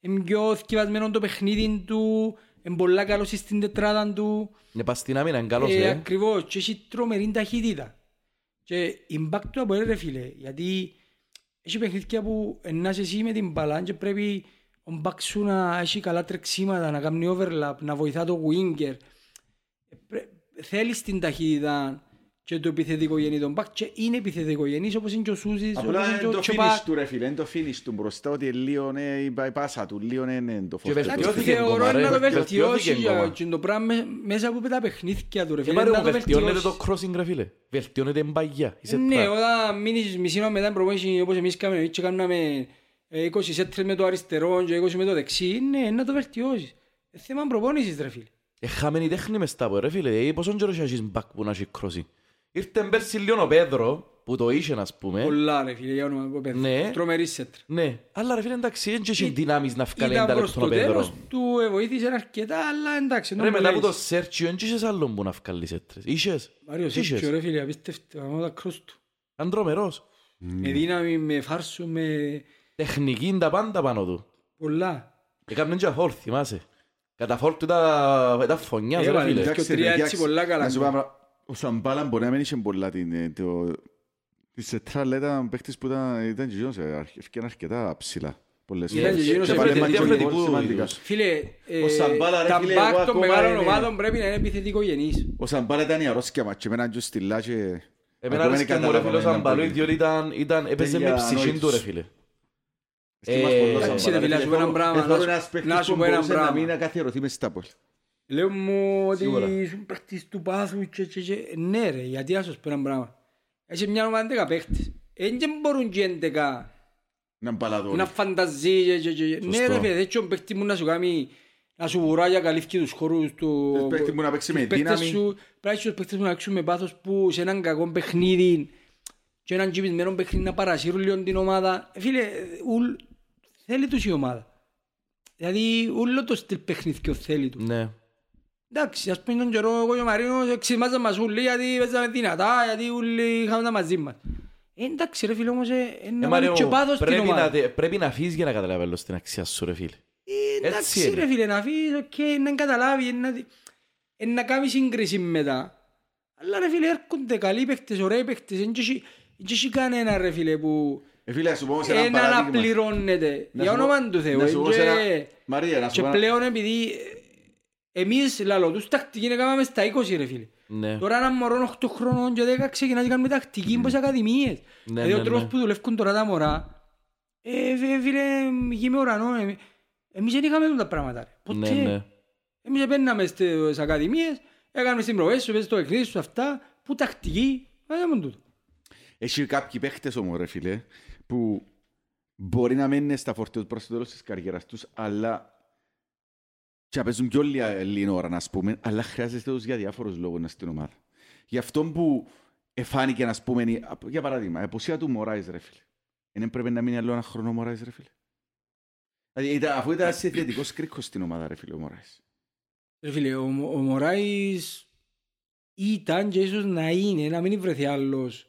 είναι πιο θκευασμένο το παιχνίδι του, είναι πολλά καλός στην τετράδα του. Είναι πας στην άμυνα, είναι καλός, Ε, ε. ακριβώς, και έχει τρομερή ταχύτητα. Και impact του από ρε φίλε, γιατί έχει παιχνίδια που να είσαι εσύ με την μπαλά και πρέπει ο μπακς σου να έχει καλά τρεξίματα, να κάνει overlap, να βοηθά το winger. Ε, πρέ- Θέλεις την ταχύτητα και το επιθετικό γεννή των μπακ και είναι επιθετικό γεννής όπως είναι και ο Σούζης, όπως Απλά είναι είναι και ο το Τσοπάκ. finish του ρε φίλε, είναι το finish του μπροστά ότι λίγο είναι η η πάσα του, λίγο είναι το Και φόρτο του. βελτιώθηκε φίλε. ακόμα, Θεωρώ ρε, να το βελτιώθηκε βελτιώσει ακόμα. για- και το πράγμα με- μέσα από τα παιχνίδια του ρε Και φίλε. πάρε να μου το βελτιώνεται το βελτιώσει. crossing ρε φίλε. Βελτιώνεται μπαγιά. η σετρά. Ναι, όταν μείνεις μισή ώρα μετά την προπόνηση όπως εμείς κάνουμε εμείς και κάνουμε ε, 20 σέτρες με το αριστερό και 20 με το δεξί, ναι, να το βελτιώσεις. Ε, Θέμα προπόνησης ρε φίλε. Ε, χαμένη τέχνη μες τα πω, ρε φίλε. Ε, πόσον καιρό έχεις μπακ που να έχεις crossing; Ήρθε πέρσι λίγο ο Πέδρο, που το είχε, ας πούμε. Πολλά ρε φίλε, για όνομα από παιδί. Ναι. Τρομερή σέτρα. Ναι, αλλά ρε φίλε, εντάξει, δεν έχει δυνάμεις να βγάλει Ήταν 90 προς λεπτό ο το τέλος Πέδρο. του ε, βοήθησε αρκετά, αλλά εντάξει. Ρε, δεν μετά από μου το Σέρτσιο, δεν είχες άλλον που να βγάλει σέτρες. Είχες; Μάριο Είχες; Σέρτσιο ρε φίλε, απίστευτο, άμα τα κρός του. Ήταν τρομερός. Με δύναμη, με φάρσο, με Τεχνική είναι τα πάντα πάνω του. πολλά. Έκαμε και φόλ, θυμάσαι. Κατά φόλ του ήταν ήταν φωνιάς, ρε Έβαλε, φίλε. Και ο Εντάξει, τρία ρε, έτσι εντάξει, πολλά καλά. να σου πω ένα πράγμα. Ο Σαμπάλα μπορεί να μην είχε πολλά την... ε, το- Τη σετρά, αλλά ήταν παίχτης που ήταν ήταν και εκείνος, ε, αρχ- ευκαιρία αρκετά ψηλά. Πολλές Ήταν φορές. και εκείνος Και πάλι επιθετικός. μαζί με Διαφορετικού γκολ σημαντικά. είδους. Φίλε, ε, Ο Σαμπάλα, ρε τα φίλε, μπακ εγώ των ακόμα μεγάλων είναι- ομάδων πρέπει να είναι επιθετικό γενής. Ο Σαμπάλα ήταν η αρρώσκια μας και εμένα και στυλά και... Εμένα ακόμα αρέσει δεν και μου ρε φίλος καταλάβαμε Αμπαλούι, έναν διότι ήταν, ήταν, έπαιζε με για ψυχή ανόητους. του ρε φίλε. Σκεφάς Ε, πολύ ο εντάξει, Σαμπάλα, ρε φίλε, να σου πω ένα θέλω- πράγμα, θέλω να σου- ένας παίχτης να σου που πω ένα μπορούσε να πράγμα. μην καθιερωθεί μες στα πόλη. Λέω μου ότι Σίγουρα. ήσουν παίχτης του πάθου και, και, και. Ναι ρε, γιατί να σας πω ένα πράγμα. Έχει μια ομάδα 10 παίχτες. Δεν και μπορούν και 11 Να μπαλαδόρει. να φανταζεί και, και, και. Ναι Σωστό. ρε φίλε, έτσι ο παίχτης μου να σου κάνει να σου βουρά για καλύφκει τους χώρους του. Ένας παίχτης που να παίξει με τους παίχτες δύναμη; Σου, πρέπει τους παίχτες που να παίξουν με πάθος που σε έναν κακό παιχνίδι και έναν τσιπισμένο παιχνίδι να παρασύρουν λίγο την ομάδα. Ε, Φίλε, ουλ, θέλει τους η ομάδα. Δηλαδή, ούλο το στυλ παιχνίδι θέλει τους. Ναι. Εντάξει, ας πούμε τον καιρό εγώ και ο Μαρίνος εξημάζαμε μας ούλοι γιατί παίζαμε δυνατά, γιατί ούλοι είχαμε τα μαζί μας. Ε, εντάξει ρε φίλε όμως, ε, ε, Ε, να Μάριο βάλει και μου, πάθος στην πρέπει να, ομάδα. τε- πρέπει να αφήσεις για να καταλαβαίνεις την αξία σου ρε φίλε. Ε, έτσι Εντάξει είναι. ρε φίλε, να αφήσεις, οκ, να καταλάβει, να, δει- ε, να κάνει σύγκριση μετά. Αλλά ρε φίλε, έρχονται καλοί παίχτες, ωραίοι παίχτες, δεν έχει- δεν έχει κανένα ρε φίλε που Ε, φίλε, να σου πω σε ένα ε, να παράδειγμα. αναπληρώνεται. Να Για σου πω- όνομα του Θεού. να ε, σου πω σε και- ένα- Μαρία, να σου Και πω ένα- πλέον επειδή ε, εμείς λαλό τους τακτική να κάναμε στα 20 ρε φίλε. Ναι. Τώρα ένα μωρό 8 χρόνων και 10 ξεκινά και κάνουμε τακτική στις ακαδημίες. Ναι, Δηλαδή ο ναι, τρόπος ναι. που δουλεύουν τώρα τα μωρά, ε, φι- φίλε, γη με ουρανό. ε, Εμείς δεν είχαμε τα πράγματα. ρε. Ποτέ. Ναι, ναι. Εμείς μπαίναμε στις ακαδημίες, έκαναμε στην προβέση σου, παίζεις το παιχνίδι σου, αυτά, που τακτική, δεν έκαναμε τούτο. Έχει κάποιοι παίχτες όμως ρε φίλε που μπορεί να μένουν στα φορτία προς το τέλος της καριέρας τους αλλά και να παίζουν πιο λίγα- λίγη ώρα να πούμε αλλά χρειάζεται τους για διάφορους λόγους να στην ομάδα. Γι' αυτό που εφάνηκε να πούμε η- για παράδειγμα η απουσία του Μωράης ρε φίλε. Δεν πρέπει να μείνει άλλο ένα χρόνο ο Μωράης ρε φίλε. Δηλαδή, ήταν- αφού ήταν σε θετικός κρίκος στην ομάδα ρε φίλε ο Μωράης. Ρε φίλε, ο, ο Μωράης ήταν και ίσως να είναι, να μην βρεθεί άλλος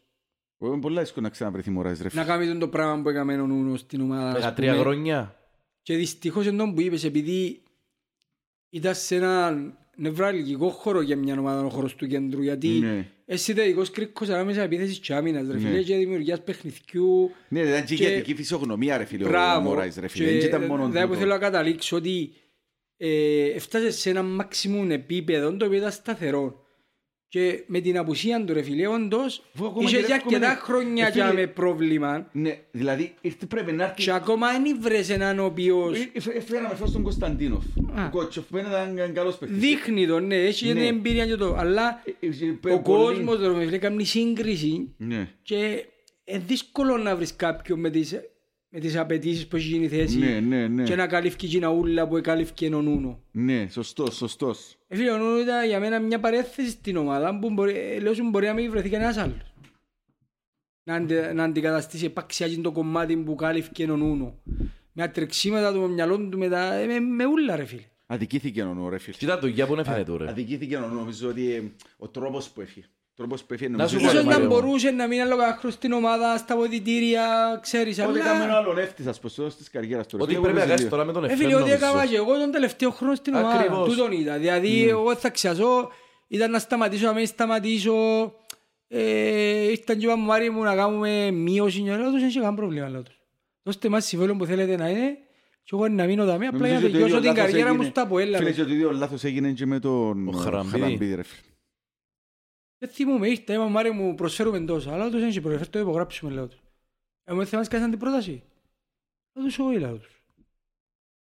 Εγώ Είναι πολλά δύσκολο να ξαναβρεθεί Μωράης ρε φίλε. να κάνει τον το πράγμα που έκαμε ο Νούνος στην ομάδα. ας Δεκατρία πούμε. χρόνια. Και δυστυχώς εν τόν που είπες, επειδή ήταν σε ένα νευραλγικό χώρο για μια ομάδα ο χώρος του κέντρου, γιατί Ναι. εσύ τελικός κρίκος ανάμεσα επίθεσης και άμυνας, ρε Ναι. φίλε, και δημιουργίας παιχνιδιού. Ναι, ήταν και Και- ηγετική φυσιογνωμία ρε φίλε ο Μπράβο. Μωράης ρε φίλε. Και Δεν ήταν μόνο δηλαδή που τούτο. θέλω να καταλήξω ότι ε, έφτασε σε ένα μάξιμουμ επίπεδο το οποίο ήταν σταθερό. Και με την απουσία του ρε φίλε, όντως, Αφού ακόμα είχε και για εύχομαι- αρκετά χρόνια Ε, φίλε- για με πρόβλημα Ναι, δηλαδή ήρθε πρέπει να έρθει... και ακόμα δεν βρες έναν ο οποίος Ε, ε, φε- Φέραμε φως τον Κωνσταντίνοφ. Α. Ο Κότσοφ φαίνεται ήταν καλός παίκτης. δείχνει τον, ναι, έχει Ναι. την εμπειρία και το, αλλά Ε, ε, ε, ο πολύ- κόσμος ρε φίλε κάνει σύγκριση Ναι. και είναι δύσκολο να βρεις κάποιον με τις, με τις απαιτήσεις που έχει γίνει η θέση Ναι, ναι, ναι. και να καλύφει την ούλα που καλύφει ο Νούνο. Ναι, σωστός, σωστός. Ε, φίλε, ο Νούνο ήταν για μένα μια παρέθεση στην ομάδα που μπορεί, ε, λέω σου μπορεί να μην βρεθεί κανένας άλλος. Να, αντι, να αντικαταστήσει επαξιά το κομμάτι που κάλυφε ο Νούνο. Με τα τρεξίματα του, με μυαλό του, με, τα, ε, με, με ούλα ρε φίλε. Αδικήθηκε ο Νου, ρε φίλε. Κοίτα το για που είναι φαίνεται ρε. Αδικήθηκε ο Νου, νομίζω ότι ε, ο τρόπος που έφυγε. Ο τρόπος που έφυγε Να νομίζω σου ότι- πω, Ίσως ρε, να Μάριο. μπορούσε να μην αλλογάχρω στην ομάδα, στα βοηθητήρια, ξέρεις, Ότι έκαμε ένα αλλά... άλλον έφτης, ας πω, στο τέλος της καριέρας του. ρε Ότι φίλε, πρέπει να όπως κάνεις δύο. τώρα με τον Ε, Εφραίμ φίλε, ό,τι νομίζω. έκανα και εγώ τον τελευταίο χρόνο στην ομάδα, Ακριβώς. τούτον είδα. Δηλαδή, εγώ θα ξιασώ, ήταν να σταματήσω, να μην σταματήσω. Ε, ήρθαν και είπαν μου, Μάρη μου, να κάνουμε μείωση. Και λέω τους, δεν έχει κανένα πρόβλημα, λέω τους. Δώστε μας συμφέρον που θέλετε να είναι και εγώ να μείνω δαμέ, απλά για να Νομίζω ότι τελειώσω το την ίδιο καριέρα μου λάθος στα Αποέλ. έγινε- Φίλε, και το ίδιο λάθος έγινε και με τον Ο ε, Χαραμπίδη. Χαραμπίδη, ρε φίλε. Δεν θυμούμαι, ήρθα, είπα Μάρη μου, προσφέρουμε τόσα. Αλλά τους δεν έχει προσφέρει, το υπογράψουμε, λέω τους. Ε, μου θέλεις να την πρόταση. Λέω τους, όχι, λέω τους.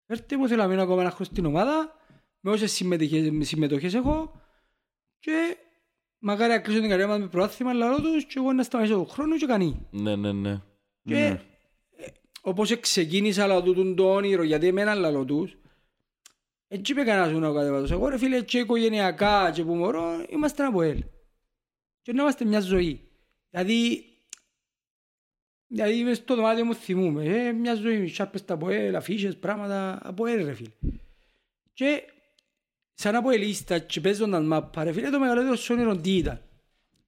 Έρθει μου, θέλω να μείνω ακόμα ένα χρόνο στην ομάδα, με όσες συμμετοχές, συμμετοχές έχω και μακάρι να κλείσω την καριέρα μας με προάθλημα, λέω τους και εγώ να σταματήσω τον χρόνο και κανεί. Ναι, ναι, ναι. Και Ναι. ε, όπως ξεκίνησα λαό του το όνειρο, γιατί εμένα λαό τους, έτσι είπε κανένας μου να κατεβάσω. Εγώ ρε φίλε και οικογενειακά και που μωρώ, είμαστε από ελ. Και να είμαστε μια ζωή. Δηλαδή, δηλαδή μες στο δωμάτιο μου θυμούμε, ε, μια ζωή, σάρπες τα από ελ, αφίσες, πράγματα, από ελ ρε φίλε. Και σαν από ελίστα και παίζονταν μάπα, ρε φίλε, το μεγαλύτερο σου όνειρο τι ήταν.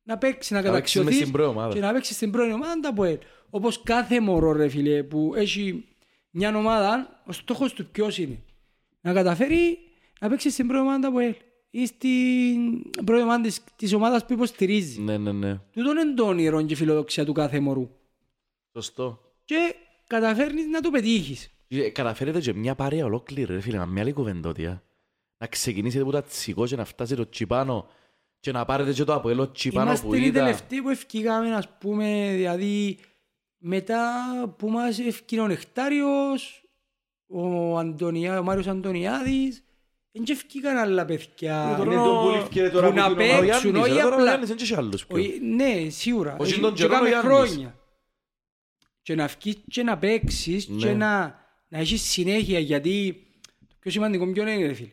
Να παίξει, να Να παίξεις μες καταξιωθείς στην πρώτη ομάδα. και να παίξεις στην πρώτη ομάδα τα ΑΠΟΕΛ. Όπως κάθε μωρό ρε φίλε που έχει μια ομάδα, ο στόχος του ποιος είναι. Να καταφέρει να παίξει στην πρώτη ομάδα τα ΑΠΟΕΛ ή στην πρώτη ομάδα της, της ομάδας που υποστηρίζει. Ναι, ναι, ναι. Τούτο είναι το όνειρο και η φιλοδοξία του κάθε μωρού. Σωστό. Και καταφέρνεις να το πετύχεις. Ε, Καταφέρετε και μια παρέα ολόκληρη, ρε φίλε, με μια άλλη κουβεντότια. Να ξεκινήσετε από τα τσικό και να φτάσετε το τσιπάνο και να πάρετε και το αποέλο τσιπάνο που Είμαστε οι είδα. τελευταίοι που ευκήκαμε, ας πούμε, δηλαδή μετά που μας ευκήκε ο Νεκτάριος, ο, Αντωνιά, ο Μάριος Αντωνιάδης, δεν και ευκήκαν άλλα παιδιά. Είναι το που λήφθηκε τώρα που από να την ομάδα. Ο παίξουν, Γιάννης, όχι ρε, τώρα ο απλά. Γιάννης δεν έχει άλλους πιο. Όχι, Ναι, σίγουρα. Όχι Έχει- τον και καιρό ο κάμε Γιάννης. χρόνια. Και να βγεις και να παίξεις Ναι. και να, να έχεις συνέχεια γιατί το πιο σημαντικό ποιο είναι ρε φίλε.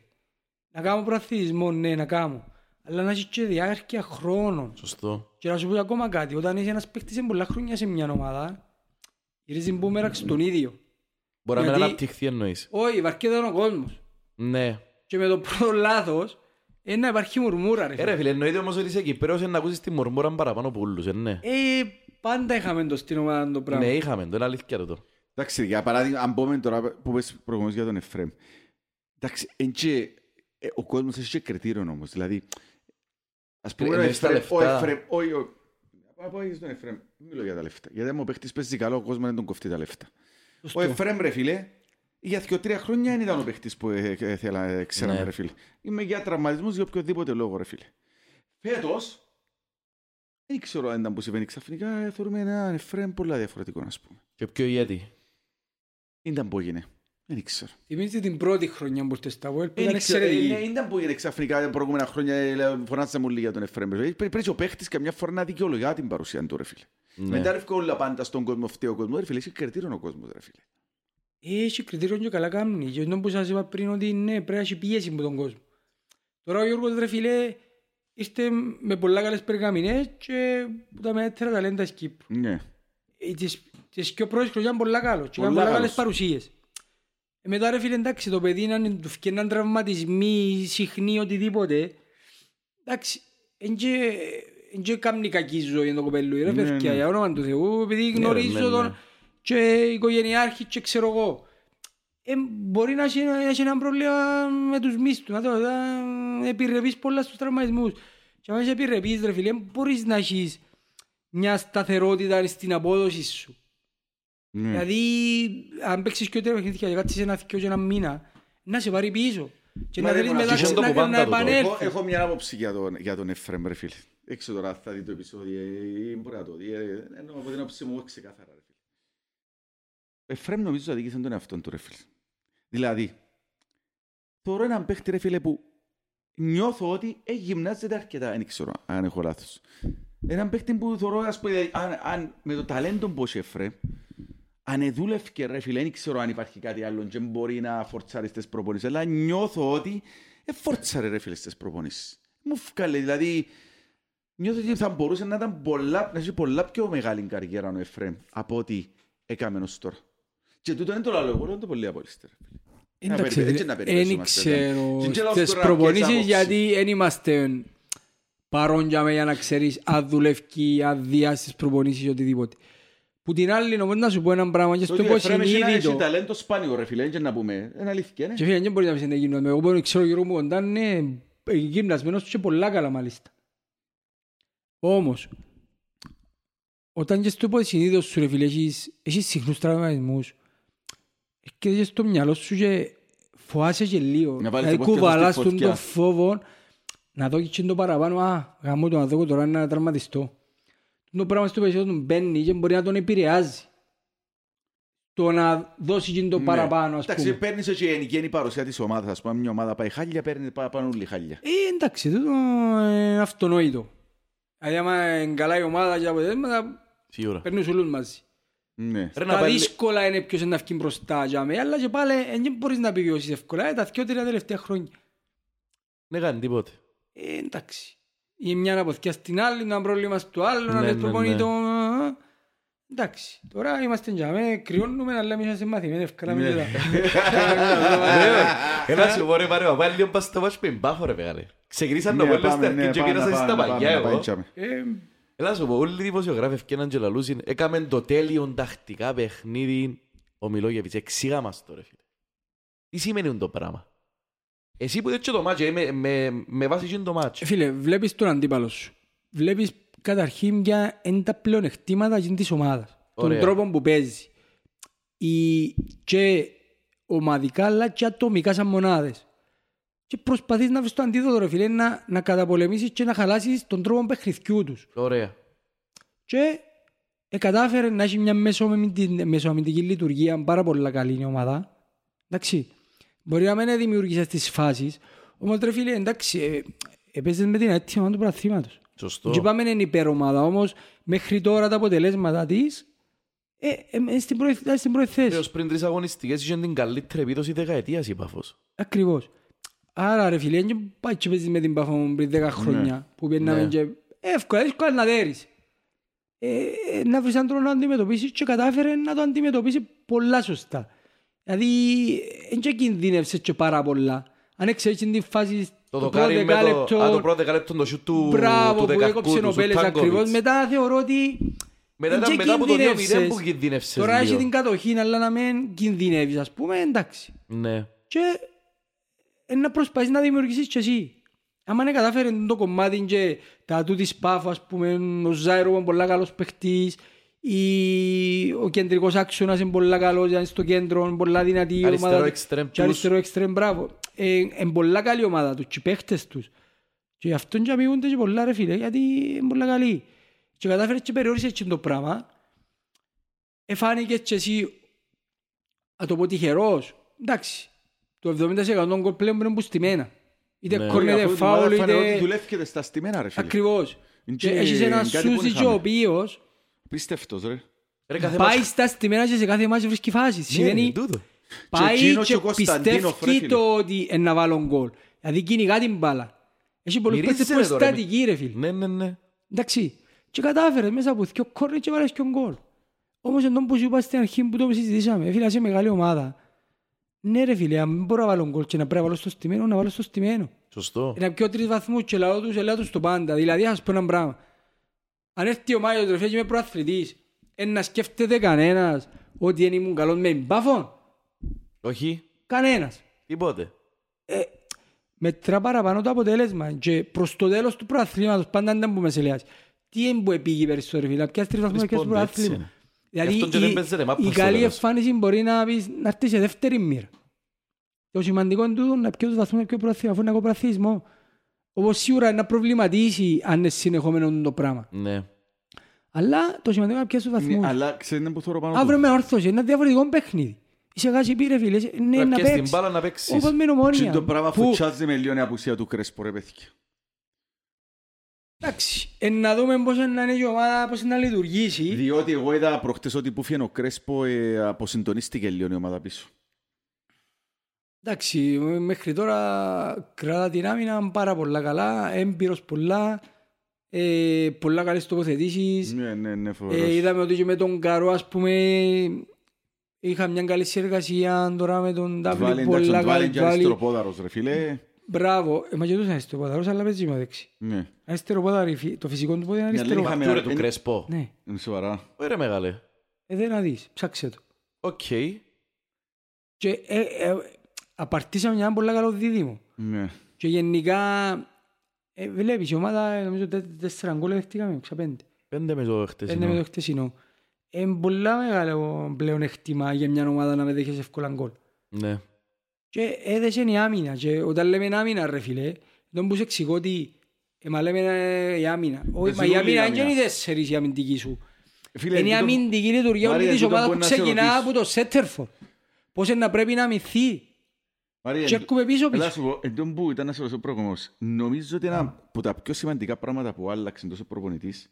Να κάνω προαθλητισμό, ναι, να κάνω. Αλλά να έχεις και διάρκεια χρόνων. Σωστό. Και να σου πω ακόμα κάτι, όταν είσαι ένας παίκτης σε πολλά χρόνια σε μια ομάδα, γυρίζεις μπούμεραξ στον ίδιο. Μπορεί να μην Γιατί- αναπτυχθεί εννοείς. Όχι, υπάρχει εδώ ο κόσμος. Ναι. Και με το πρώτο λάθος, είναι να υπάρχει μουρμούρα ρε Ε, ρε φίλε. φίλε, εννοείται όμως ότι είσαι Κυπρέος να ακούσεις τη μορμούρα παραπάνω από όλους, ε, ναι. Ε, πάντα είχαμε το στην ομάδα το πράγμα. Ναι, είχαμε, το είναι αλήθεια το. Εντάξει, για παράδειγμα, αν πούμε τώρα που πες προηγουμένως για τον Εφραίμ. Εντάξει, εν και, ε, ο κόσμος έχει και κριτήριο όμως. Δηλαδή, ας πούμε, ο Εννοείς τα Εφραίμ, ο λεφτά. Εφραίμ, όχι, ο- να πάω στον Εφραίμ, δεν μιλώ για τα λεφτά. Γιατί αν ο παίχτης παίζει καλό, ο κόσμος δεν τον κοφτεί τα λεφτά. Σωστό. Ο Εφραίμ, ρε φίλε, για δύο-τρία χρόνια δεν ήταν ο παίχτης που ε, ε, θέλα, ε, ξέραμε, Ναι. ρε φίλε. Είμαι για τραυματισμούς για οποιοδήποτε λόγο, ρε φίλε. Φέτος, δεν ξέρω αν ήταν που συμβαίνει ξαφνικά, ε, θεωρούμε έναν Εφραίμ πολλά διαφορετικό, ας πούμε. Και ποιο ηγέτη. Ήταν που έγινε. Δεν ξέρω. Θυμίζετε την πρώτη χρονιά που ήρθες στα Βουέλ που ήταν Δεν ξέρω, εξαιρετική. ε, ήταν που έγινε ξαφνικά τα προηγούμενα χρόνια, ε, λέει, φωνάζα μου λίγα τον Εφραίμ. Ε, Πρέπει ο παίχτης καμιά φορά να δικαιολογά την παρουσία του, ρε φίλε. Ναι. Μετά ρεύκω όλα πάντα στον κόσμο, φταίει ο κόσμος, ρε φίλε, έχει κριτήριο ο κόσμος, ρε φίλε. Έχει κριτήριο και καλά κάνει. Και αυτό που σας είπα πριν ότι ναι, πρέπει να έχει πίεση από τον κόσμο. Τώρα ο Γιώργος ρε φίλε ήρθε με πολλά καλές περγαμινές και που τα μέτρα ταλέντα της Κύπρου. Ναι. Ε, Τις, τις πιο πρώτες χρονιά είναι πολλά καλός και Πολλά έκανε πολλά καλός. καλές παρουσίες. Ε, μετά ρε φίλε εντάξει το παιδί να είναι- του φκέναν τραυματισμοί, συχνοί, οτιδήποτε. Εντάξει, εν και, εν και κάμνει κακή ζωή το κοπέλου, ρε Ναι, παιδιά, ναι. για όνομα του Θεού, επειδή Ναι, γνωρίζω ναι, τον ναι. Και οικογενειάρχη και ξέρω εγώ. Ε, μπορεί να έχει, να έχει ένα πρόβλημα με τους μίστους, να το να επιρρεπείς πολλά στους τραυματισμούς. Και αν είσαι επιρρεπείς ρε φίλε, μπορείς να έχεις μια σταθερότητα στην απόδοση σου. Ναι. Δηλαδή, αν παίξεις και ο παιχνίδια και κάτσεις ένα θκυο και ένα μήνα, να σε πάρει πίσω. Και Μα να ρε, θέλεις μόνο μετά και να το να πάντα το επανέλθεις. Εγώ έχω μια άποψη για τον, για τον Εφρέμ, ρε φίλε. Έξω τώρα θα δει το επεισόδιο ή μπορεί να το δει. ε, Ενώ από την άποψη μου ξεκάθαρα, ρε φίλε. Ο Εφρέμ νομίζω αδίκησε τον εαυτόν του, ρε φίλε. Δηλαδή, θεωρώ έναν παίχτη, ρε φίλε, που νιώθω ότι ε, γυμνάζεται αρκετά, δεν ξέρω αν έχω λάθος. Έναν παίχτη που θεωρώ, ας πούμε, αν, αν, με το ταλέντο που έχει Εφρέμ, αν εδούλευκε ρε φίλε, δεν ξέρω αν υπάρχει κάτι άλλο και μπορεί να φορτσάρει στις προπονήσεις, αλλά νιώθω ότι ε, φορτσάρε ρε φίλε στις προπονήσεις. Μου φκάλε, δηλαδή, νιώθω ότι θα μπορούσε να ήταν πολλά, να έχει πολλά πιο μεγάλη καριέρα ο Εφρέμ από ό,τι έκαμε ως τώρα. Και τούτο είναι το άλλο, εγώ λέω το πολύ απολύστε ρε φίλε. Να Εντάξει, περι- έτσι να δεν περιπέσουμε ξέρω Και και λαός στις τώρα να πιέζεις προπονήσεις άποψη. γιατί δεν είμαστε παρόν για μένα για να ξέρεις αν δουλεύει, αν διά στις προπονήσεις ή οτιδήποτε. Που την άλλη όμως να σου πω ένα πράγμα και Το στο ότι πω ο Εφρέμ έχει ένα- έχει συνείδητο. ταλέντο σπάνιο ρε φίλε, είναι και να πούμε, είναι αλήθεια, ναι. Και φίλε, δεν μπορεί να πεις να γίνω. Εγώ μπορεί ξέρω γύρω μου κοντά είναι γυμνασμένος και πολλά καλά μάλιστα. Όμως, όταν και στο υποσυνείδητο σου ρε φίλε έχεις, έχεις συχνούς τραυματισμούς και και στο μυαλό σου και φοάσαι και λίγο. Να βάλεις Δηλαδή το πόδι κουβαλάς στη τον φωτιά. το φόβο να δω και το παραπάνω. Α, γαμώ το να δω τώρα να τραυματιστώ. Το πράγμα στο περισσότερο του μπαίνει και μπορεί να τον επηρεάζει. Το να δώσει και το Ναι. παραπάνω ας Εντάξει, πούμε. παίρνεις και η γενική παρουσία της ομάδας, ας πούμε, μια ομάδα πάει χάλια, παίρνει πάνω όλοι χάλια. Ε, εντάξει, τούτο είναι αυτονόητο. Δηλαδή, άμα είναι καλά η ομάδα και τα αποτελέσματα, Σίγουρα. παίρνουν όλους μαζί. Ναι. Ρε να Τα πάλι- δύσκολα είναι ποιος είναι να βγει μπροστά για μένα, αλλά και πάλι ε, δεν μπορείς να επιβιώσεις εύκολα. Ε, τα δυο τρία τελευταία χρόνια. Δεν κάνει τίποτε. Ε, εντάξει. Η μια αποθηκιά στην άλλη, ένα πρόβλημα στο άλλο, Ναι, να λες ναι, προπονητό. ε, Εντάξει, τώρα είμαστε για μένα, κρυώνουμε, αλλά εμείς είμαστε μαθημένοι, εύκολα με Ναι. τίποτα. Ένα σου πω ρε πάρε, μα πάλι λίγο πας στο μάτς με μπάφο ρε μεγάλε. Ξεκινήσαν το Ναι, πόλο πάμε, στην ναι, αρχή και πάμε, γίνασαν πάμε, στα πάμε, παγιά πάμε, εγώ. Πάμε. Ε, Έλα σου πω, όλοι οι δημοσιογράφοι ευκαιναν και λαλούσιν, έκαμε το τέλειο τακτικά παιχνίδι ο Μιλόγεβιτς. Εξήγα μας το ρε φίλε. Τι σημαίνει το πράγμα; Εσύ που έτσι το μάτσο, ε, με, με, με βάση εκείνο το μάτσο. Ε, Φίλε, βλέπεις τον αντίπαλος σου. Βλέπεις καταρχήν ποια είναι τα πλεονεκτήματα εκείνης της ομάδας. Τον Ωραία. τρόπο που παίζεις. Η... Και ομαδικά αλλά και ατομικά σαν μονάδες. Και προσπαθείς να βρεις το αντίδοτο ρε φίλε, να, να καταπολεμήσεις και να χαλάσεις τον τρόπο παιχνιδιού τους. Ωραία. Και ε, κατάφερε να έχει μια μεσοαμυντική, μεσοαμυντική λειτουργία πάρα πολύ καλή η ομάδα. Εντάξει. Μπορεί να μην δημιούργησες τις φάσεις, όμως ρε φίλε, εντάξει, ε, έπαιζες με την έτοιμα του πρωταθλήματος. Σωστό. Και είπαμε είναι υπερομάδα, όμως μέχρι τώρα τα αποτελέσματα της ε, ε, ε, στην πρώτη- ήταν στην πρώτη θέση. Έως πριν τρεις αγωνιστικές είχε την καλύτερη επίδοση δεκαετίας η Πάφος. Ακριβώς. Άρα ρε φίλε, δεν πάει και παίζεις με την Πάφο μου πριν 10 χρόνια που πιέναμε Ναι. και εύκολα, δύσκολα να δέρεις. Ε, ε, να βρεις έναν τρόπο να αντιμετωπίσεις και κατάφερε να το αντιμετωπίσει πολλά σωστά. Δηλαδή, δεν και κινδύνευσες και πάρα πολλά. Αν έξερες την φάση Το το πρώτο δοκάρι με το... δεκάλεπτο, Α, το πρώτο δεκάλεπτο το σιούτ του, μπράβο του που δεκαρκού, έκοψε ο του Πέλες ακριβώς, Σουτάνκοβιτς. μετά θεωρώ ότι Μετά δεν ήταν και μετά από το 2-0 κινδύνευσες. που κινδύνευσες Τώρα έχει λίγο. την κατοχή, αλλά να μην κινδυνεύεις, ας πούμε, εντάξει. Ναι. Και ε, να προσπαθείς να δημιουργήσεις και εσύ. Άμα δεν κατάφερε το κομμάτι και τα του της Πάφου, ας πούμε, ο Ζάιρο είναι πολύ καλός παίχτης, η... ο κεντρικός άξονας είναι πολύ καλός, είναι στο κέντρο, είναι πολύ δυνατή η Αριστερό ομάδα. εξτρέμ Και τους. αριστερό εξτρέμ, μπράβο. Ε, είναι πολύ καλή η ομάδα τους, και οι παίχτες τους. Και γι' αυτόν και αμοιούνται και πολλά ρε φίλε, γιατί είναι πολύ καλή. Και κατάφερες και περιόρισες και το πράγμα. Εφάνηκε και εσύ, να το πω τυχερός, εντάξει, το 70% των γκολ πλέον είναι μπουστημένα. Είτε Ναι. κόρνερ, Αφού η φάουλ, ομάδα φαίνεται ότι είτε... δουλεύκεται στα στημένα, ρε φίλε. Ακριβώς. Είναι Και και έχεις έναν κάτι που Σούζη είχαμε. και ο οποίος Πίστευτος, ρε. Ρε, κάθε πάει μάτς- στα στημένα και σε κάθε μάτς βρίσκει φάσεις. Ναι, Σημαίνει ρε, τούτο. πάει εκείνος και και ο Κωνσταντίνοφ, ρε, πιστεύει φίλε. το ότι είναι να βάλω γκολ. Δηλαδή κυνηγά την μπάλα. Έχει πολλούς Μυρίζει, παίκτες ρε, τώρα, προστατικοί ρε φίλε. Ναι, ναι, ναι. Εντάξει. Και κατάφερες μέσα από δυο κόρνερ και βάλες και ο γκολ. Όμως εντός που σου είπα στην αρχή που το συζητήσαμε, ε, φίλε, είσαι μεγάλη ομάδα. Ναι ρε φίλε, αν δεν μπορώ να βάλω γκολ και να πρέπει να βάλω στο στημένο, να βάλω στο στημένο. Σωστό. Να πιω τρεις βαθμούς και λαό τους, ελάω τους το πάντα. Δηλαδή, ας πω ένα πράγμα. Αν έρθει ο Μάιος τροφέα και είμαι προαθλητής, ε, να σκέφτεται κανένας ότι δεν ήμουν καλός με μπάφον. Όχι. Κανένας. Τίποτε. Μετρά παραπάνω το αποτέλεσμα και προς το τέλος του προαθλήματος πάντα δεν πούμε σε λιάς. Τι είναι που επήγει περισσότερο φίλε, ποιες τρεις βαθμούς Τρεις και στο πόντους, έτσι προαθλήμα. Είναι. Δηλαδή Γι' αυτόν και δεν η, παίζεται μάπα η στο καλή τέλος. εμφάνιση μπορεί να, πεις, να έρθει σε δεύτερη μοίρα. Το σημαντικό είναι τούτο να πιω τους βαθμούς να πιω προαθήμα, αφού είναι ακόμα προαθλητισμό. Όπως σίγουρα είναι να προβληματίσει αν είναι συνεχόμενο το πράγμα. Ναι. Αλλά το σημαντικό είναι να πιάσεις τους Ναι, βαθμούς. Αλλά ξέρετε που θέλω πάνω Αύριο του; με όρθωση, είναι ένα διαφορετικό παιχνίδι. Είσαι γάση πήρε φίλε, ναι, Πρέπει να να πιέσεις την παίξεις. μπάλα να παίξεις. Όπως με Και νομόνια. το πράγμα Που- φουτσάζει με λίγο η απουσία του Κρέσπο, ρε παιδιά. Εντάξει, ε, να δούμε πώς είναι να είναι η ομάδα, πώς είναι να λειτουργήσει. Διότι εγώ είδα προχτές ότι που φύγει ο Κρέσπο ε, αποσυντονίστηκε λίγο η ομάδα πίσω. Εντάξει, μέχρι τώρα κρατά την άμυνα πάρα πολλά καλά, έμπειρος πολλά, ε, πολλά καλές τοποθετήσεις. Ναι, ναι, ναι, Ε, φοβερός. είδαμε ότι και με τον Καρό, ας πούμε, είχα μια καλή συνεργασία τώρα με τον Βάλει, Ντάβλη, εντάξει, πολλά τον Βάλει καλή. και Βάλει. αριστεροπόδαρος, ρε φίλε. Μπράβο, ε, μα και τους είναι αριστεροπόδαρος, αλλά παίζει με δεξί. Ναι. Αριστεροπόδαρη, φι- το φυσικό του πόδι είναι Ναι, αριστερό. λέει, είχαμε- Του ρε του είναι- Κρέσπο. Ναι, Είναι σοβαρά. Ωραία μεγάλε. ε, δεν να δεις, ψάξε το. Οκ. Και ε, ε, απαρτήσαμε μια πολύ καλό δίδυμο. Ναι. Και γενικά, ε, βλέπεις, η ομάδα, ε, νομίζω, τε- τέσσερα γκολ δεχτήκαμε, ξαπέντε. Πέντε με το Είναι με χτεσινό. το χτεσινό. Είναι πολλά μεγάλο πλέον εκτιμά για μια ομάδα να με δέχεις εύκολα γκολ. Ναι. Και έδεσε η άμυνα. Και όταν λέμε άμυνα, ρε φίλε, δεν μπορείς εξηγώ ότι ε, μα λέμε ε, η άμυνα. Όχι, μα η ζητούν άμυνα η δεν είναι άμυνα. οι τέσσερις η αμυντική σου. Φίλε, Είναι η τούτο- αμυντική λειτουργία όλη Μαρία, της τούτο ομάδας μπορεί που να σε ξεκινά ρωτήσω. από το Σέτερφορ. Πώς είναι να πρέπει να αμυνθεί. Μαρία, Και έρχομαι πίσω Έλα πίσω. σου πω, εν τω που ήταν να σε ρωτήσω προηγούμενος, νομίζω ότι ένα από τα πιο σημαντικά πράγματα που άλλαξε τόσο προπονητής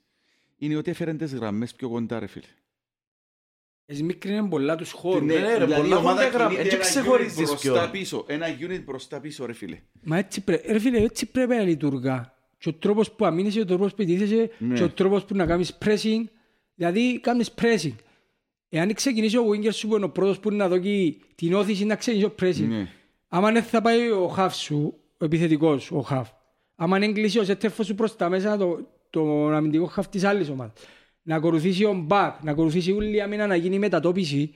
είναι ότι έφερε τις γραμμές πιο κοντά, ρε φίλε. Εσμίκρινε πολλά τους χώρους. Ναι, ρε, δηλαδή πολλά η ομάδα κοντά γραμμ- κινείται έτσι ένα ξεχωρίζεις unit ποιο. μπροστά πίσω, ένα unit μπροστά πίσω, ρε φίλε. Μα έτσι, πρέ... ρε φίλε, έτσι πρέπει να λειτουργά. Και ο τρόπος που αμήνεσαι, και ο τρόπος που ειδήθεσαι, Ναι. και ο τρόπος που να κάνεις pressing. Δηλαδή, κάνεις pressing. Εάν ξεκινήσει ο winger σου που είναι ο πρώτος που είναι να δώσει την όθηση να ξεκινήσει ο pressing. Ναι. Άμα δεν θα πάει ο half σου, ο επιθετικός, ο half. Άμα δεν κλείσει ο σέτερφος σου προς τα μέσα, το, το αμυντικό half της άλλης ομάδας. Να ακολουθήσει ο back, να ακολουθήσει όλη η άμυνα να γίνει η μετατόπιση.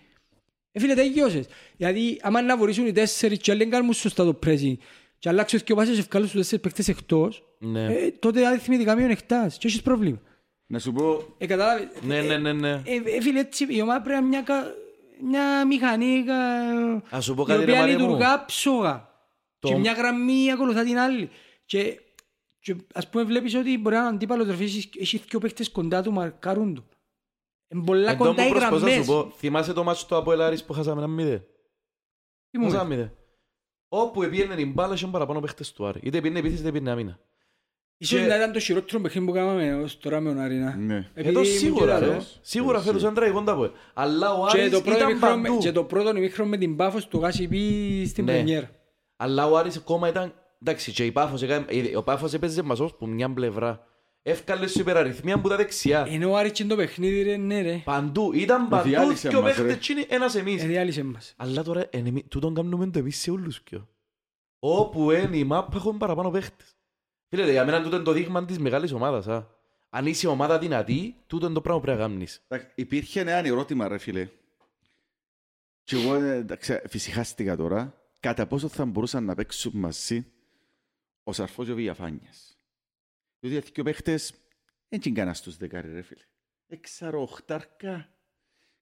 Ε, φίλε, τελειώσες. Γιατί άμα να βορήσουν οι τέσσερις και άλλοι δεν κάνουν σωστά το pressing και αλλάξεις και ο πάσες και βγάλουν τους τέσσερις παίκτες εκτός, Ναι. ε, τότε αριθμητικά μειονεκτάς και έχεις πρόβλημα. Να σου πω, Ε, κατάλαβες. Ναι, ναι, ναι, ναι. Ε, ε, φίλε, έτσι η ομάδα πρέπει να είναι μια, κα- μια μηχανή κα- Ας σου πω η κάτι, ρε οποία Μαρία μου. λειτουργά ψόγα. Το- Και μια γραμμή ακολουθά την άλλη. Και, και ας πούμε βλέπεις ότι μπορεί να είναι αντίπαλος ρε φίλε, έχει- έχει δύο παίχτες κοντά του μαρκάρουν του. Είναι πολλά Εν τω κοντά που οι προσπαθώ να γραμμές. σου πω, θυμάσαι το μάτσο του Αποέλ Άρης που χάσαμε ένα μηδέ. Τι μου Χάσαμε είπες. μηδέ. Όπου επίενε η μπάλα είχαν παραπάνω παίχτες του Άρη. Είτε επίενε επίθεση είτε επίενε άμυνα. Ίσως και- να ήταν το χειρότερο παιχνίδι που κάναμε ως τώρα με τον Αρίνα. ναι. Επειδή Εδώ ήμουν σίγουρα και ρε. λαλός. Σίγουρα Ε, φέτος ήταν τραγικό τα Αποέλ. Αλλά ο Και Άρης το πρώτο ήταν ημίχρονο με- παντού. και το πρώτο ημίχρονο με την Πάφος του Γάση πει στην Ναι. πρεμιέρα. Αλλά ο Άρης ακόμα ήταν... Εντάξει, και η Πάφος, έκανε- ε, ο Πάφος έπαιζε μας ως που μια πλευρά. Εύκαλε σου υπεραριθμία που τα δεξιά. Ενώ ο Άρης και το παιχνίδι ρε, ναι ρε. Παντού. Ήταν παντού διάλυσε και ο μας, ρε. παίχτες είναι ένας εμείς. Εδιάλυσε μας. Αλλά τώρα εν εμεί- τούτον κάνουμε το εμείς σε όλους πιο. Όπου είναι η μάπα έχουν παραπάνω παίχτες. Φίλε, για μένα τούτο είναι το δείγμα της μεγάλης ομάδας. Α. Αν είσαι ομάδα δυνατή, τούτο είναι το πράγμα που πρέπει να κάνεις. Εντάξει, Υπήρχε ένα ερώτημα, ρε φίλε. Και εγώ ε, εντάξει, φυσικάστηκα τώρα. Κατά πόσο θα μπορούσαν να παίξουν μαζί; Ο Σαρφός και ο Βιαφάνιας. Διότι αυτοί οι παίχτες δεν είναι κανένας στους δεκάρι, ρε φίλε. Εξαροχτάρκα.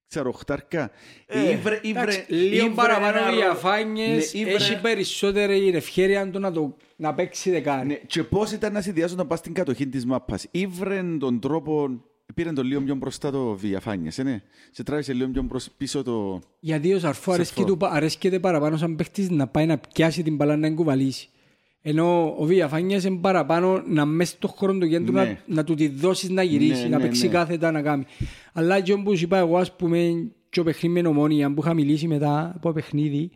Εξαροχτάρκα. Ε, Ήβρε, ήβρε, Εντάξει, Λίγο ήβρε παραπάνω ένα ρο- διαφάνειες, Ναι, ήβρε- έχει περισσότερη ευκαιρία του να, το, να παίξει δεκάρι. Ναι, και πώς ήταν να συνδυάσουν να πας στην κατοχή της μάπας. Ήβρεν τον τρόπο, πήρε τον λίγο πιο μπροστά το Βιαφάνιας, ε, ναι. Σε τράβησε λίγο πιο μπρος- πίσω το... Γιατί ο Σαρφό αρέσκει Σαρφό. του- αρέσκεται παραπάνω σαν παίχτης να πάει να πιάσει την μπαλά να την κουβαλήσει. Ενώ ο Βιαφάνιας είναι παραπάνω να μέσα στο χώρο του κέντρου Ναι. να, να του τη δώσεις να γυρίσει, Ναι, να ναι, παίξει ναι. κάθετα να κάνει. Αλλά και όπως είπα εγώ ας πούμε και ο παιχνίδι με ομόνια που είχα μιλήσει μετά από παιχνίδι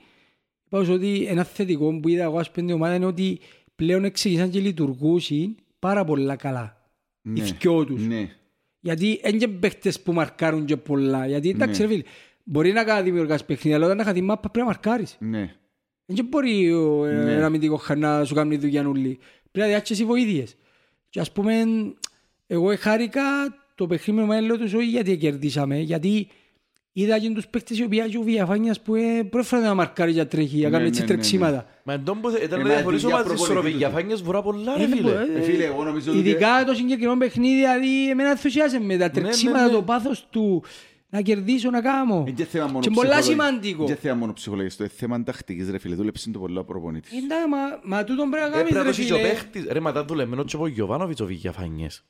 είπα ως ότι ένα θετικό που είδα εγώ ας πούμε την ομάδα είναι ότι πλέον εξηγήσαν και λειτουργούσαν πάρα πολλά καλά. Οι Ναι, δυο τους. Ναι. Γιατί είναι και παίχτες που μαρκάρουν και πολλά. Γιατί εντάξει Ναι. ρε φίλε, μπορεί να κάνει δημιουργάς παιχνίδια, αλλά όταν έχεις τη μάπα πρέπει να μαρκάρεις. Ναι. Δεν μπορεί ο, ε, Ναι. ένα αμυντικό χάρ να σου κάνει δουλειά ούλη. Πρέπει να διάξεις οι βοήθειες. Και ας πούμε, εγώ χάρηκα το παιχνίδι με μέλλον τους όχι γιατί κερδίσαμε, γιατί είδα και τους παίχτες οι οποίοι έχουν διαφάνειας που ε, πρόφερα να μαρκάρει για τρέχει, για Ναι, κάνει έτσι ναι, ναι, ναι. τρεξίματα. Μα εντός που ήταν Ε, να μα διαφορήσω για μαζί σου ρε προπονητή για τους. φάνιες βουρά πολλά ρε Ε, φίλε. ε, Ε, φίλε, εγώ νομίζω ότι... Ειδικά το συγκεκριμένο παιχνίδι, δηλαδή εμένα ενθουσιάζε με τα τρεξίματα, ναι, ναι. το πάθος του. Να κερδίσω, να κάνω. Είναι και θέμα μόνο Και πολλά ψυχολογίας. σημαντικό. Είναι και θέμα μόνο ψυχολογίας, το είναι θέμα τακτικής ρε φίλε, δούλεψε το πολλά ο προπονητής. Εντάξει, μα, μα τούτον πρέπει να Ε, κάνεις πρέπει να ρε δώσει και ο φίλε. παίχτης. Ρε, μα τα δουλεμένος και από ο Γιωβάνοβιτς ο Βηγιαφάνιες.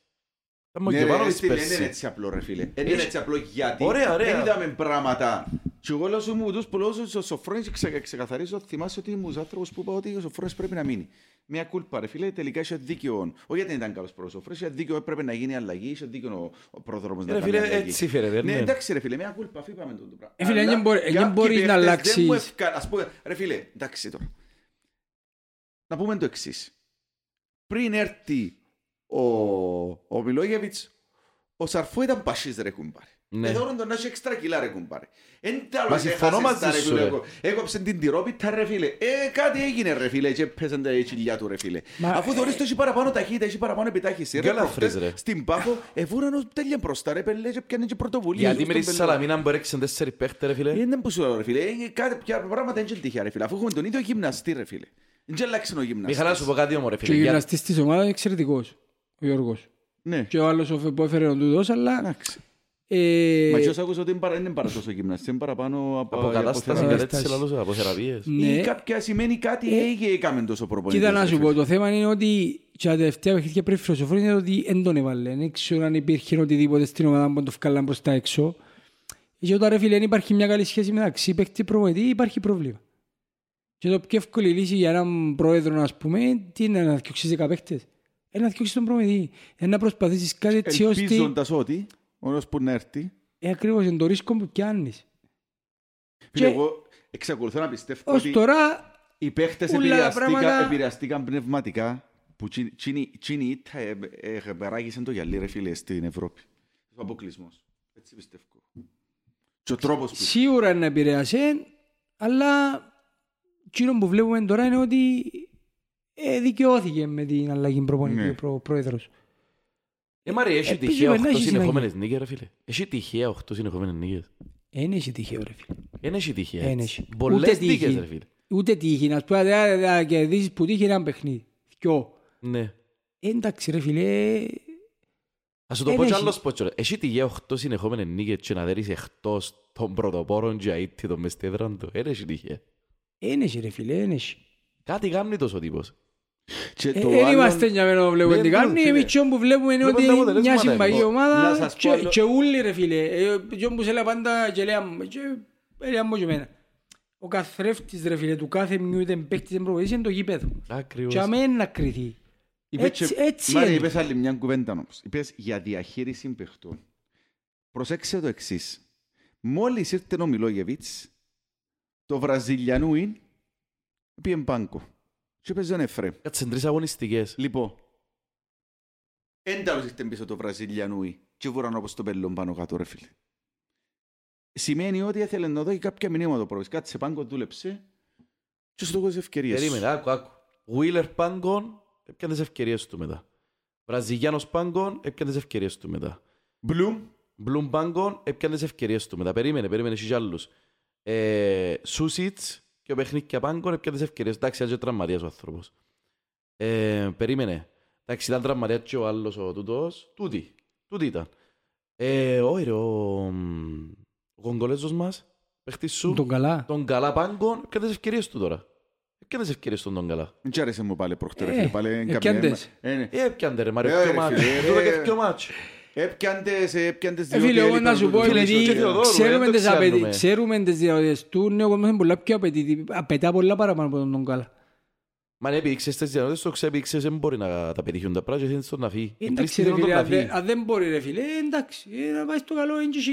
Είναι πέρσι. έτσι απλό ρε φίλε. Δεν είναι έτσι απλό γιατί Ωραία, ωραία. δεν είδαμε πράγματα. Και εγώ λέω σου μου τους που λέω στο Σοφρόνης ξε- ξεκαθαρίζω θυμάσαι ότι ήμουν άνθρωπος που είπα ότι ο Σοφρόνης πρέπει να μείνει. Μια κούλπα ρε φίλε, τελικά είχε δίκιο. Όχι γιατί δεν ήταν καλός προς ο Σοφρόνης, είχε δίκιο έπρεπε να γίνει αλλαγή, είχε δίκιο ο, ο πρόδρομος να Ρε κάνει φίλε, αλλαγή. έτσι φέρεται, Ναι, ναι. εντάξει ρε φίλε, μια κούλπα, φύγαμε το το πράγμα. Ε, φίλε, Αλλά δεν μπορεί- κάποιοι δεν μπορείς να παίχτες δεν αλλάξεις. μου ευκα- Ας πούμε, ρε φίλε, εντάξει τώρα. Να πούμε το εξής. Πριν έρθει ο, ο Μιλόγεβιτς, ο Σαρφό ήταν πασίς ρε κουμπάρε. Ναι. Εδώ τον να έχει έξτρα κιλά ρε κουμπάρε. Εν τέλος Μα συμφωνώ έχασες τα, μαζί ρε σου, φίλε, ρε. εγώ. Έκοψε την τυρόπιτα ρε φίλε. Ε, κάτι έγινε ρε φίλε και πέσαν τα χιλιά του ρε φίλε. Μα, Αφού ε, θωρείς το έχει παραπάνω ταχύτητα, έχει παραπάνω επιτάχυση. Κι Ρε όλα προχτές φρες, ρε. στην Πάφο, εβούραν τέλεια μπροστά ρε πέλε και πιάνε και πρωτοβουλία. Γιατί με τη Σαλαμίνα που έρεξαν τέσσερις παίχτες, ρε φίλε. Είναι που σου λέω ρε φίλε, είναι κάτι πια πράγματα είναι και τυχαία ρε φίλε. Αφού έχουμε τον ίδιο γυμναστή ρε φίλε. Δεν και αλλάξε ο γυμναστής. Μιχαλά, σου πω κάτι όμω, ρε Και ο φίλε. Για- γυμναστής της ομάδας είναι εξαιρετικός, ο Γιώργος. Ναι, Και ο άλλος ο Φε- που έφερε τον τούτος, αλλά... εντάξει. ε, Μα και όσο άκουσα ότι είναι παρα- δεν είναι παρά τόσο γυμναστή, είναι παραπάνω από Από κατάσταση, αποθεραπεία. θεραπεία. κατέτηση, λαλούσα, από θεραπείες. Ναι. Ή κάποια σημαίνει κάτι έγινε έκαμε τόσο προπονητής. Κοίτα να ρε σου φίλε. πω, το θέμα είναι ότι και τα τελευταία παιχνίδια πριν φιλοσοφούν είναι ότι δεν τον έβαλε. Δεν ξέρω αν υπήρχε οτιδήποτε στην ομάδα που το βγάλαν προς τα έξω. Και όταν ρε φίλε, αν υπάρχει μια καλή σχέση μεταξύ παίκτη προπονητή, υπάρχει πρόβλημα. Και το πιο εύκολη λύση για έναν πρόεδρο, ας πούμε, τι είναι να διώξεις δέκα παίκτες. Είναι να διώξεις τον προπονητή. Είναι να προσπαθήσεις κάτι έτσι ώστε... Ελπίζοντας ότι, όνος που να έρθει, Ε, ακριβώς, είναι το ρίσκο που πιάνεις. φίλε, Και- εγώ εξακολουθώ να πιστεύω Ως ότι τώρα, οι παίχτες όλα τα επηρεαστήκα- πράγματα- επηρεαστήκαν πνευματικά που τσίνη ήττα ε, ε, περάγησαν το γυαλί ρε φίλε στην Ευρώπη. Ο αποκλεισμός. Έτσι πιστεύω. Και ο τρόπος που... σίγουρα να επηρέασε, αλλά εκείνο που βλέπουμε τώρα είναι ότι ε, δικαιώθηκε με την αλλαγή προπονητή Ναι. ο προ- πρόεδρος. Ε, Μάρη, έχει Επίσης, τυχαία περνάει 8 στη συνεχόμενες νίκες, ρε φίλε. Έχει τυχαία 8 συνεχόμενες νίκες. Δεν έχει τυχαίο ρε φίλε. Δεν έχει τυχαία. Δεν έτσι. έχει. Πολλές Ούτε νίκες, τύχη. ρε φίλε. Ούτε τύχη. Να σου πω να να κερδίσεις που τύχη ένα παιχνίδι. Δυο. Ναι. Ε, Εντάξει ρε φίλε. Ας σου το Εν πω κι έχει. άλλος πω τώρα. Έχει τυχαία 8 συνεχόμενες νίκες και να δέρεις εκτός των πρωτοπόρων και αίτητο τον μες στη έδρα του. Δεν έχει τυχαία. Δεν έχει ρε φίλε. Δεν έχει. Κάτι κάνει τόσο τύπος. Και Ε, το Δεν άλλο- είμαστε για μένα να βλέπουμε Ναι, τι ναι, κάνει. φίλε. Εμείς τσιόν που βλέπουμε είναι Βλέπουμε ότι τα είναι αποτελέσματα, μια συμπαγή είναι. Να ομάδα σας πω και- άλλο- και ούλοι ρε φίλε. Ε, Τσιόν που σε λέω πάντα και λέω και έλεγα μου και εμένα. Ο καθρέφτης ρε φίλε του κάθε μνιού ήταν παίκτης δεν προβολής είναι το γήπεδο. Ακριβώς. Και αμέν να κρυθεί. Είπε Έτσι- και- έτσι Μάρια, είναι. είπες άλλη μια κουβέντα όμως. Είπες για διαχείριση παιχτών. Προσέξτε το εξής. Μόλις ήρθε ο Μιλόγεβιτς, το Βραζιλιανούιν πήγε μπάνκο. Και έπαιζε ο Εφρέμ. Κάτσε τρεις αγωνιστικές. Λοιπόν, ένταλος ήρθε πίσω το Βραζιλιανούι και βουραν όπως το πέλλον πάνω κάτω ρε φίλε. Σημαίνει ότι ήθελε να δώσει κάποια μηνύματα το πρόβλημα. Κάτσε πάγκο, δούλεψε και σου το δώσει ευκαιρίες. Περίμενε, άκου, άκου. Wheeler πάγκον, έπιανε τις ευκαιρίες του μετά. Βραζιλιάνος πάγκον, έπιανε τις ευκαιρίες του μετά. Μπλουμ, Μπλουμ πάγκον, έπιανε τις ευκαιρίες του μετά. Περίμενε, περίμενε, έχει κι άλλους. Ε, Σούσιτς και ο παιχνίκια πάγκον, έπιανε τις ευκαιρίες. Εντάξει, έτσι τραυματίας ο άνθρωπος. Ε, περίμενε. Εντάξει, ήταν τραυματίας και ο άλλος ο τούτος. Τούτη. Τούτη ήταν. Ε, όχι ρε, ο, ο Κογκολέζος μας, παίχτης σου, Τον καλά. τον καλά πάγκον, έπιανε τις ευκαιρίες του τώρα. Έπιανε τις ευκαιρίες του τον καλά. δεν άρεσε μου πάλι προχτές ρε Ε, φίλε. Πάλι ε, καμιά- πιάντες. Ε, ναι. Ε, έπιαντε ρε, μάρε, Ε, ποιο ρε, μάτσο. Φίλε, Τούτο ρε. και ποιο μάτσο. Έπιαντες, έπιαντες Ε, δύο φίλε, εγώ τέλη να πάνω σου του πω, φίλου επειδή σου. και Θεοδόρου, ξέρουμε δεν το τις απαιτήσεις- ξέρουμε. ξέρουμε τις διαδοχές του, ναι, ο κόσμος είναι πολλά πιο απαιτητή. Απαιτά πολλά παραπάνω από τον καλά. Μα ναι, επίξες τις διαδοχές, το ξέπηξες, δεν μπορεί να τα πετύχουν τα πράγματα και θέλεις τον να φύγει. Ε, Εντάξει Τρεις ρε θέλουν τον φίλε, να αν δεν- φύγει. αν δεν μπορεί ρε φίλε, ε, εντάξει, ε, να πάει στο καλό, είναι και εσύ.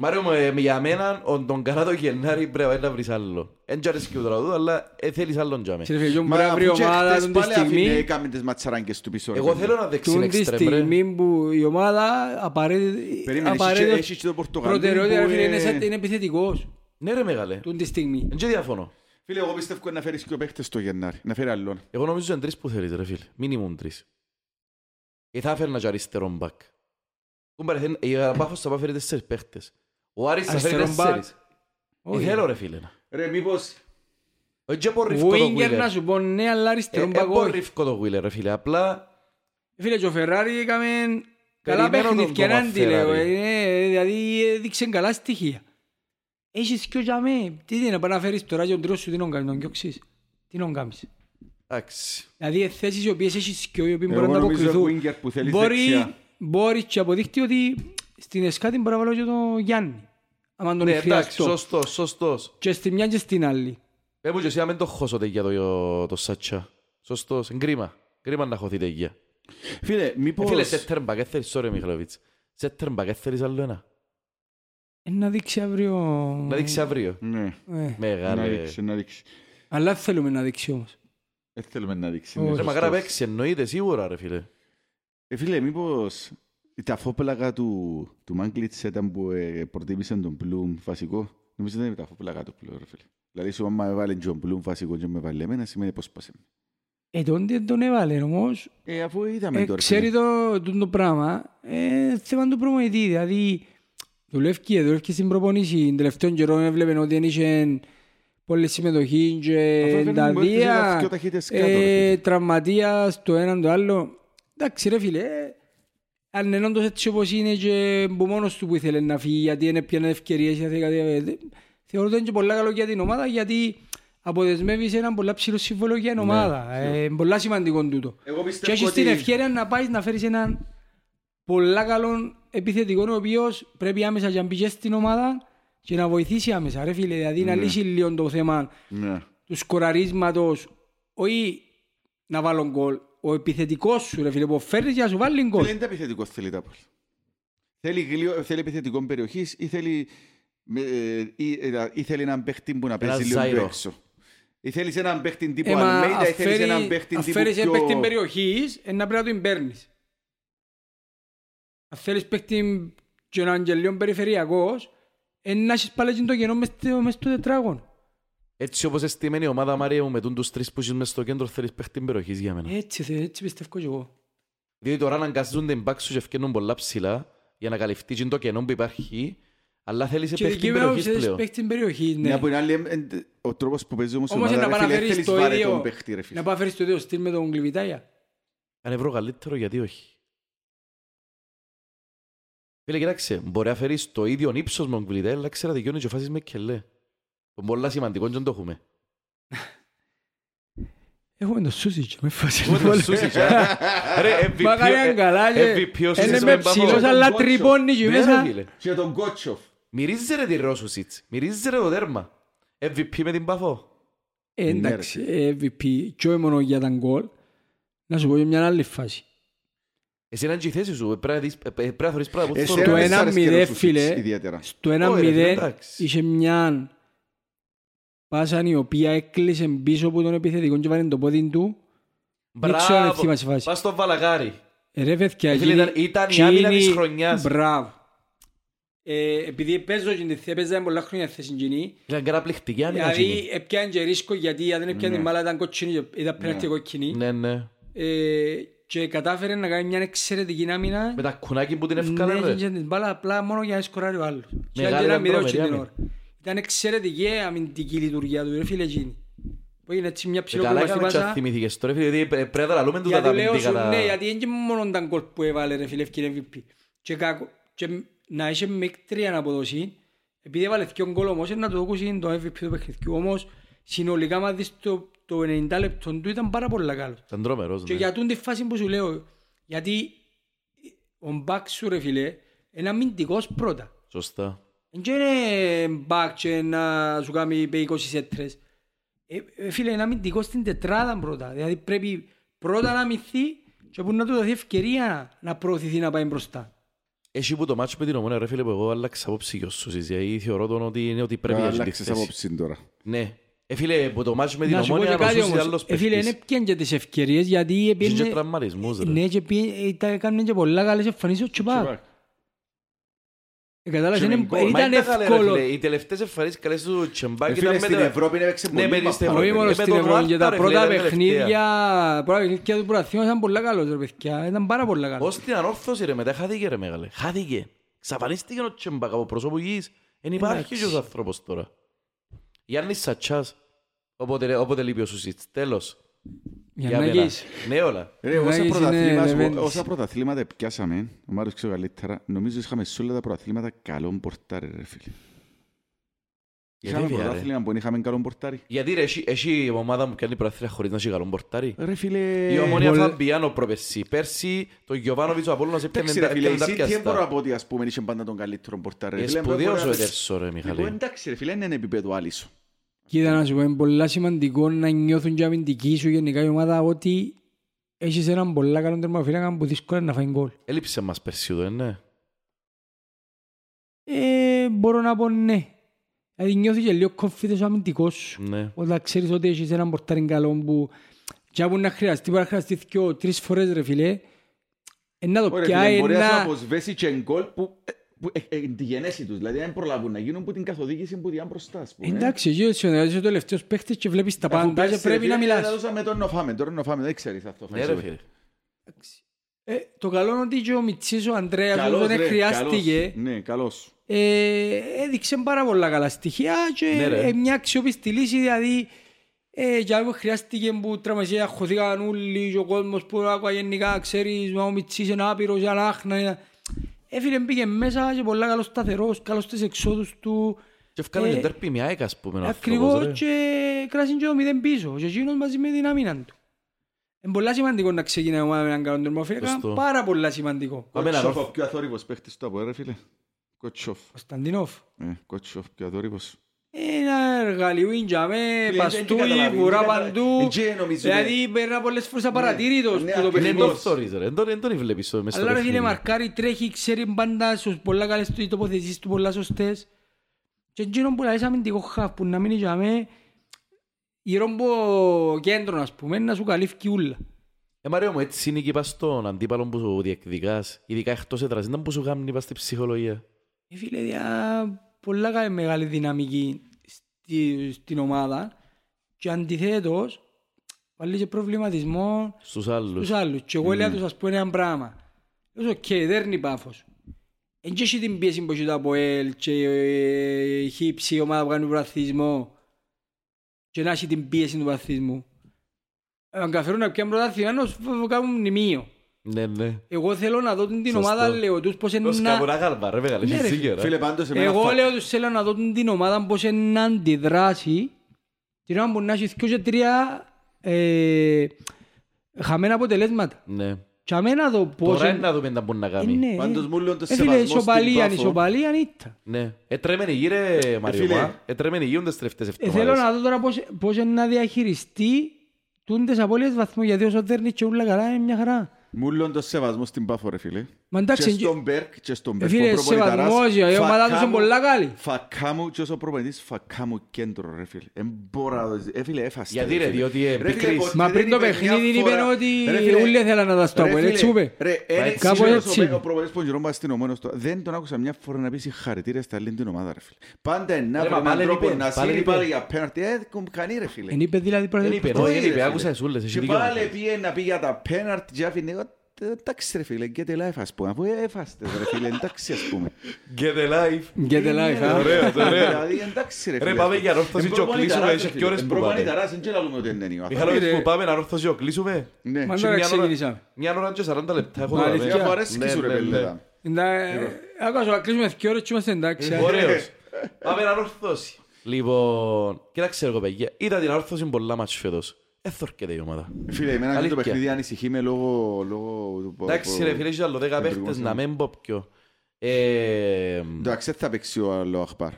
Μάριο μου, ε, για μένα, ο- τον καλά το Γενάρη πρέπει να πάει να βρεις άλλο. Εν τζάρες και ο τραγούδι, αλλά ε, θέλεις άλλον τζάμε. Ξέρε φίλε, Μα μπορεί να βρει αφού και ομάδα χτες τον τη πάλι αφήνε, στιγμή, έκαμε τις ματσαράνκες του πίσω. ρε Εγώ φίλε. θέλω να δεξιν τον τη εξτρέμ, ρε. στιγμή που η ομάδα απαραίτητη- Περίμενε, έχει απαραίτητο- και- έχει και το Πορτογαλί προτεραιότητα, που, ρε φίλε, είναι ε, σαν- είναι επιθετικός Ναι ρε μεγάλε. τον τη στιγμή. Εν και διαφωνώ. Φίλε, εγώ πιστεύω να φέρεις και ο παίχτες στο Γενάρη. Να φέρει άλλον. Εγώ νομίζω είναι τρεις που θέλεις ρε φίλε. Μίνιμουμ τρεις. Και θα έφερνα και αριστερόν μπακ. Κούμπαρε, θέλει- η Πάφος θα πάει φέρει τέσσερις παίχτες. Ο Άρης θα φέρει Αριστερόν μπακ. τέσσερις. Ε, Όχι. Θέλω ρε φίλε. Ρε, μήπως... Όχι και πω ριφκό το Winger να Wheeler. σου πω ναι, αλλά αριστερόν Ε, μπακ ε, πω όχι. ριφκό το Wheeler ρε φίλε. Απλά Φίλε, και ο Φεράρι έκαμε καλά Περιμένω τον παιχνίδια, Τόμα έναν τη λέω. Φεράρι. ε, δηλαδή έδειξε καλά στοιχεία. Έχεις και ο τζαμέ. Τι είναι, να πάει να φέρεις τώρα και τον τρόπο σου, τι να κάνεις, τον διώξεις; Τι να κάνεις; Εντάξει. Δηλαδή θέσεις οι οποίες έχεις και οι οποίοι Εγώ μπορούν να νομίζω αποκλειθούν. winger που θέλεις Μπορεί, δεξιά. μπορείς και αποδείχτει ότι στην Εσκάτη μπορεί να βάλω και τον Γιάννη. Αν τον Ναι, εντάξει, χρειαστώ. σωστός, σωστός. Και στη μια και στην άλλη. Πες και εσύ να μην το χώσετε για το, το Σάτσα. Σωστός, εγκρίμα. Κρίμα να χωθείτε για. Φίλε, Ε, μήπως... Φίλε, σέτερμπακ, δεν θέλεις, sorry Μιχαλοβίτς. Σέτερμπακ, δεν θέλεις άλλο ένα; Ε, Να δείξει αύριο... Να δείξει αύριο. Ναι, Ε, να Μεγάλε. δείξει, να δείξει. Αλλά θέλουμε να δείξει όμως. Δεν θέλουμε να δείξει. Όχι. ναι, Ρε μακάρα σωστός. παίξει, εννοείται σίγουρα ρε φίλε. Ε, φίλε, μήπως τα φόπλαγα του, του Μάγκλιτς ήταν που ε, προτίμησαν τον Πλούμ βασικό. Νομίζω δεν είναι τα φόπλαγα του Πλούμ, ρε φίλε. Δηλαδή, σου άμα έβαλε τον Πλούμ βασικό και με βάλε εμένα, σημαίνει πως πάσε. Ε, τότε δεν τον έβαλε όμως. Ε, αφού είδαμε Ε, τώρα. ξέρει το, το, το πράγμα. Ε, θέμα του προπονητή. Δηλαδή, δουλεύει και δουλεύει στην προπονήση. Την τελευταίο καιρό έβλεπε ότι δεν είχε πολλή συμμετοχή Αφού και έφερνε τα μπορεί τις δύο πιο ταχύτητες κάτω, ρε ε, φίλε. τραυματίας το έναν το άλλο. Εντάξει ρε φίλε, ε, αν είναι όντως έτσι όπως είναι και που μόνος του που ήθελε να φύγει γιατί δεν έπιανε ευκαιρίες ή κάτι, ε, δε- θεωρώ ότι είναι και πολλά καλό για την ομάδα γιατί αποδεσμεύεις έναν πολλά ψηλό συμβόλαιο για την ομάδα. Ε, πολλά σημαντικό τούτο. Εγώ Και πιστεύω έχεις την ότι... ευκαιρία να πάεις να φέρεις έναν πολλά καλό επιθετικό ο οποίος πρέπει άμεσα να μπει και στην ομάδα και να βοηθήσει άμεσα ρε φίλε. Δηλαδή να λύσει λίγο το θέμα Ναι. του σκοραρίσματος όχι να βάλω γκολ. Ο επιθετικός σου ρε φίλε που φέρνεις για να σου βάλει γκολ. Φίλε, είναι επιθετικό θέλει τα πόλη. Θέλει, γλυο- θέλει επιθετικό περιοχής ή θέλει, ε, ή, ε, ή θέλει έναν παίχτη που να παίζει λίγο πιο Ζάιρο. έξω. Ή θέλεις έναν παίχτη τύπου Ε, μα Αλμέιδα ή θέλεις έναν αφαίρει- παίχτη τύπου αφαίρεις ένα παίχτη πιο... περιοχής ε, να πρέπει να τον παίρνεις. Αν θέλεις παίχτη και έναν και λίγο περιφερειακός ε, να έχεις πάλι και το κενό μες στο- μες στο τετράγωνο. Έτσι όπως εστιμένη η ομάδα Μαρία μου με τούν τους τρεις που είσαι μες στο κέντρο θέλεις παίχτη περιοχής για μένα. Έτσι, θε- έτσι πιστεύω και εγώ. Διότι τώρα αναγκάζονται οι μπακ σου και ευκαινούν πολλά ψηλά για να καλυφθεί και το κενό που υπάρχει αλλά θέλεις Και παίχτη δικαίωμα περιοχής θέλεις πλέον. παίχτη περιοχής, ναι. Μια που είναι άλλη, ε, ε, ο τρόπος που παίζει όμως η Όμως ομάδα, να ρε πάει να φίλε, φέρεις θέλεις το βάρε ίδιο, τον παίχτη, ρε φίλε. να πάει να φέρεις το ίδιο στυλ με τον Γκλιβιτάγια. Αν ευρώ καλύτερο γιατί όχι. Φίλε κοιτάξτε, μπορεί να φέρεις το ίδιο ύψος με τον Κβιλιτέ αλλά ξέρετε δικαιώνει και φάσεις με κελέ. Το πολλά σημαντικό και δεν το έχουμε. Έχουμε το Σούσιτς, με φάση. Έχουμε τον Σούσιτς, ε. Ρε, MVP, Μακάρι αν καλά και MVP ο είναι Σούσιτς με με Παπό. ψηλός αλλά τρυπώνει και Ναι, ρε, μέσα. φίλε. Και τον Κότσοφ. Μυρίζει ρε τη Ρώσουσιτς, μυρίζει ρε το τέρμα. MVP με την Παφό. Ε, Εντάξει, ε, MVP, και όχι μόνο για τα γκολ. Να σου πω για μια άλλη φάση. Εσύ είναι και η θέση σου, πρέπει να δεις- ε, πρέπει να θωρείς πράγματα που Εσένα θέλω. Το δεν σ' ένα άρεσε και ο μηδέ, Σούσιτς φίλε. Ιδιαίτερα. Στο 1-0 Όχι, ρε, φίλε, εντάξει. είχε μια πάσα η οποία έκλεισε πίσω από τον επιθετικό και βάλει το πόδι του. Δεν ξέρω αν Μπράβο, θυμάσαι φάση. πας στο Βαλαγάρι. Ε, Ρε παιδιά, Ε, φίλε, εκείνη- ήταν- ήταν η άμυνα της εκείνη- χρονιάς. Μπράβο. Ε, επειδή παίζω και έπαιζα πολλά χρόνια θέση εκείνη, Ήταν καταπληκτική άμυνα εκείνη. δηλαδή έπιανε και ρίσκο γιατί αν δεν έπιανε την μπάλα ήταν κότσινη και ήταν πέναλτι κόκκινη. Ναι, ναι. Ε, και κατάφερε να κάνει μια εξαιρετική άμυνα. Με τα κουνάκι που την Ναι, ευκάλε και ρε. την μπάλα απλά μόνο για να σκοράρει ο άλλος. Και Μεγάλη ήταν ένα ήταν μηδέν τρομερή και την άμυνα. ώρα. Ήταν εξαιρετική αμυντική λειτουργία του, ρε φίλε εκείνη. Που έγινε έτσι μια Και καλά ψηλοκοπαστή έκαμε και πάσα. θυμήθηκες τώρα, φίλε, γιατί πρέπει να τα λούμε τούτα Γιατί τα λέω αμυντικά σου, τα- ναι, γιατί είναι και μόνο τα γκολ που έβαλε ρε φίλε ευκαιρία MVP. Και, κακό, και να είχε μεκτρία αποδοσή, επειδή έβαλε δυο γκολ όμως, να το δώσει το MVP του παιχνιδιού. Όμως, συνολικά, μα δεις το, το 90 λεπτό του ήταν πάρα πολύ καλό. Ήταν τρομερός, Και ναι. για τούν τη φάση που σου λέω, γιατί ο μπακ σου ρε φίλε, είναι αμυντικός πρώτα. Σωστά. Δεν είναι μπακ και να σου κάνει με 20 σέτρες. Ε, ε, φίλε, είναι αμυντικός στην τετράδα πρώτα. Δηλαδή πρέπει πρώτα να αμυνθεί και που να του δοθεί ευκαιρία να προωθηθεί να πάει μπροστά. Έχει που το μάτσο με την ομόνια ρε φίλε που εγώ άλλαξα απόψη για όσους γιατί θεωρώ τον ότι είναι ότι πρέπει να έχει τη Αλλάξες θέση. απόψη τώρα. Ναι. Ε, φίλε, που το μάτσο με την Να σου πω και ομόνια κάτι ρωσούσε όμως. άλλος Ε, φίλε, παίχτης. είναι πιάνε και τις ευκαιρίες γιατί Είχε και έπαιρνε... τραυματισμούς ρε. Ναι, και πήγε- ήταν- έκανε και πολλά καλές εμφανίσεις ο Τσιπάκ. Ε, Κατάλαβες, Και με είναι- γκολ. Μα ήταν ήταν καλέ, ρε, εύκολο. φίλε. Οι τελευταίες εμφανίσεις καλές του Τσεμπάκη Ε, φίλε, ήταν με στην τα- Ευρώπη έπαιξε Ναι, πολύ με την μπαφά. Ευρώπη. Όχι μόνο με στην τον Ευρώπη, και τα Μάρτα, ρε, πρώτα φίλε, ήταν παιχνίδια, τελευταία. πρώτα παιχνίδια του πρωταθλήματος ήταν πολλά καλός ρε παιδιά. Ήταν πάρα πολλά καλός. Ως την ανόρθωση ρε, μετά χάθηκε ρε μεγάλε. Χάθηκε. Ξαφανίστηκε ο Τσεμπάκ από πρόσωπο γης. Εν υπάρχει Εντάξει. και ο άνθρωπος τώρα. Γιάννης Σατσάς. Όποτε, όποτε λείπει ο Σουσίτς. Τέλος. Για μένα. Γιαννάκης. Ναι, όλα. Ρε, όσα Γιαννάκης είναι πρωταθλήμα- Λεβέντης. όσα πρωταθλήματα πιάσαμε, ο Μάριος ξέρω καλύτερα, νομίζω είχαμε σε όλα τα πρωταθλήματα καλόν πορτάρι, ρε φίλε. Γιατί Είχαμε βία, ρε. πρωτάθλημα που δεν είχαμε καλόν πορτάρι. Γιατί ρε, έχει- έχει η ομάδα μου κάνει προάθλια χωρίς να έχει καλό πορτάρι; Ρε φίλε... Η ομόνια Πολλ- Φαμπιάνο προπερσί. Πέρσι το Γιωβάνοβιτς ο Απόλλωνας έπαιρνε Εντάξει ρε φίλε, η έπαιρνε τα City δεν μπορώ να πιαστά. πω ότι ας πούμε είχε πάντα τον καλύτερο πορτάρι. ρε Ε, φίλε. σπουδαίος Μπορεί ο να- Έτερσο ρε Λοιπόν, Μιχαλή. εντάξει ρε φίλε, είναι επίπεδο Άλισο. Κοίτα να σου πω, είναι πολλά σημαντικό να νιώθουν και αμυντικοί σου γενικά η ομάδα ότι έχεις έναν πολλά καλό τερματοφύλακα που δύσκολα να φάει γκολ. Έλειψε μας πέρσι το, ε, ναι. Ε, μπορώ να πω ναι. Δηλαδή νιώθεις και λίγο confidence ο αμυντικός σου. Ναι. Όταν ξέρεις ότι έχεις έναν πορτάρι καλό που και από να χρειαστεί, μπορεί να χρειαστεί δυο, τρεις φορές ρε φίλε, ε, να το Ωραία, πιάει, φίλε, μπορείς να σου να... αποσβέσεις και γκολ που ε, που, ε, ε, τη γενέση τους. Δηλαδή, αν προλάβουν να γίνουν που την καθοδήγηση που διάν μπροστά, ας πούμε. Εντάξει, εσύ είσαι ο τελευταίος παίχτης και βλέπεις τα Αφού πάντα και πέρσι, πρέπει ρε να φίλε, μιλάς. λαλούσαμε τον Νοφάμε, τώρα Νοφάμε, δεν ξέρεις αυτό. Ναι ρε φίλε. Ε, το καλό είναι ότι και ο Μιτσής, ο Ανδρέας, Καλός, όσο δεν ρε, χρειάστηκε, καλός. Ναι, καλός. ε, έδειξε πάρα πολλά καλά στοιχεία και Ναι, ρε. ε, μια αξιόπιστη λύση, δηλαδή ε, για που χρειάστηκε που τραυματισία χωθήκαν όλοι και ο κόσμος που άκουα γενικά ξέρεις ο Μιτσής είναι άπειρος, είναι ανάχνα έφυγε μπήκε μέσα και πολλά καλός σταθερός, καλός στις εξόδους του Και ευκάλε Ε, και τέρπι μια έκα, ας πούμε, ο άνθρωπος, ακριβώς ρε. και κράσιν και το μηδέν πίσω και εκείνος μαζί με την άμυνα του. Είναι πολλά σημαντικό να ξεκινάει η ομάδα με έναν καλό τερμοφύλακα, Σωστό. πάρα πολλά σημαντικό. Πάμε να Κότσοφ, δω. ο πιο αθόρυβος παίχτης του από, ρε φίλε. Κότσοφ. Κωνσταντινόφ. Ε, Κότσοφ, πιο αθόρυβος. Ένα εργαλείο είναι για με, δεν παστούι, καταλαβαίνει, βουρά δεν καταλαβαίνει. παντού. Εκεί νομίζουμε. Δηλαδή περνά πολλές φορές απαρατήρητος ναι, που το ακριβώς. Δεν παιχνίδι. το θωρείς, ρε. Δεν τον- Δεν τον βλέπεις στο- μες στο Αλλά ρε φίλε παιχνίδι. μαρκάρει, τρέχει, ξέρει πάντα στους πολλά καλές του τοποθετήσεις του πολλά σωστές. Και εκείνο που λες αμυντικό χαφ που να μείνει για με γύρω από κέντρο ας πούμε να σου καλύφει ούλα. Ε, Μάριο μου, έτσι είναι και είπα στον αντίπαλο που σου διεκδικάς, ειδικά εκτός έδρας, ήταν που σου κάνουν είπα στη ψυχολογία. Ε, φίλε, δια, πολλά καλή- μεγάλη δυναμική στη, στην ομάδα και αντιθέτως βάλει και προβληματισμό Στους άλλους. τους άλλους. Και εγώ λέω τους ας πούμε ένα πράγμα. Λέω, οκ, δέρνει πάφος. Εν και έχει την πίεση που έχει το ΑΠΟΕΛ και ε, έχει υψή ομάδα που κάνει πρωταθλητισμό και να έχει την πίεση του πρωταθλητισμού. Αν καθαρούν να πιάνουν πρωταθλητισμό, να σου κάνουν μνημείο. Ναι, ναι. Εγώ θέλω να δω την Σωστό. ομάδα, λέω τους πώς είναι Ως να... κάπου να γάλβα, ρε μεγάλε, Ναι, έχεις ρε, δίκιο, ρε. Φίλε, πάντως εμένα Εγώ φα- λέω τους θέλω να δω την ομάδα πώς είναι να αντιδράσει την ώρα που να έχει δυο και τρία ε, χαμένα αποτελέσματα. Ναι. Και αμένα δω πώς Τώρα είναι- είναι να δούμε τα που να Ε, κάνει. ναι. Πάντως μου λέω το Ε, φίλε, σεβασμό στην ισοπαλία, Πάφο. ισοπαλία ήταν. Ναι. Έτρεμεν η γη ρε Μάριο φίλε. μου, έτρεμεν η γη τις τελευταίες Ε, θέλω εβδομάδες. να δω τώρα πώς, πώς είναι να διαχειριστεί τούντες απώλειες βαθμού, γιατί όσο δέρνει και ούλα καλά είναι μια χαρά. Μου λέω το σεβασμό στην Πάφο, ρε φίλε. Μα εντάξει, Και στον Μπέρκ, και στον ε, Μπέρκ. φίλε, ο προπονηταράς, σεβασμός, η ομάδα τους φακά είναι μου- πολλά καλή. Φακά μου και όσο προπονητής φακά μου κέντρο ρε φίλε. Εν μπορώ να το ζητήσω. Ε, φίλε, έφαστες. Γιατί, ρε, φίλε. διότι, ε, Ρε, φίλε, πικρής. ποτέ Μα δεν πριν το είπε μια παιχνίδι φορά- είπαν ότι Ρε, φίλε, όλοι θέλαν να τα στο ρε, Αποέλ, φίλε, έτσι είπε. Ρε, ένα- Κάπου σήμερα έτσι ο- είπε. Ο προπονητής που γυρών στην Ομόνος το- δεν τον άκουσα μια φορά να πεις συγχαρητήρια στα άλλη την ομάδα ρε φίλε. Πάντα είναι να Ρε, βρει μα έναν πάλι τρόπο είπε, να πάλι σύρει είπε. πάλι για πέναρτι. Ε, κομπκανεί ρε φίλε. Εν είπε δηλαδή Δεν είπε, πρώτα. όχι, ρε, δεν είπε, φίλε. άκουσα εσούλες, έχει Και δίκιο. πάλι πήγε να πει για τα πέναρτι και άφηνε. «Ε, Εντάξει ρε φίλε, get a life ας πούμε. Αφού έφαστε ρε φίλε, εντάξει ας πούμε. Get a life. Get the life, α. Ωραίος, ωραίος. Δηλαδή εντάξει ρε Ρε, φίλε. πάμε για ανόρθωση Εν και ο προπονηταράς, κλείσουμε, ρε, έχει φίλε. και ώρες Εν που πάμε. προπονηταράς, δεν ξέρω να δεν είναι ο Μιχαλό, Ρε. που πάμε να ανόρθωση και κλείσουμε. Ναι. Μα Και τώρα μια ώρα- ξεκινήσαμε. Μια ώρα και 40 λεπτά έχω Μα, τώρα, αλήθεια. ρε. Για φορές Ναι, και σου ρε ναι, ναι. πελέτα. Άκουσα, να κλείσουμε δύο ώρες και είμαστε εντάξει. α. Ωραίος. Πάμε να ανόρθωση. Λοιπόν, κοίταξε εγώ παιδιά, είδα την ανόρθωση πολλά μάτς φέτος. Έθορκεται η ομάδα. Φίλε, εμένα και το Αλήθεια. παιχνίδι ανησυχεί με λόγω... λόγω του- Εντάξει ρε φίλε, έχει άλλο 10 Εμπειρικός παίχτες να είναι. μην πω ποιο. Ε, Εντάξει, δεν θα παίξει ο άλλο Αχπάρ.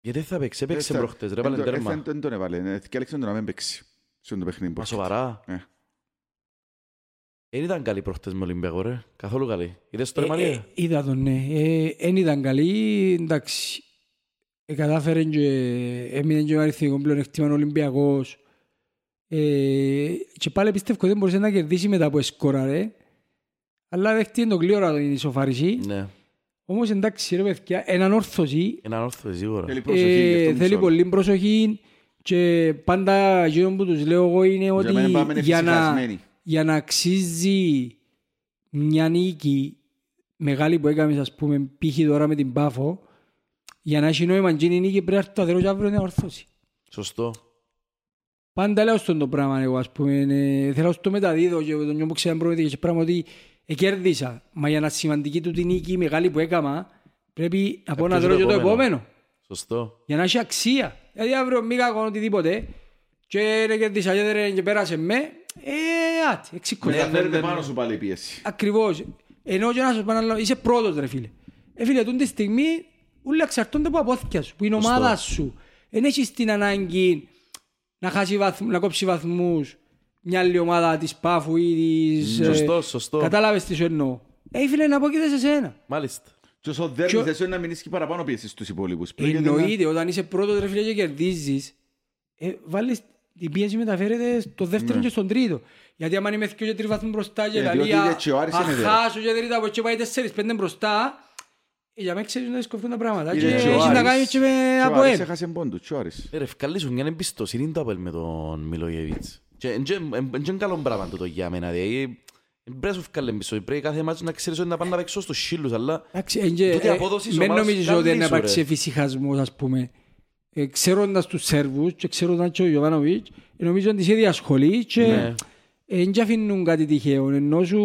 Γιατί δεν θα παίξει, έπαιξε Δεν θα- προχτές, ρε δεν βάλε το- τέρμα. δεν- Δεν τον έβαλε, ε, και έλεξε τον να μην παίξει. Σε το παιχνίδι. Μα προχτές. σοβαρά. Ε. Δεν ήταν καλή προχτές με Ολυμπιακό ρε, καθόλου καλή. Είδες το Ε, ρε ε, Μαρία; Είδα τον, ναι. Εν ήταν καλή, εντάξει. Ε, κατάφερε και έμεινε και ο αριθμικός πλεονέκτημα ο Ολυμπιακός. Ε, και πάλι πιστεύω ότι δεν μπορούσε να κερδίσεις μετά που εσκόραρε. Αλλά δέχτηκε το γλύωρα την ισοφάριση. Ναι, Όμως εντάξει ρε παιδιά, έναν όρθωση έναν όρθο σίγουρα. Θέλει προσοχή γι' αυτό ε, που θέλει σου λέω. πολύ προσοχή και πάντα εκείνο που τους λέω εγώ είναι Για ότι μένα πάμε για να, εφησυχασμένοι. για να αξίζει μια νίκη μεγάλη που έκαμες ας πούμε π.χ. τώρα με την Πάφο για να έχει νόημα εκείνη η νίκη πρέπει να έρθει το αδερό και αύριο να ορθώσει. Σωστό. Πάντα λέω στον το πράγμα εγώ, ας πούμε, ε, θέλω να το μεταδίδω και τον νιώ που ξέρω προμηθήκε και πράγμα ότι εκέρδισα. Μα για να σημαντική του την νίκη μεγάλη που έκανα, πρέπει να πω να Κάποιος δω και το επόμενο. επόμενο; Σωστό. Για να έχει αξία. Δηλαδή αύριο μη κάνω οτιδήποτε και ρε κερδίσα και δεν και πέρασε με, ε, άτι, εξήκωσα. Μεταφέρεται πάνω σου πάλι η πίεση. Ακριβώς. Ενώ και να σου πω ένα άλλο, είσαι πρώτος ρε φίλε. Ε φίλε, τούτη τη στιγμή όλοι εξαρτώνται από απόθηκια σου, που είναι η Σωστό. ομάδα σου. Δεν έχεις την ανάγκη να, χάσει βαθμ, να κόψει βαθμούς μια άλλη ομάδα της Πάφου ή της... ε, Σωστό, σωστό. Κατάλαβες τι σου εννοώ. Ε φίλε, να πω και σε σένα. Μάλιστα. Και όσο Και- δέρνει θες να μην ισχύει παραπάνω πίεσης στους υπόλοιπους. Πρέπει να- Εννοείται, όταν είσαι πρώτος ρε φίλε και κερδίζεις, ε, βάλεις την πίεση μεταφέρεται στο δεύτερο και στον τρίτο. Γιατί άμα είμαι δυο και τρεις βαθμούς μπροστά και Ναι. Ε, λαλεί, διότι και ο Άρης είναι «Α, there». χάσω και τρίτα από εκεί πάει τέσσερις πέντε μπροστά, ε, για μένα ξέρεις να δυσκοφτούν τα πράγματα. Και Είναι και ο έχει να Άρης. κάνει και με Και ο από Άρης εμ. έχασε πόντους, και ο Άρης. Ε, Ρε, ευκάλλει σου μια εμπιστοσύνη το Απέλ με τον Μιλόγεβιτς. Και εν- εν- εν- εν- είναι καλό πράγμα τούτο για μένα. δηλαδή. Πρέπει να σου ευκάλλει εμπιστοσύνη. Πρέπει κάθε μάτσος να ξέρεις ότι να πάνε να παίξω στους σύλλους, αλλά Εντάξει, εν και- Τούτη ε, απόδοση της Μεν ομάδας νομίζεις καλή ότι είναι να σου, ρε. υπάρξει εφησυχασμός, ας πούμε. Ε, Ξέροντας τους Σέρβους και ξέροντας και ο Ιωβάνοβιτς, ε, νομίζω ότι είσαι διασχολή και Ναι. Δεν και αφήνουν κάτι τυχαίο, ενώ σου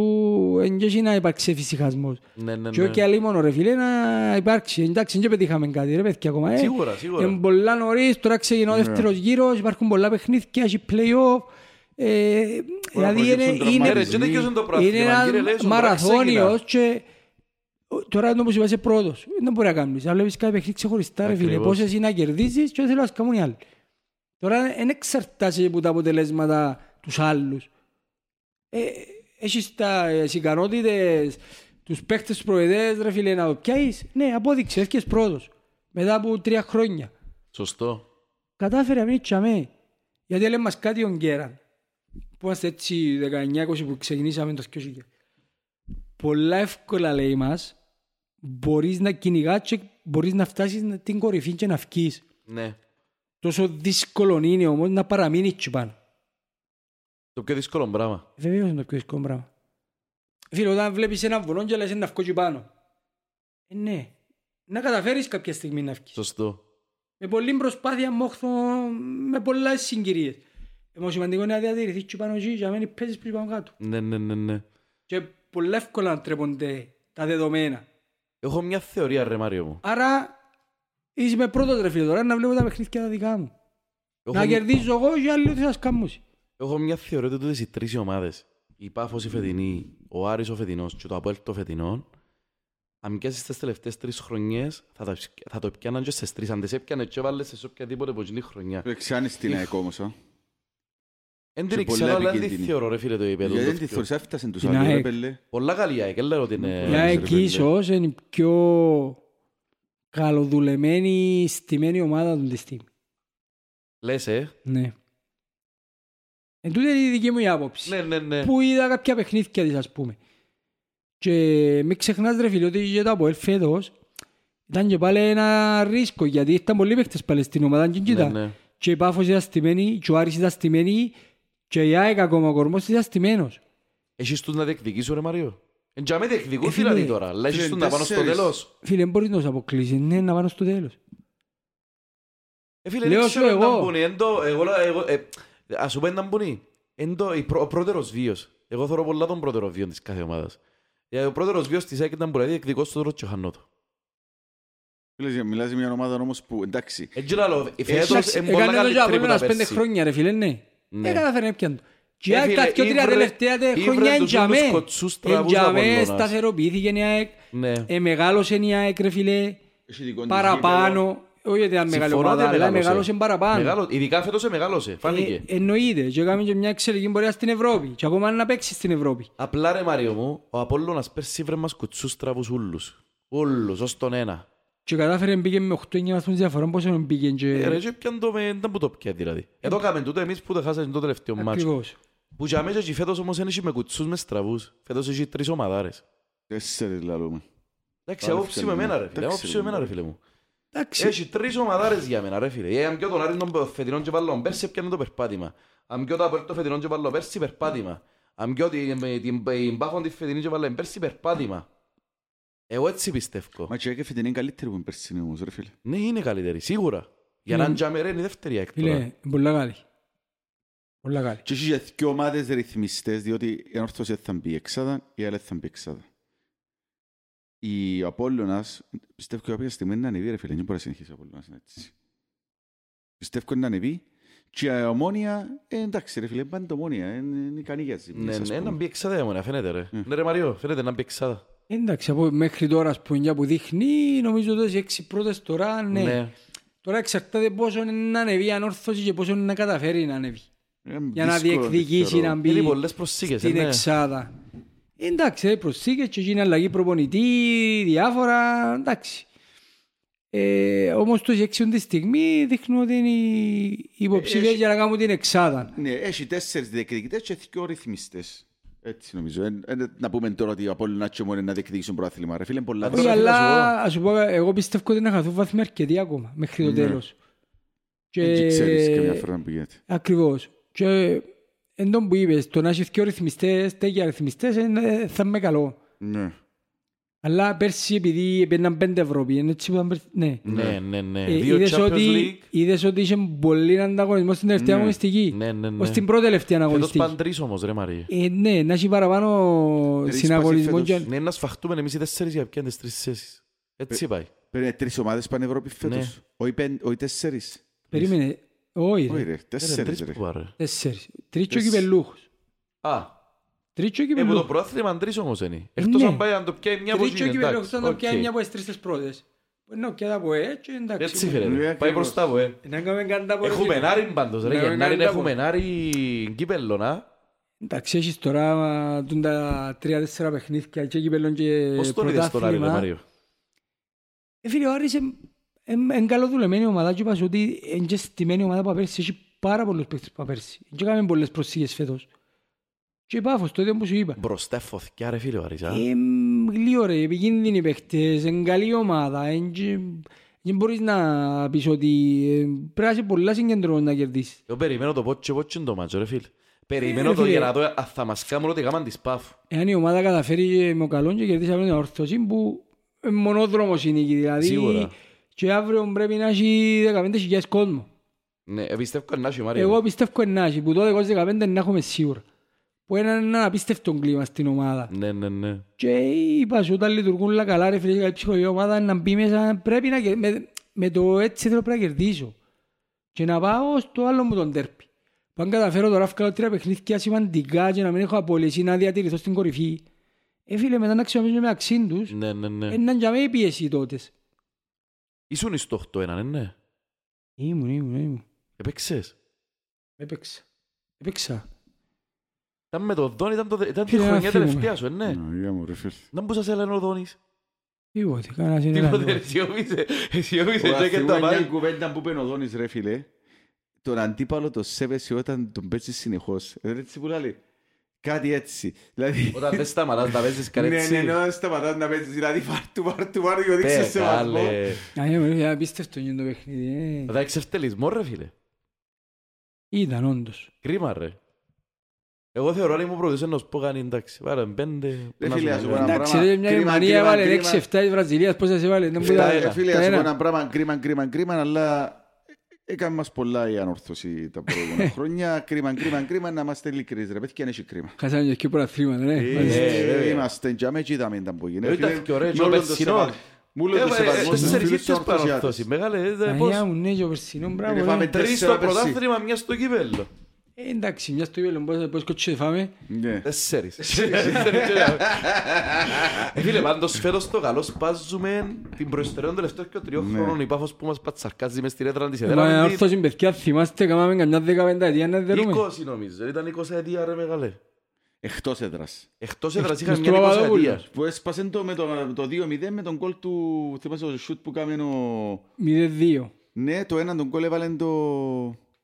δεν και έχει να υπάρξει εφησυχασμός. ναι, ναι, Και ναι. όχι άλλη μόνο ρε φίλε να υπάρξει. Εντάξει, δεν πετύχαμε κάτι ρε παιδιά ακόμα. Ε. Σίγουρα, σίγουρα. Είναι πολλά νωρίς, τώρα ξεκινά ο Ναι. δεύτερος γύρος, υπάρχουν πολλά παιχνίδια, έχει play-off. Ε, δηλαδή είναι, προκύψουν είναι, Ε, ρε, και δεν κοιόσουν το είναι πρωτάθλημα, κύριε ένα Λέσον, τώρα μαραθώνιος και τώρα είναι όπως είπα είσαι πρώτος. Δεν μπορεί να κάνεις. Αν βλέπεις κάθε παιχνίδι ξεχωριστά ρε φίλε, Ακριβώς. πόσες είναι να κερδίσεις και δεν θέλω να σκαμούν οι άλλοι. Τώρα δεν εξαρτάσαι από τα αποτελέσματα τους άλλους. Ε, έχεις τα τις ικανότητες, τους παίκτες τους προεδρές, ρε φίλε, να το πιάσεις; Ναι, απόδειξες, έφυγες πρώτος. Μετά από τρία χρόνια. Σωστό. Κατάφερε να τσαμέ. Γιατί έλεγε μας κάτι ο Γκέραν. Που είμαστε έτσι 19-20 που ξεκινήσαμε το 2000. Πολλά εύκολα λέει μας, μπορείς να κυνηγάς και μπορείς να φτάσεις την κορυφή και να βγεις. Ναι. Τόσο δύσκολο είναι όμως να παραμείνεις εκεί πάνω. Το πιο δύσκολο πράγμα. Βεβαίως είναι το πιο δύσκολο πράγμα. Φίλε, όταν βλέπεις ένα βουνό και λες να βγω εκεί πάνω. Ε, ναι. Να καταφέρεις κάποια στιγμή να βγεις. Σωστό. Με πολλή προσπάθεια, μόχθο, με πολλές συγκυρίες. Εμώ σημαντικό είναι να διατηρηθείς και πάνω εκεί και να μην παίζεις πριν πάνω κάτω. Ναι, ναι, ναι, ναι. Και πολλά εύκολα να τρέπονται τα δεδομένα. Έχω μια θεωρία, ρε Μάριο μου. Άρα είσαι με πρώτος ρε φίλε τώρα να βλέπω τα παιχνίδια τα δικά μου. Έχω, Να κερδίζω εγώ και άλλοι ότι θα σκάμμουν. Έχω μια θεωρία ότι τούτες οι τρεις ομάδες, η Πάφος η φετινή, ο Άρης ο φετινός και το Αποέλ το φετινό, αν πιάσεις τις τελευταίες τρεις χρονιές, θα, τα, θα το πιάναν και στις τρεις. Αν τις έπιανες και έβαλες σε οποιαδήποτε από την χρονιά. Ξάνεις την ΑΕΚ όμως, α. Εν Και την πολλά ξέρω, αλλά δεν τη επικίνδυνη. θεωρώ ρε φίλε το επίπεδο. Γιατί το δεν τη πιο- θεωρείς, έφτασαν τους Την άλλους, ρε ΑΕΚ. πέλε. Πολλά καλή η ΑΕΚ, δεν λέω ότι είναι... Για ρε εκεί φίλε. ίσως είναι η πιο καλοδουλεμένη, στημένη ομάδα του τη στιγμή. Λες, ε. Ναι. Εν τούτη είναι η δική μου η άποψη. Ναι, ναι, ναι. Που είδα κάποια παιχνίδια της ας πούμε. Και μην ξεχνάς ρε φίλε ότι και το Αποέλ φέτος ήταν και πάλι ένα ρίσκο γιατί ήταν πολλοί παίχτες πάλι στην ομάδα και ναι, κοίτα. ναι. Και η Πάφος ήταν στημένη, και ο Άρης ήταν στημένη και η ΑΕΚ ακόμα ο κορμός ήταν στημένος. Έχεις τους να διεκδικήσουν ρε Μάριο; Εν τζάμε διεκδικούν Ε, φίλε, δηλαδή τώρα, αλλά έχεις φίλε, τους να πάνω στο τέσσερις. τέλος. Φίλε, δεν μπορείς να τους αποκλείσεις, ναι, να πάνε στο τέλος. Ε, φίλε, Λέω δεν σου ξέρω εγώ. να μπουνεί. Εν το- εγώ- εγώ- ε, Ας σου πω να μπουνεί. Εν το- η πρω- Ο πρώτερος βίος. Εγώ θέλω πολλά τον πρώτερο βίο της κάθε ομάδας. Ε, Ο πρώτερος βίος της ΑΕΚ ήταν που δηλαδή διεκδικώ στο τέλος και χάνω το. Φίλε, μιλάς για μια ομάδα όμως που, εντάξει, Έτσι λαλό, η φέτος Εντάξει, είναι πολλά έκανε το και καλύτερη που τα Απόλλωνας πέντε πέρσι. χρόνια ρε φίλε, ναι. Ναι. Ε, κατάφερε να πιάνε το. Και η Ε, ΑΕΚ τα φίλε, δυο τρία ήβρε- τελευταία τε- ήβρε χρόνια τους εντιαμέ. όλους κοτσούς τραβούς Εντιαμέ Απόλλωνας. σταθεροποιήθηκε η ΑΕΚ, Ναι. ε, μεγάλωσε η ΑΕΚ ρε φίλε, έχει δικό της γήπεδο. παραπάνω. Όχι ότι ήταν μεγάλη Συμφωνώ ομάδα, ότι αλλά μεγάλωσε. μεγάλωσε παραπάνω. Μεγάλο- Ειδικά φέτος ε, μεγάλωσε, φάνηκε. Ε, εννοείται. Και έκαμε και μια εξελική πορεία στην Ευρώπη. Και ακόμα να παίξει στην Ευρώπη. Απλά ρε Μάριο μου, ο Απόλλωνας πέρσι βρε μας κουτσούς τραβούς ούλους. Ούλους, ως τον ένα. Και κατάφερε να πήγε με 8-9 βαθμούς διαφορά. Πόσο να πήγε Ε, Ρε, και... και πιαν το με, ήταν που το πια δηλαδή. Εδώ κάμε τούτο εμείς που το χάσαμε το τελευταίο μάτσο. Ακριβώς. Που για μέσα και φέτος όμως δεν έχει με κουτσούς μες στραβούς. Φέτος έχει τρεις ομαδάρες. Τέσσερις λαλούμε. Εντάξει, Άρα, απόψη με φίλε μου. εμένα ρε φίλε. Εντάξει, Απόψη ρε, με εμένα ρε μου. Φίλε μου. Εντάξει. Έχει τρεις ομαδάρες για μένα ρε φίλε. Ε, Αν πιω τον Άρη τον φετινόν και βάλω πέρσι έπιανε το περπάτημα. Αν πιω το Απόλλη το φετινόν και βάλω πέρσι περπάτημα. Αν πιω την, την, την, την Πάφον τη φετινή και βάλω πέρσι περπάτημα. Εγώ έτσι πιστεύω. Μα και έφυγε είναι καλύτερη που είναι περσινή όμως, ρε φίλε. Ναι, είναι καλύτερη, σίγουρα. Για Ναι. να τζάμε ρε είναι η δεύτερη έκ Φίλε, τώρα. είναι πολλά καλή. Πολλά καλή. Και είχε και ομάδες ρυθμιστές, διότι η Ανόρθωση θα μπει εξάδα, η άλλη θα μπει εξάδα. Η Απόλλωνας, πιστεύω ότι κάποια στιγμή είναι να ανεβεί, ρε φίλε, δεν μπορεί να συνεχίσει ο Απόλλωνας έτσι. Πιστεύω ότι είναι να ανεβεί. Και η Ομόνια, ε, εντάξει ρε φίλε, πάνε το Ομόνια, είναι είναι ικανή για τις Ναι, ζημίες, ας ναι, να πούμε. μπει εξάδα η Ομόνια, φαίνεται ρε. Mm. Ναι ρε Μαριό, φαίνεται να μπει εξάδα. Εντάξει, από μέχρι τώρα ας πούμε, για που δείχνει, νομίζω ότι οι έξι πρώτες τώρα, ναι. Ναι. Τώρα εξαρτάται πόσο είναι να ανεβεί η ανόρθωση και πόσο είναι να καταφέρει να ανεβεί. Ε, Για να δύσκολο, διεκδικήσει θεωρώ. να μπει Είναι πολλές προσήκες, στην ναι. εξάδα. Εντάξει, ε, προσθήκες και γίνει αλλαγή προπονητή, διάφορα, εντάξει. Ε, όμως το έξιον τη στιγμή δείχνουν ότι είναι οι υποψήφιες έχει- για να κάνουν την εξάδα. Ναι, έχει τέσσερις διεκδικητές και δύο ρυθμιστές. Έτσι νομίζω. Ε, ε, να πούμε τώρα ότι ο Απόλλωνας και μόνο είναι να διεκδικήσουν πρωτάθλημα. Ρε φίλε, πολλά Τώρα Όχι, θέλω να σου αλλά ας σου πω, εγώ πιστεύω ότι να χαθούν βαθμοί αρκετοί ακόμα μέχρι το Ναι. τέλος. Δεν ξέρεις και μια φορά που γίνεται. Ακριβώς. Και εν τόν που είπες, το να έχεις δύο ρυθμιστές, τέτοια ρυθμιστές, είναι- θα είμαι καλό. Ναι. Αλλά πέρσι επειδή έπαιρναν πέντε Ευρώπη, είναι έτσι που ήταν πέρσι, ναι. Ναι, ναι, ναι. Ε, Δύο είδες Champions ότι, League. είδες ότι είχε πολύ ανταγωνισμό στην τελευταία Ναι. αγωνιστική. Ναι, ναι, ναι. Ως την πρώτη τελευταία Φέτος αγωνιστική. πάνε τρεις όμως ρε Μαρία. Ε, ναι, να έχει παραπάνω Τρεις συναγωνισμό. πάση Και... φέτος. Ναι, να σφαχτούμε εμείς οι τέσσερις για πιάνε τις τρεις θέσεις. Έτσι πάει. Πρέπει να είναι τρεις ομάδες πάνε Ευρώπη φέτος. Ναι. Όχι πεν- όχι τέσσερις. Περίμενε. Όχι Όχι ρε. ρε, Είναι τέσσερις τρεις ρε. που πάρε. Τέσσερις. Τρίτσο Τέσσερις. κυπελούχος. Α, Τρίτσο ε, που το κυπελούχος. πρόθλημα τρεις όμως είναι. Εκτός Ναι. αν πάει να το πιάει μια από Τρίτσο εκείνη, κυπελούχος εντάξει. θα το οκ. πιάνει μια από τις τρεις τις πρώτες. Να πιάνει από έτσι, εντάξει. Έτσι Ναι, φαίνεται. Πάει ακριβώς. μπροστά από ε. Να κάνουμε καντά από Έχουμε ενάρι πάντως ρε. Ναι, Γενάρη ναι, έχουμε ενάρι κύπελλο να. Εντάξει, έχεις τώρα τούν τα τρία-τέσσερα παιχνίδια και κύπελλον και Πώς τον είδες τον Άρη ρε πρωτάθλημα. Μάριο; Ε, φίλε, ο Άρης είναι καλοδουλεμένη ομάδα και είπα ότι είναι και στημένη ομάδα που πέρσι. Έχει πάρα πολλούς παίκτες που πέρσι. Και έκαμε πολλές προσήγες φέτος. Και η Πάφος, το ίδιο που σου είπα. Μπροστά φωθιά ρε φίλε ο Άρης. α. Ε, Γλύο ρε, επικίνδυνοι παίκτες, είναι καλή ομάδα. εν και- Δεν μπορείς να πεις ότι ε, πρέπει να είσαι πολλά συγκεντρωμένος να κερδίσεις. Εγώ περιμένω το πότσο πότσο το μάτσο ρε φίλε. Περιμένω ρε το φίλε. για να δω αν θα μας κάνουν ό,τι κάμαν της Πάφου. Εάν η ομάδα καταφέρει με ο καλόν και κερδίσει από την ορθωσή που ε, μονόδρομος είναι εκεί. Δηλαδή, Σίγουρα. Και αύριο πρέπει να έχει 15.000 κόσμο. Ναι, ε, πιστεύω να έχει Μάριο. Εγώ πιστεύω να έχει, που τότε 15 να έχουμε σίγουρα. Που είναι ένα απίστευτο κλίμα στην ομάδα. Ναι, ναι, ναι. Και είπα σου, όταν λειτουργούν όλα καλά, ρε φίλε, και καλή ψυχολογία ομάδα, να μπει μέσα, πρέπει να, κε- με, με το έτσι θέλω πρέπει να κερδίσω. Και να πάω στο άλλο μου τον τέρπι. Που αν καταφέρω τώρα να βγάλω τρία παιχνίδια σημαντικά και να μην έχω απολύσει, να διατηρηθώ στην κορυφή. Ε, φίλε, μετά να ξεμίσω με αξίν τους, Ναι, ναι, ναι. ε, να για με η πίεση τότες. Ήσουν στο 8-1, ναι, ναι. Ήμουν, ήμουν, ήμουν. Έπαιξες. Έπαιξα. Έπαιξα. Ήταν με τον Δόνη, ήταν, το, ήταν τη Φίλε, να χρονιά φύγουμε. τελευταία σου, ε, ναι. Ναι, για μου, ρε φίλε. Δεν μπορούσα σε έλεγε ο Δόνης. Τίποτε, κανένας είναι Τίποτε, ένα. σιώπησε. Σιώπησε Ωραία, και και θυμούμαι τα μια πάλι. κουβέντα που είπε ο Δόνης ρε φίλε. Τον αντίπαλο το σέβεσαι όταν τον παίζεις συνεχώς. Ε, έτσι που λέει. Κάτι έτσι. Δηλαδή... Όταν δεν σταματάς να παίζεις Ναι, καρέτσι. ναι, ναι, σταματάς να παίζεις. Δηλαδή πάρ' του, πάρ' του, πάρ' του και οδείξε Πε, σε βαθμό. καλέ. Α, ε, είναι απίστευτο είναι το παιχνίδι. ε. Θα εξευτελισμό ρε φίλε. Ήταν όντως. Κρίμα ρε. Εγώ θεωρώ ότι μου προδούσε να σου πω κάνει εντάξει. Πάρε πέντε. Ρε να φίλε, σου ας σου πω, πω ένα Εντάξει, πράγμα. ρε, μια Κρίμα, Γερμανία κρίμα, έβαλε κρίμα. 6-7 της Βραζιλίας, πώς σας έβαλε. δεν Εφτά μπορεί να- ένα. Ε, Φίλε, ας σου πω ένα. ένα πράγμα, κρίμα, κρίμα, κρίμα, αλλά έκανε μας πολλά η ανόρθωση τα προηγούμενα χρόνια. Κρίμα, κρίμα, κρίμα, να είμαστε ειλικρινείς, ρε παιδιά, έχει κρίμα. Χάσανε και πρωταθλήματα, ναι. Ε, Μάλιστα. βέβαια. Είμαστε για με και είδαμε τα που Ε, γίνεται. ήταν Φίλε, και ωραίο, με και ο όλον το περσινό. σεβασμό- με όλον το Ε, ε, σεβασμό στους Τέσσερις φίλους ήρθες του πάνω Ορθωσιάτες. αυτός. Μεγάλε, ε, Αγιά πώς. μου, ναι, και ο περσινό, μπράβο. Ε, φάμε ναι. Τρεις τέσσερα στο πέρσι. πρωτάθλημα, μια στο κύπελλο. Ε, Εντάξει, μιας στο κύπελλο, πώς- πώς κοτσί φάμε. Ναι. Τέσσερις. Ε, Φίλε, πάντως φέτος το καλό σπάζουμε την προϊστερία των τελευταίων και τριών Ναι. χρόνων. Η πάφος που μας πατσαρκάζει μες στην έδρα της Μα έδρα. όρθωση παιδιά, θυμάστε, κάναμε καμιά δεκαπενταετία να δερούμε. 20 νομίζω, ήταν 20 αιτία ρε μεγάλε. Εκτός έδρας. Εκτός έδρας Μες είχαμε στο μια 20 Παπαδόπουλος. αιτία. Που έσπασε το με το, το 2-0 με τον κόλ του... Θυμάσαι το σούτ που κάμε ο... 0-2. Ναι, το ένα τον κόλ έβαλε το...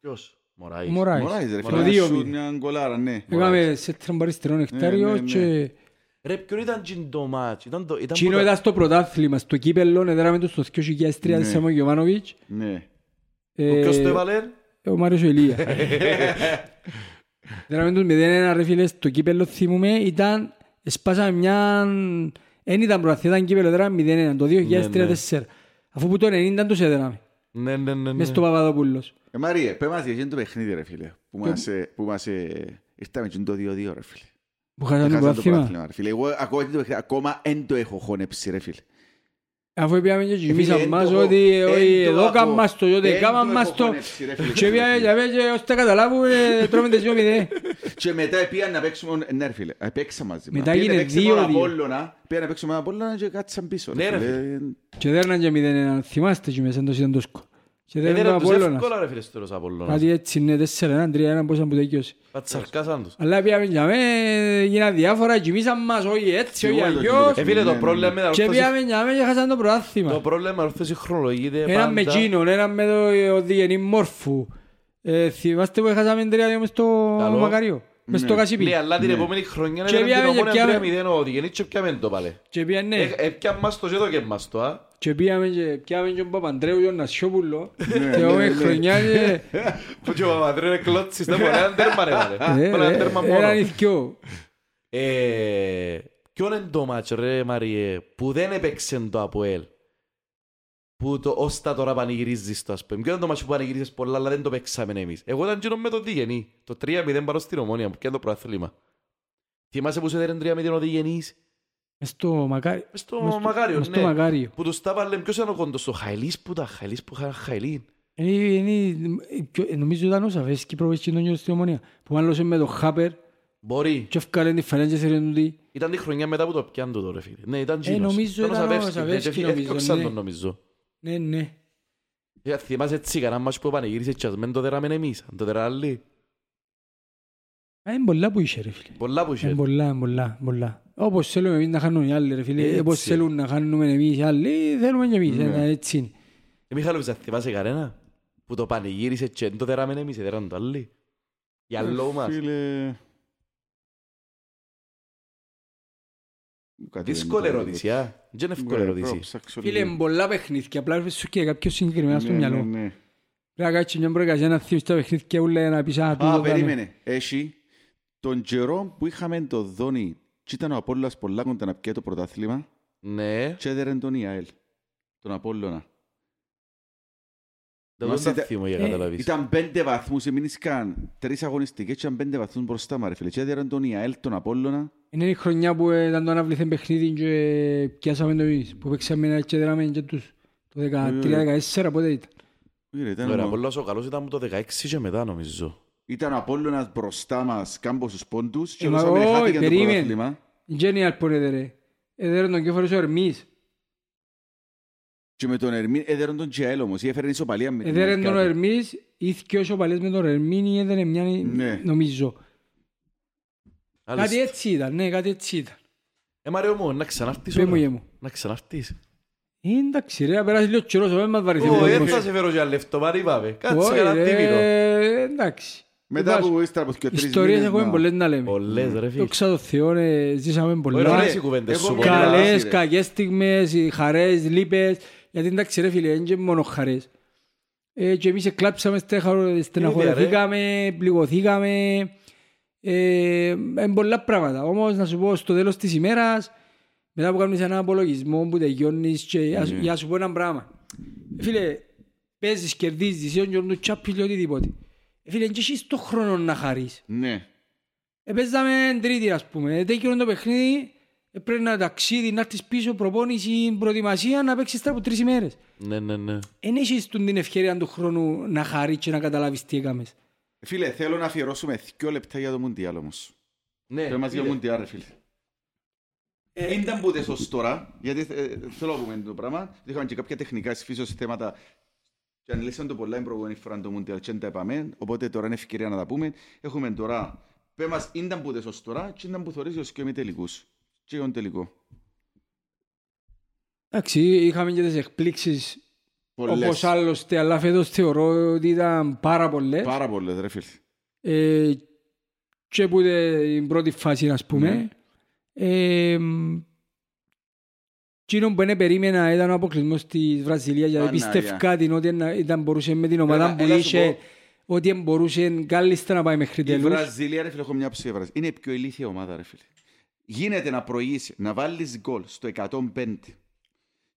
Ποιος, Μωράης. Μωράης. Μωράης ρε Το φίλε. Ένα 2-0. σούτ, μια γκολάρα, ναι. Έκαμε σε τραμπαριστερό ναι, νεκτάριο ναι. και... Ρε, ποιον ήταν τζιν το μάτς, ήταν το... ήταν Τσίνο που τα- ήταν στο πρωτάθλημα, στο κύπελλο, έδραμε το στο 2003 Ναι. της Σάμο Γιωβάνοβιτς. Ναι. Ε, Ο ποιος το έβαλε, Ο Μάριος ο Ηλία. Δράμε τους 0-1 ρε φίλε στο κύπελλο θυμούμε ήταν σπάσαμε μια... Εν ήταν προαθήτα ήταν κύπελλο δράμε 0-1 το 2003-2004 Αφού που το 90 τους έδραμε ναι, ναι, ναι, ναι. μες στο Παπαδόπουλος. Ε, Μαρίε, πέ μας για εκείνο το παιχνίδι ρε φίλε. που μας, ε, που μας ε, ήρθαμε και το 2-2 ρε φίλε. Που χάσαν το Έχασα το πρωτάθλημα. πρωτάθλημα, ρε φίλε. Εγώ ακόμα δεν το παιχνίδι- ακόμα εν το έχω χωνέψει ρε φίλε. Αφού πήγαμε και Ε, φίλε, κοιμήσαμε εν μας το- ότι εν όχι, το εδώ έχω- κάμαν μας το, ότι εν κάμαν το μας έχω το. χωνέψει, ρε φίλε. Και πήγαμε για πέ και ώστε καταλάβουμε τρώμε τις 2-0. Και μετά πήγαν να παίξουμε, ναι ρε φίλε, ε, παίξαμε μαζί. Μετά Πήγαν να έγινε παίξουμε δύο-δύο. τον Απόλλωνα, πήγαν να παίξουμε τον Απόλλωνα και κάτσαν πίσω. Ναι, ρε φίλε. Και δέρναν και 0-1, θυμάστε και μέσα εντός ήταν το σκο. Και δέρναν Έδεραν το τους Απόλλωνας. εύκολα ρε φίλε στο τέλος Απόλλωνας. Κάτι έτσι είναι 4-1, 3-1 πώς ήταν που τελειώσει. Πατσαρκάσαν τους. Αλλά πήγαμε για με, γίναν διάφορα, κοιμήσαν μας, όχι έτσι, όχι Σίγουρα το αλλιώς. κοιμήσαμε. Ε, φίλε, Ναι, το ναι, πρόβλημα ναι. με τα Και ορθώση- πήγαμε για με και χάσαν το το πρωτάθλημα. πρόβλημα με ορθώση χρονολογείται Έναν με πάντα... Τζίνον, έναν με το Οδηγενή Μόρφου. Ε, Θυμάστε που έχασαμε 3-2 μες στο Καλό. Μακαρίο, μες στο Ναι. Κασίπι. Ναι, αλλά την Ναι. επόμενη χρονιά Και ήταν την πήγαμε και ομόνια πιάμε- 3-0 ο Οδηγενής και πιάμε το πάλι. Και πήγαμε, ναι. Ε, Έπιαν μας το και εδώ και μας το, α. Και πήγαμε και πιάμε και τον Παπαντρέου και τον Νασιόπουλο. Ναι, Και ναι, εγώ με ναι. χρονιά και... Που και ο Παπαδρέου είναι κλώτσις, δεν μπορεί να είναι τέρμα ρε βάλε. Ε, Μπορεί να είναι ε, τέρμα μόνο. Έναν ηθικιό. Ε, Ποιον είναι το μάτς ρε Μαριέ που δεν έπαιξε το ΑΠΟΕΛ που το ως τα τώρα πανηγυρίζεις το ας πούμε. Ποιο είναι το μάτς που πανηγυρίζεις πολλά αλλά δεν το παίξαμε εμείς. Εγώ ήταν γύρω με το Διγενή. Το 3-0 πάνω στην Ομόνια που πιάνε το προαθλήμα. Θυμάσαι που σου έδερε 3-0 ο Διγενής. Μες στο Μακάριο. Μες στο Μες στο- Μακάριο, μες στο ναι. Μακάριο. Που τους τα βάλε ποιος ήταν ο κόντος, ο Χαϊλής που ήταν, Χαϊλής που είχαν Χαϊλήν. Ε, είναι- ε, Νομίζω ήταν ο Σαβέσκι προβέσκει τον γιο στην Ομονία. Που μάλλωσε με τον Χάπερ Μπορεί. και έφκαλε τη φανέλα και θέλει τούτη. Ήταν τη χρονιά μετά που το πιάνε το τώρα φίλε. Ναι, ήταν Ε, Τζίνος. νομίζω Ήταν ο ήταν ο Σαβεύσκι, ναι, Σαβεύσκι, και νομίζω, έφτιαξαν ναι. τον νομίζω. Ναι, ναι. Ε, Θυμάσαι έτσι κανένα μάτς που πανηγύρισε και ας μην το δεράμε εμείς, αν το δερά άλλοι. Α, Είναι πολλά που είσαι ρε φίλε. Πολλά που Είναι είχε. πολλά, είναι πολλά, πολλά. Όπως θέλουμε εμείς να χάνουμε οι άλλοι ρε φίλε. Έτσι. Όπως θέλουν να χάνουμε εμείς οι άλλοι, θέλουμε και εμείς. Ναι. ε, Έτσι είναι. Ε, Μιχάλοβιτς, αν θυμάσαι κανένα που το πανηγύρισε και δεν το δεράμε εμείς, δεράνε το άλλοι. Για λόγω μας. Φίλε... Δύσκολη δεν το- ερώτηση, α. Δεν είναι εύκολη Ναι, ερώτηση. πρέπει να ψάξω Φίλε, λίγο. είναι πολλά παιχνίδια. Απλά σου και κάποιο συγκεκριμένα στο Ναι, μυαλό. ναι, ναι. Πρέπει να κάτσεις μια προεργασία να θύμεις τα παιχνίδια ούλα να πεις «Α, τούτο Α, ήταν». περίμενε. Έχει τον καιρό που είχαμε το Δόνι και ήταν ο Απόλλωνας πολλά κοντά να πιέει το πρωτάθλημα Ναι, και έδερε τον Ιαέλ, τον Απόλλωνα. Δεν Μας το ήταν- θυμώ για ε, καταλάβεις. Ήταν πέντε βαθμούς, εμείνησκαν τρεις αγωνιστικές και ήταν πέντε βαθμούς μπροστά μα ρε φίλε. Και έδερε τον Ιαέλ, τον Απόλλωνα. Είναι η χρονιά που ε, ήταν το αναβληθέν παιχνίδι και πιάσαμε το εμείς. Που παίξαμε ένα και δέραμε και τους. Το 13-14 πότε ήταν. Κύριε, ήταν Ωραία, ο- πολλός ο καλός ήταν από το 16 και μετά νομίζω. Ήταν ο Απόλλωνας μπροστά μας κάμποσους πόντους και Ε, μα όλος όχι, χάθηκε το περίμενε. πρωτάθλημα. Genial που έδερε. Έδερε τον κέφαλο ο Ερμής. Και με τον Ερμήν έδερε τον Τζιαέλ όμως, ή έφερε ισοπαλία με την Έδερε τον Ελκάτη. Ερμής, ήρθε όσο παλές με τον Ερμήν ή έδερε μια Ναι. νομίζω. Άλλες- Κάτι έτσι ήταν, ναι, κάτι έτσι ήταν. Ε, Μάριο μου, να ξανάρθεις Πες μου όλα. γε μου. Να ξανάρθεις. Ε, Εντάξει ρε, να περάσεις λίγο καιρός, δεν μας βαρεθεί. Ω, ο δεν κόσμος. θα σε φέρω για λεφτό, μάρι πάμε. Κάτσε Όχι, κανένα ρε, τίμηνο. Εντάξει. Μετά Βάζω. που ύστερα από και τρεις Ιστορίες μήνες, έχουμε να- πολλές να λέμε. Πολλές ρε φίλε. Δόξα τω Θεώ, ε, ζήσαμε Όχι, πολλά. ωραίες οι κουβέντες εγώ σου. μια πολλά. καλές, Καλές, ρε. κακές στιγμές, οι χαρές, λύπες. Γιατί εντάξει ρε φίλε, είναι και μόνο χαρές. Ε, και εμείς εκλάψαμε, στέχα- στεναχωρεθήκαμε, πληγωθήκαμε. Ε, είναι πολλά πράγματα. Όμως να σου πω στο τέλος της ημέρας, μετά που κάνεις έναν απολογισμό που τελειώνεις και για, σου- Ναι. για να σου πω ένα πράγμα. Ε, Φίλε, παίζεις, κερδίζεις, ή τον τσάπιλ ή οτιδήποτε. Ε, Φίλε, και έχεις το χρόνο να χαρείς. Ναι. Επέζαμε τρίτη ας πούμε. Τέκειρο το παιχνίδι, ε, πρέπει να ταξίδι, να έρθεις πίσω, προπόνηση, προετοιμασία, να παίξεις τώρα από τρεις ημέρες. Ναι, ναι, ναι. Εν έχεις τον την ευκαιρία του χρόνου να χαρείς και να καταλάβεις τι έκαμες. Φίλε, θέλω να αφιερώσουμε δύο λεπτά για το Μουντιάλ όμως. Ναι, Θέλω μας για το φίλε. Μουντιάλ ρε φίλε. Ήταν που ως τώρα, γιατί ε, θέλω να πούμε το πράγμα, ότι είχαμε και κάποια τεχνικά στις φύσεως θέματα και αναλύσαμε το πολλά την προηγούμενη φορά το Μουντιάλ και δεν τα είπαμε, οπότε τώρα είναι ευκαιρία να τα πούμε. Έχουμε τώρα, πέ μας, ήταν που ως τώρα και ήταν που θωρείς ως και με τελικούς. Και τον τελικό. Εντάξει, είχαμε και τις εκπλήξεις Πολλές. όπως άλλωστε, αλλά φέτος θεωρώ ότι ήταν πάρα πολλές. Πάρα πολλές ρε φίλε. Ε, και που την πρώτη φάση, ας πούμε. Ναι. Ε, Εκείνο που δεν περίμενα ήταν ο αποκλεισμός της Βραζιλίας γιατί Παναγία. πίστευκα την ότι να- ήταν μπορούσε με την ομάδα Έλα, που έλα σου είχε ότι μπορούσε κάλλιστα να πάει μέχρι Η τέλους. Βραζιλία, ρε φίλε, έχω μια ψήφα. Βραζιλία. Είναι η πιο ηλίθια ομάδα, ρε φίλε. Γίνεται να προηγήσει, να βάλεις γκολ στο 105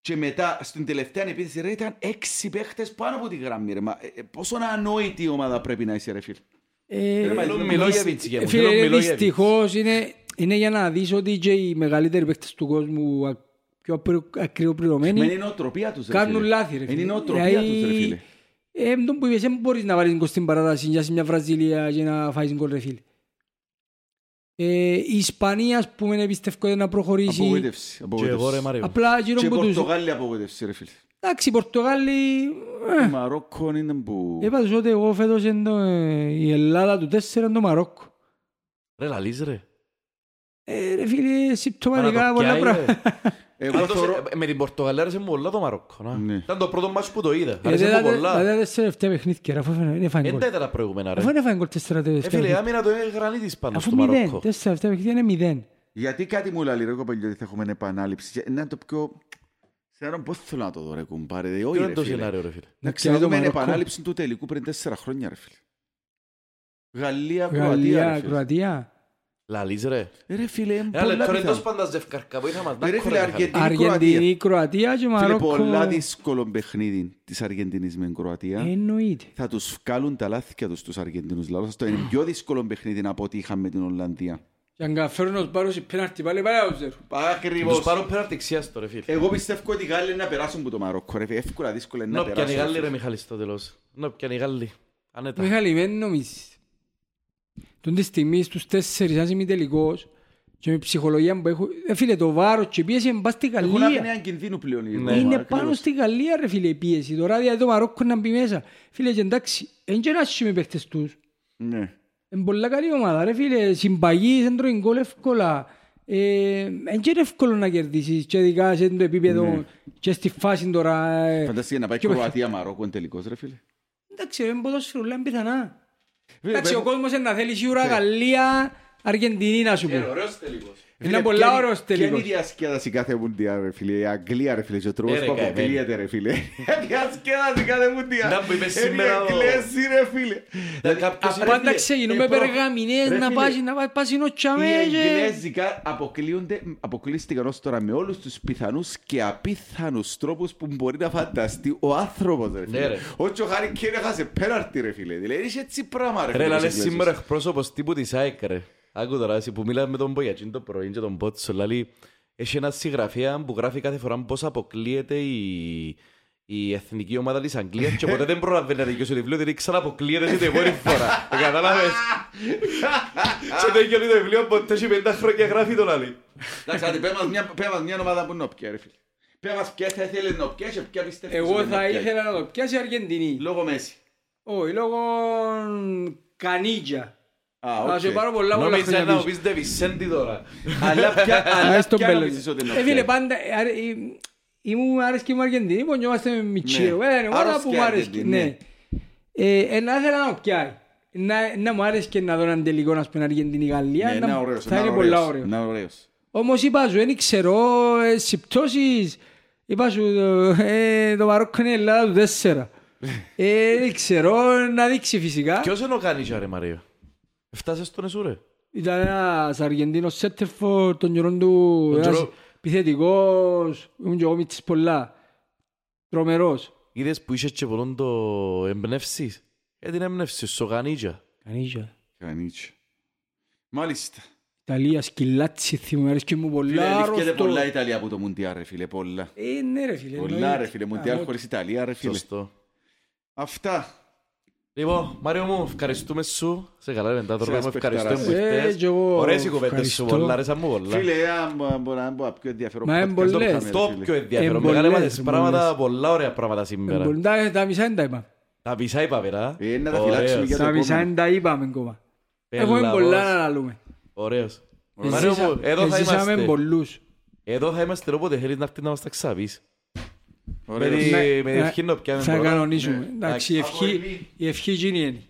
και μετά στην τελευταία επίθεση ρε, ήταν έξι παίχτες πάνω από τη γραμμή. Ρε. Μα, ε, ε, πόσο ανόητη η ομάδα πρέπει να είσαι, ρε φίλε. Ε, Ρε, μα Μιλώ είναι Μιλόγεβιτς για μου. Φίλε, Μιλώ είναι Μιλόγεβιτς. δυστυχώς είναι, είναι για να δεις ότι και οι μεγαλύτεροι παίκτες του κόσμου α- πιο απρι- Μα ακριβοπληρωμένοι είναι η νοοτροπία τους, ρε κάνουν φίλε. λάθη ρε Είναι η φίλε. νοοτροπία Δηλαδή, τους, ρε φίλε. Ε, με τον που είπες, δεν μπορείς να βάλεις γκολ στην παράταση για σε μια Βραζιλία και να φάεις γκολ ρε φίλε. Ε, η Ισπανίας, ας πούμε, πιστεύω να προχωρήσει. Απογοήτευση. Και εγώ ρε απογοήτευση. Μάριο. Απλά γύρω Και η από τους... Πορτογάλη απογοήτευση, ρε φίλε. Εντάξει, οι Πορτογάλοι... Η Μαρόκο είναι που... Είπα τους ότι εγώ φέτος είναι το, ε, η Ελλάδα του 4 είναι το Μαρόκο. Ρε λαλείς ρε. Ε, ρε φίλε, Μα συμπτωματικά να το πολλά πιάει, πράγματα. Ρε. Εγώ Πάντως, θεωρώ... ε, Με την Πορτογαλία άρεσε μου πολλά το Μαρόκο. να. Ναι. Ήταν το πρώτο μάτς που το είδα. Ε, Άρεσε δεν μου ήταν- πολλά. δεν ήταν τέσσερα τελευταία παιχνίδια, ρε, αφού έφανε- δεν έφανε Εν γκολ. τα ήταν τα προηγούμενα ρε. Αφού δεν έφανε γκολ τέσσερα Ε, τελευταία φίλε, η παιχνίδια. άμυνα το είναι γρανίτης πάνω Αφού στο μηδέν, Μαρόκο. τέσσερα τελευταία παιχνίδια είναι μηδέν. Γιατί κάτι μου λέει ρε κοπέλιο ότι θα έχουμε επανάληψη. Και Είναι το πιο... Ξέρω πώς θέλω να το δω ρε κουμπάρε. Όχι Ποιο ρε είναι το φίλε. σενάριο ρε φίλε; Να το ξαναδούμε Μαρόκο. επανάληψη του τελικού πριν τέσσερα χρόνια ρε φίλε. Γαλλία, Κροατία Λαλείς ρε. Ε, Ρε φίλε, είναι Ένα λεπτό πολλά ρε τόσο πιθανό. πάντας ζευκαρκα που είχαμε. Ε, ρε, να φίλε, κορεύει, Αργεντινή. Αργεντινή, Κροατία και Φίλε, Μαρόκο. πολλά δύσκολο παιχνίδι της Αργεντινής με την Κροατία. Εννοείται. Θα τους βγάλουν τα λάθη τους τους Αργεντινούς λαούς. Αυτό είναι πιο δύσκολο παιχνίδι από ό,τι είχαμε με την Ολλανδία. Και αν καταφέρουν να τους πάρουν σε πέναρτι πάλι πάει out zero. Τους Ακριβώς. πάρουν πέρα δεξιάς το ρε φίλε. Εγώ πιστεύω ότι οι Γάλλοι είναι να περάσουν από το Μαρόκο. Ρε, φίλε. εύκολα δύσκολα είναι να Να πιάνει περάσουν. Γάλλη ρε Μιχάλη στο τέλος. Να πιάνει Γάλλη. Ανέτα. Μιχάλη, μην νομίζεις. Τον της στιγμή στους τέσσερις, αν είσαι μη τελικός, και με ψυχολογία που έχω... Ε, φίλε, το βάρος και η πίεση είναι πάνω στη Έχουν Γαλλία. άγνοια κινδύνου πλέον. οι Ναι. Ρωμά, Είναι ακριβώς. πάνω στη Γαλλία ρε φίλε η πίεση. Τώρα δηλαδή το Μαρόκο να μπει μέσα. Φίλε και εντάξει, δεν και να με παίχτες τους. Ναι. Είναι πολλά καλή ομάδα ρε φίλε. Συμπαγείς, δεν τρώει γκολ εύκολα. Ε, Δεν και είναι εύκολο να κερδίσεις και ειδικά σε το επίπεδο Ναι. και στη φάση τώρα. ε, Φανταστείτε να πάει και- Κροατία Μαρόκο εν τελικός ρε φίλε. Εντάξει, είναι ποδόσφαιρο, λέμε πιθανά. Φίλε, Εντάξει, ο πες- κόσμος είναι να θέλει σίγουρα Ναι. Γαλλία, Αργεντινή να σου πω. ωραίος τελικός. Είναι Φίλε, πολλά ποια είναι- ωραίος ποια είναι τελικός. η διασκέδαση κάθε μουντιά ρε φίλε. Η Αγγλία ρε φίλε. Και ο Ε, τρόπος ρε, που καημένη. αποκλείεται ρε φίλε. Η διασκέδαση κάθε μουντιά. Να που είπες Είναι η σήμερα ο- Αγγλέζη ρε φίλε. Δηλαδή, κάποιος Α, είναι- Πάντα φίλε, ξεκινούμε ε, προ- περγαμηνές ρε, να φίλε, πας να πας- πας είναι ο Οι τσαμέ και... Εγγλέζικα αποκλείονται, αποκλείστηκαν ως τώρα με όλους τους πιθανούς και απίθανους τρόπους που μπορεί να φανταστεί ο άνθρωπος ρε Ναι, φίλε. ρε. Όχι ο Χάρη Κέιν έχασε πέναρτη ρε φίλε. Δηλαδή είσαι έτσι πράγμα ρε Ρε, φίλε, λαλές τους Εγγλέζους. σήμερα εκπρόσωπος τύπου της ΑΕΚ, ρε. Άκου τώρα, εσύ που μιλάμε με τον Μπογιατζίν το πρωί και τον Πότσο, λαλεί, έχει ένα συγγραφέα που γράφει κάθε φορά πώς αποκλείεται η, η εθνική ομάδα της Αγγλίας και ποτέ δεν προλαβαίνει να τελειώσει το βιβλίο, διότι ξαναποκλείεται την επόμενη φορά. Ε, Κατάλαβες; Και τελειώνει το βιβλίο, ποτέ έχει 50 χρόνια γράφει το λαλεί. Εντάξει, άντε, πες μας μια- πες μας μια ομάδα που είναι όπια, ρε φίλε. Πες μας ποια θα ήθελε να όπια και ποια πιστεύεις Εγώ ότι είναι θα όπια. ήθελα να το πιάσει η Αργεντινή; Λόγω Μέση. Όχι, λόγω κανίγια. Α, Θα οκ. σε πάρω πολλά πολλά Νόμιζα χρόνια να μου πίσω. πεις Ντεβισέντη τώρα. Αλλά ποια αλλά Ας τον ποια πέλο. νομίζεις ότι είναι Ε, φίλε, όπια. πάντα, ε, αρε- ε, ήμουν άρεσκε μου Αργεντινή, πονιόμαστε με μητσί. Ναι. Ε, είναι ώρα Άρεσκε που μου άρεσκε. Αργεντινή, Ναι. ναι. Ε, ε, να ήθελα να το πιάει. Να, να μου άρεσε να δω έναν τελικό να πούμε Αργεντινή-Γαλλία. Ναι, να- είναι ωραίος, Θα είναι είναι πολλά ωραίος, ωραίος. είναι ωραίος. Όμως είπα σου, δεν ξέρω, ε, σε πτώσεις, είπα σου, ε, το Μαρόκο είναι η Ελλάδα του τέσσερα. Ε, δεν ξέρω, να δείξει φυσικά. Ποιος είναι ο Κάνιτσα ρε Μαρίο; Φτάσες στον εσού ρε. Ήταν ένας Αργεντίνος σέτερφορ των καιρών του, Τον ένας καιρό- επιθετικός, ήμουν και εγώ μίτσις πολλά, τρομερός. Είδες που είσαι και πολλόν το εμπνεύσεις; Ε, την έμπνευση σου, ο Κάνιτσα. Κανίγια. Κανίτσιο. Μάλιστα. Ιταλία, σκυλάτσι, θυμούμαι, αρέσκει μου Φίλε, πολλά λήφκεται αρρωστό. πολλά Ιταλία από το Μουντιάλ, ρε φίλε, πολλά. Ε, ναι ρε φίλε. Πολλά εννοείται. ρε φίλε, Μουντιάλ Α, χωρίς Ιταλία ρε φίλε. Σωστό. Αυτά. Λοιπόν, Μάριο μου, ευχαριστούμε σου. Σε καλά ρε, τα τρόπια μου Σας ευχαριστούμε που παιχταράς. Ε, ήρθες. και εγώ Ωραίες οι κουβέντες σου, ευχαριστώ. πολλά, αρέσαν μου πολλά. Φίλε, αν μπο- μπορώ να πω πιο ενδιαφέρον Μα podcast, είναι το πολλές. είχαμε, ρε Το φίλε. πιο ενδιαφέρον. Ε, Μεγάλα πολλές, μάθες πράγματα, πολλές. πολλά ωραία πράγματα Ε, σήμερα. μπορεί να- Τα μισά δεν τα είπα. Τα πισά είπα, πέρα. Ε, να τα φυλάξουμε για το Τα μισά επόμενο. δεν τα είπαμε ακόμα. Πέλαβος. Έχουμε πολλά να λαλούμε. Ωραίος. Μάριο Εζήσα- μου, εδώ θα εζήσαμε είμαστε. πολλούς. Εδώ θα είμαστε όποτε θέλεις να έρθεις να μας τα ξαπείς. Με Ωραίος. τη- Ναι, με τη ναι, ευχή να πιάμε Θα πολλά. κανονίσουμε. Ναι. Εντάξει, η ευχή- η ευχή γίνει είναι.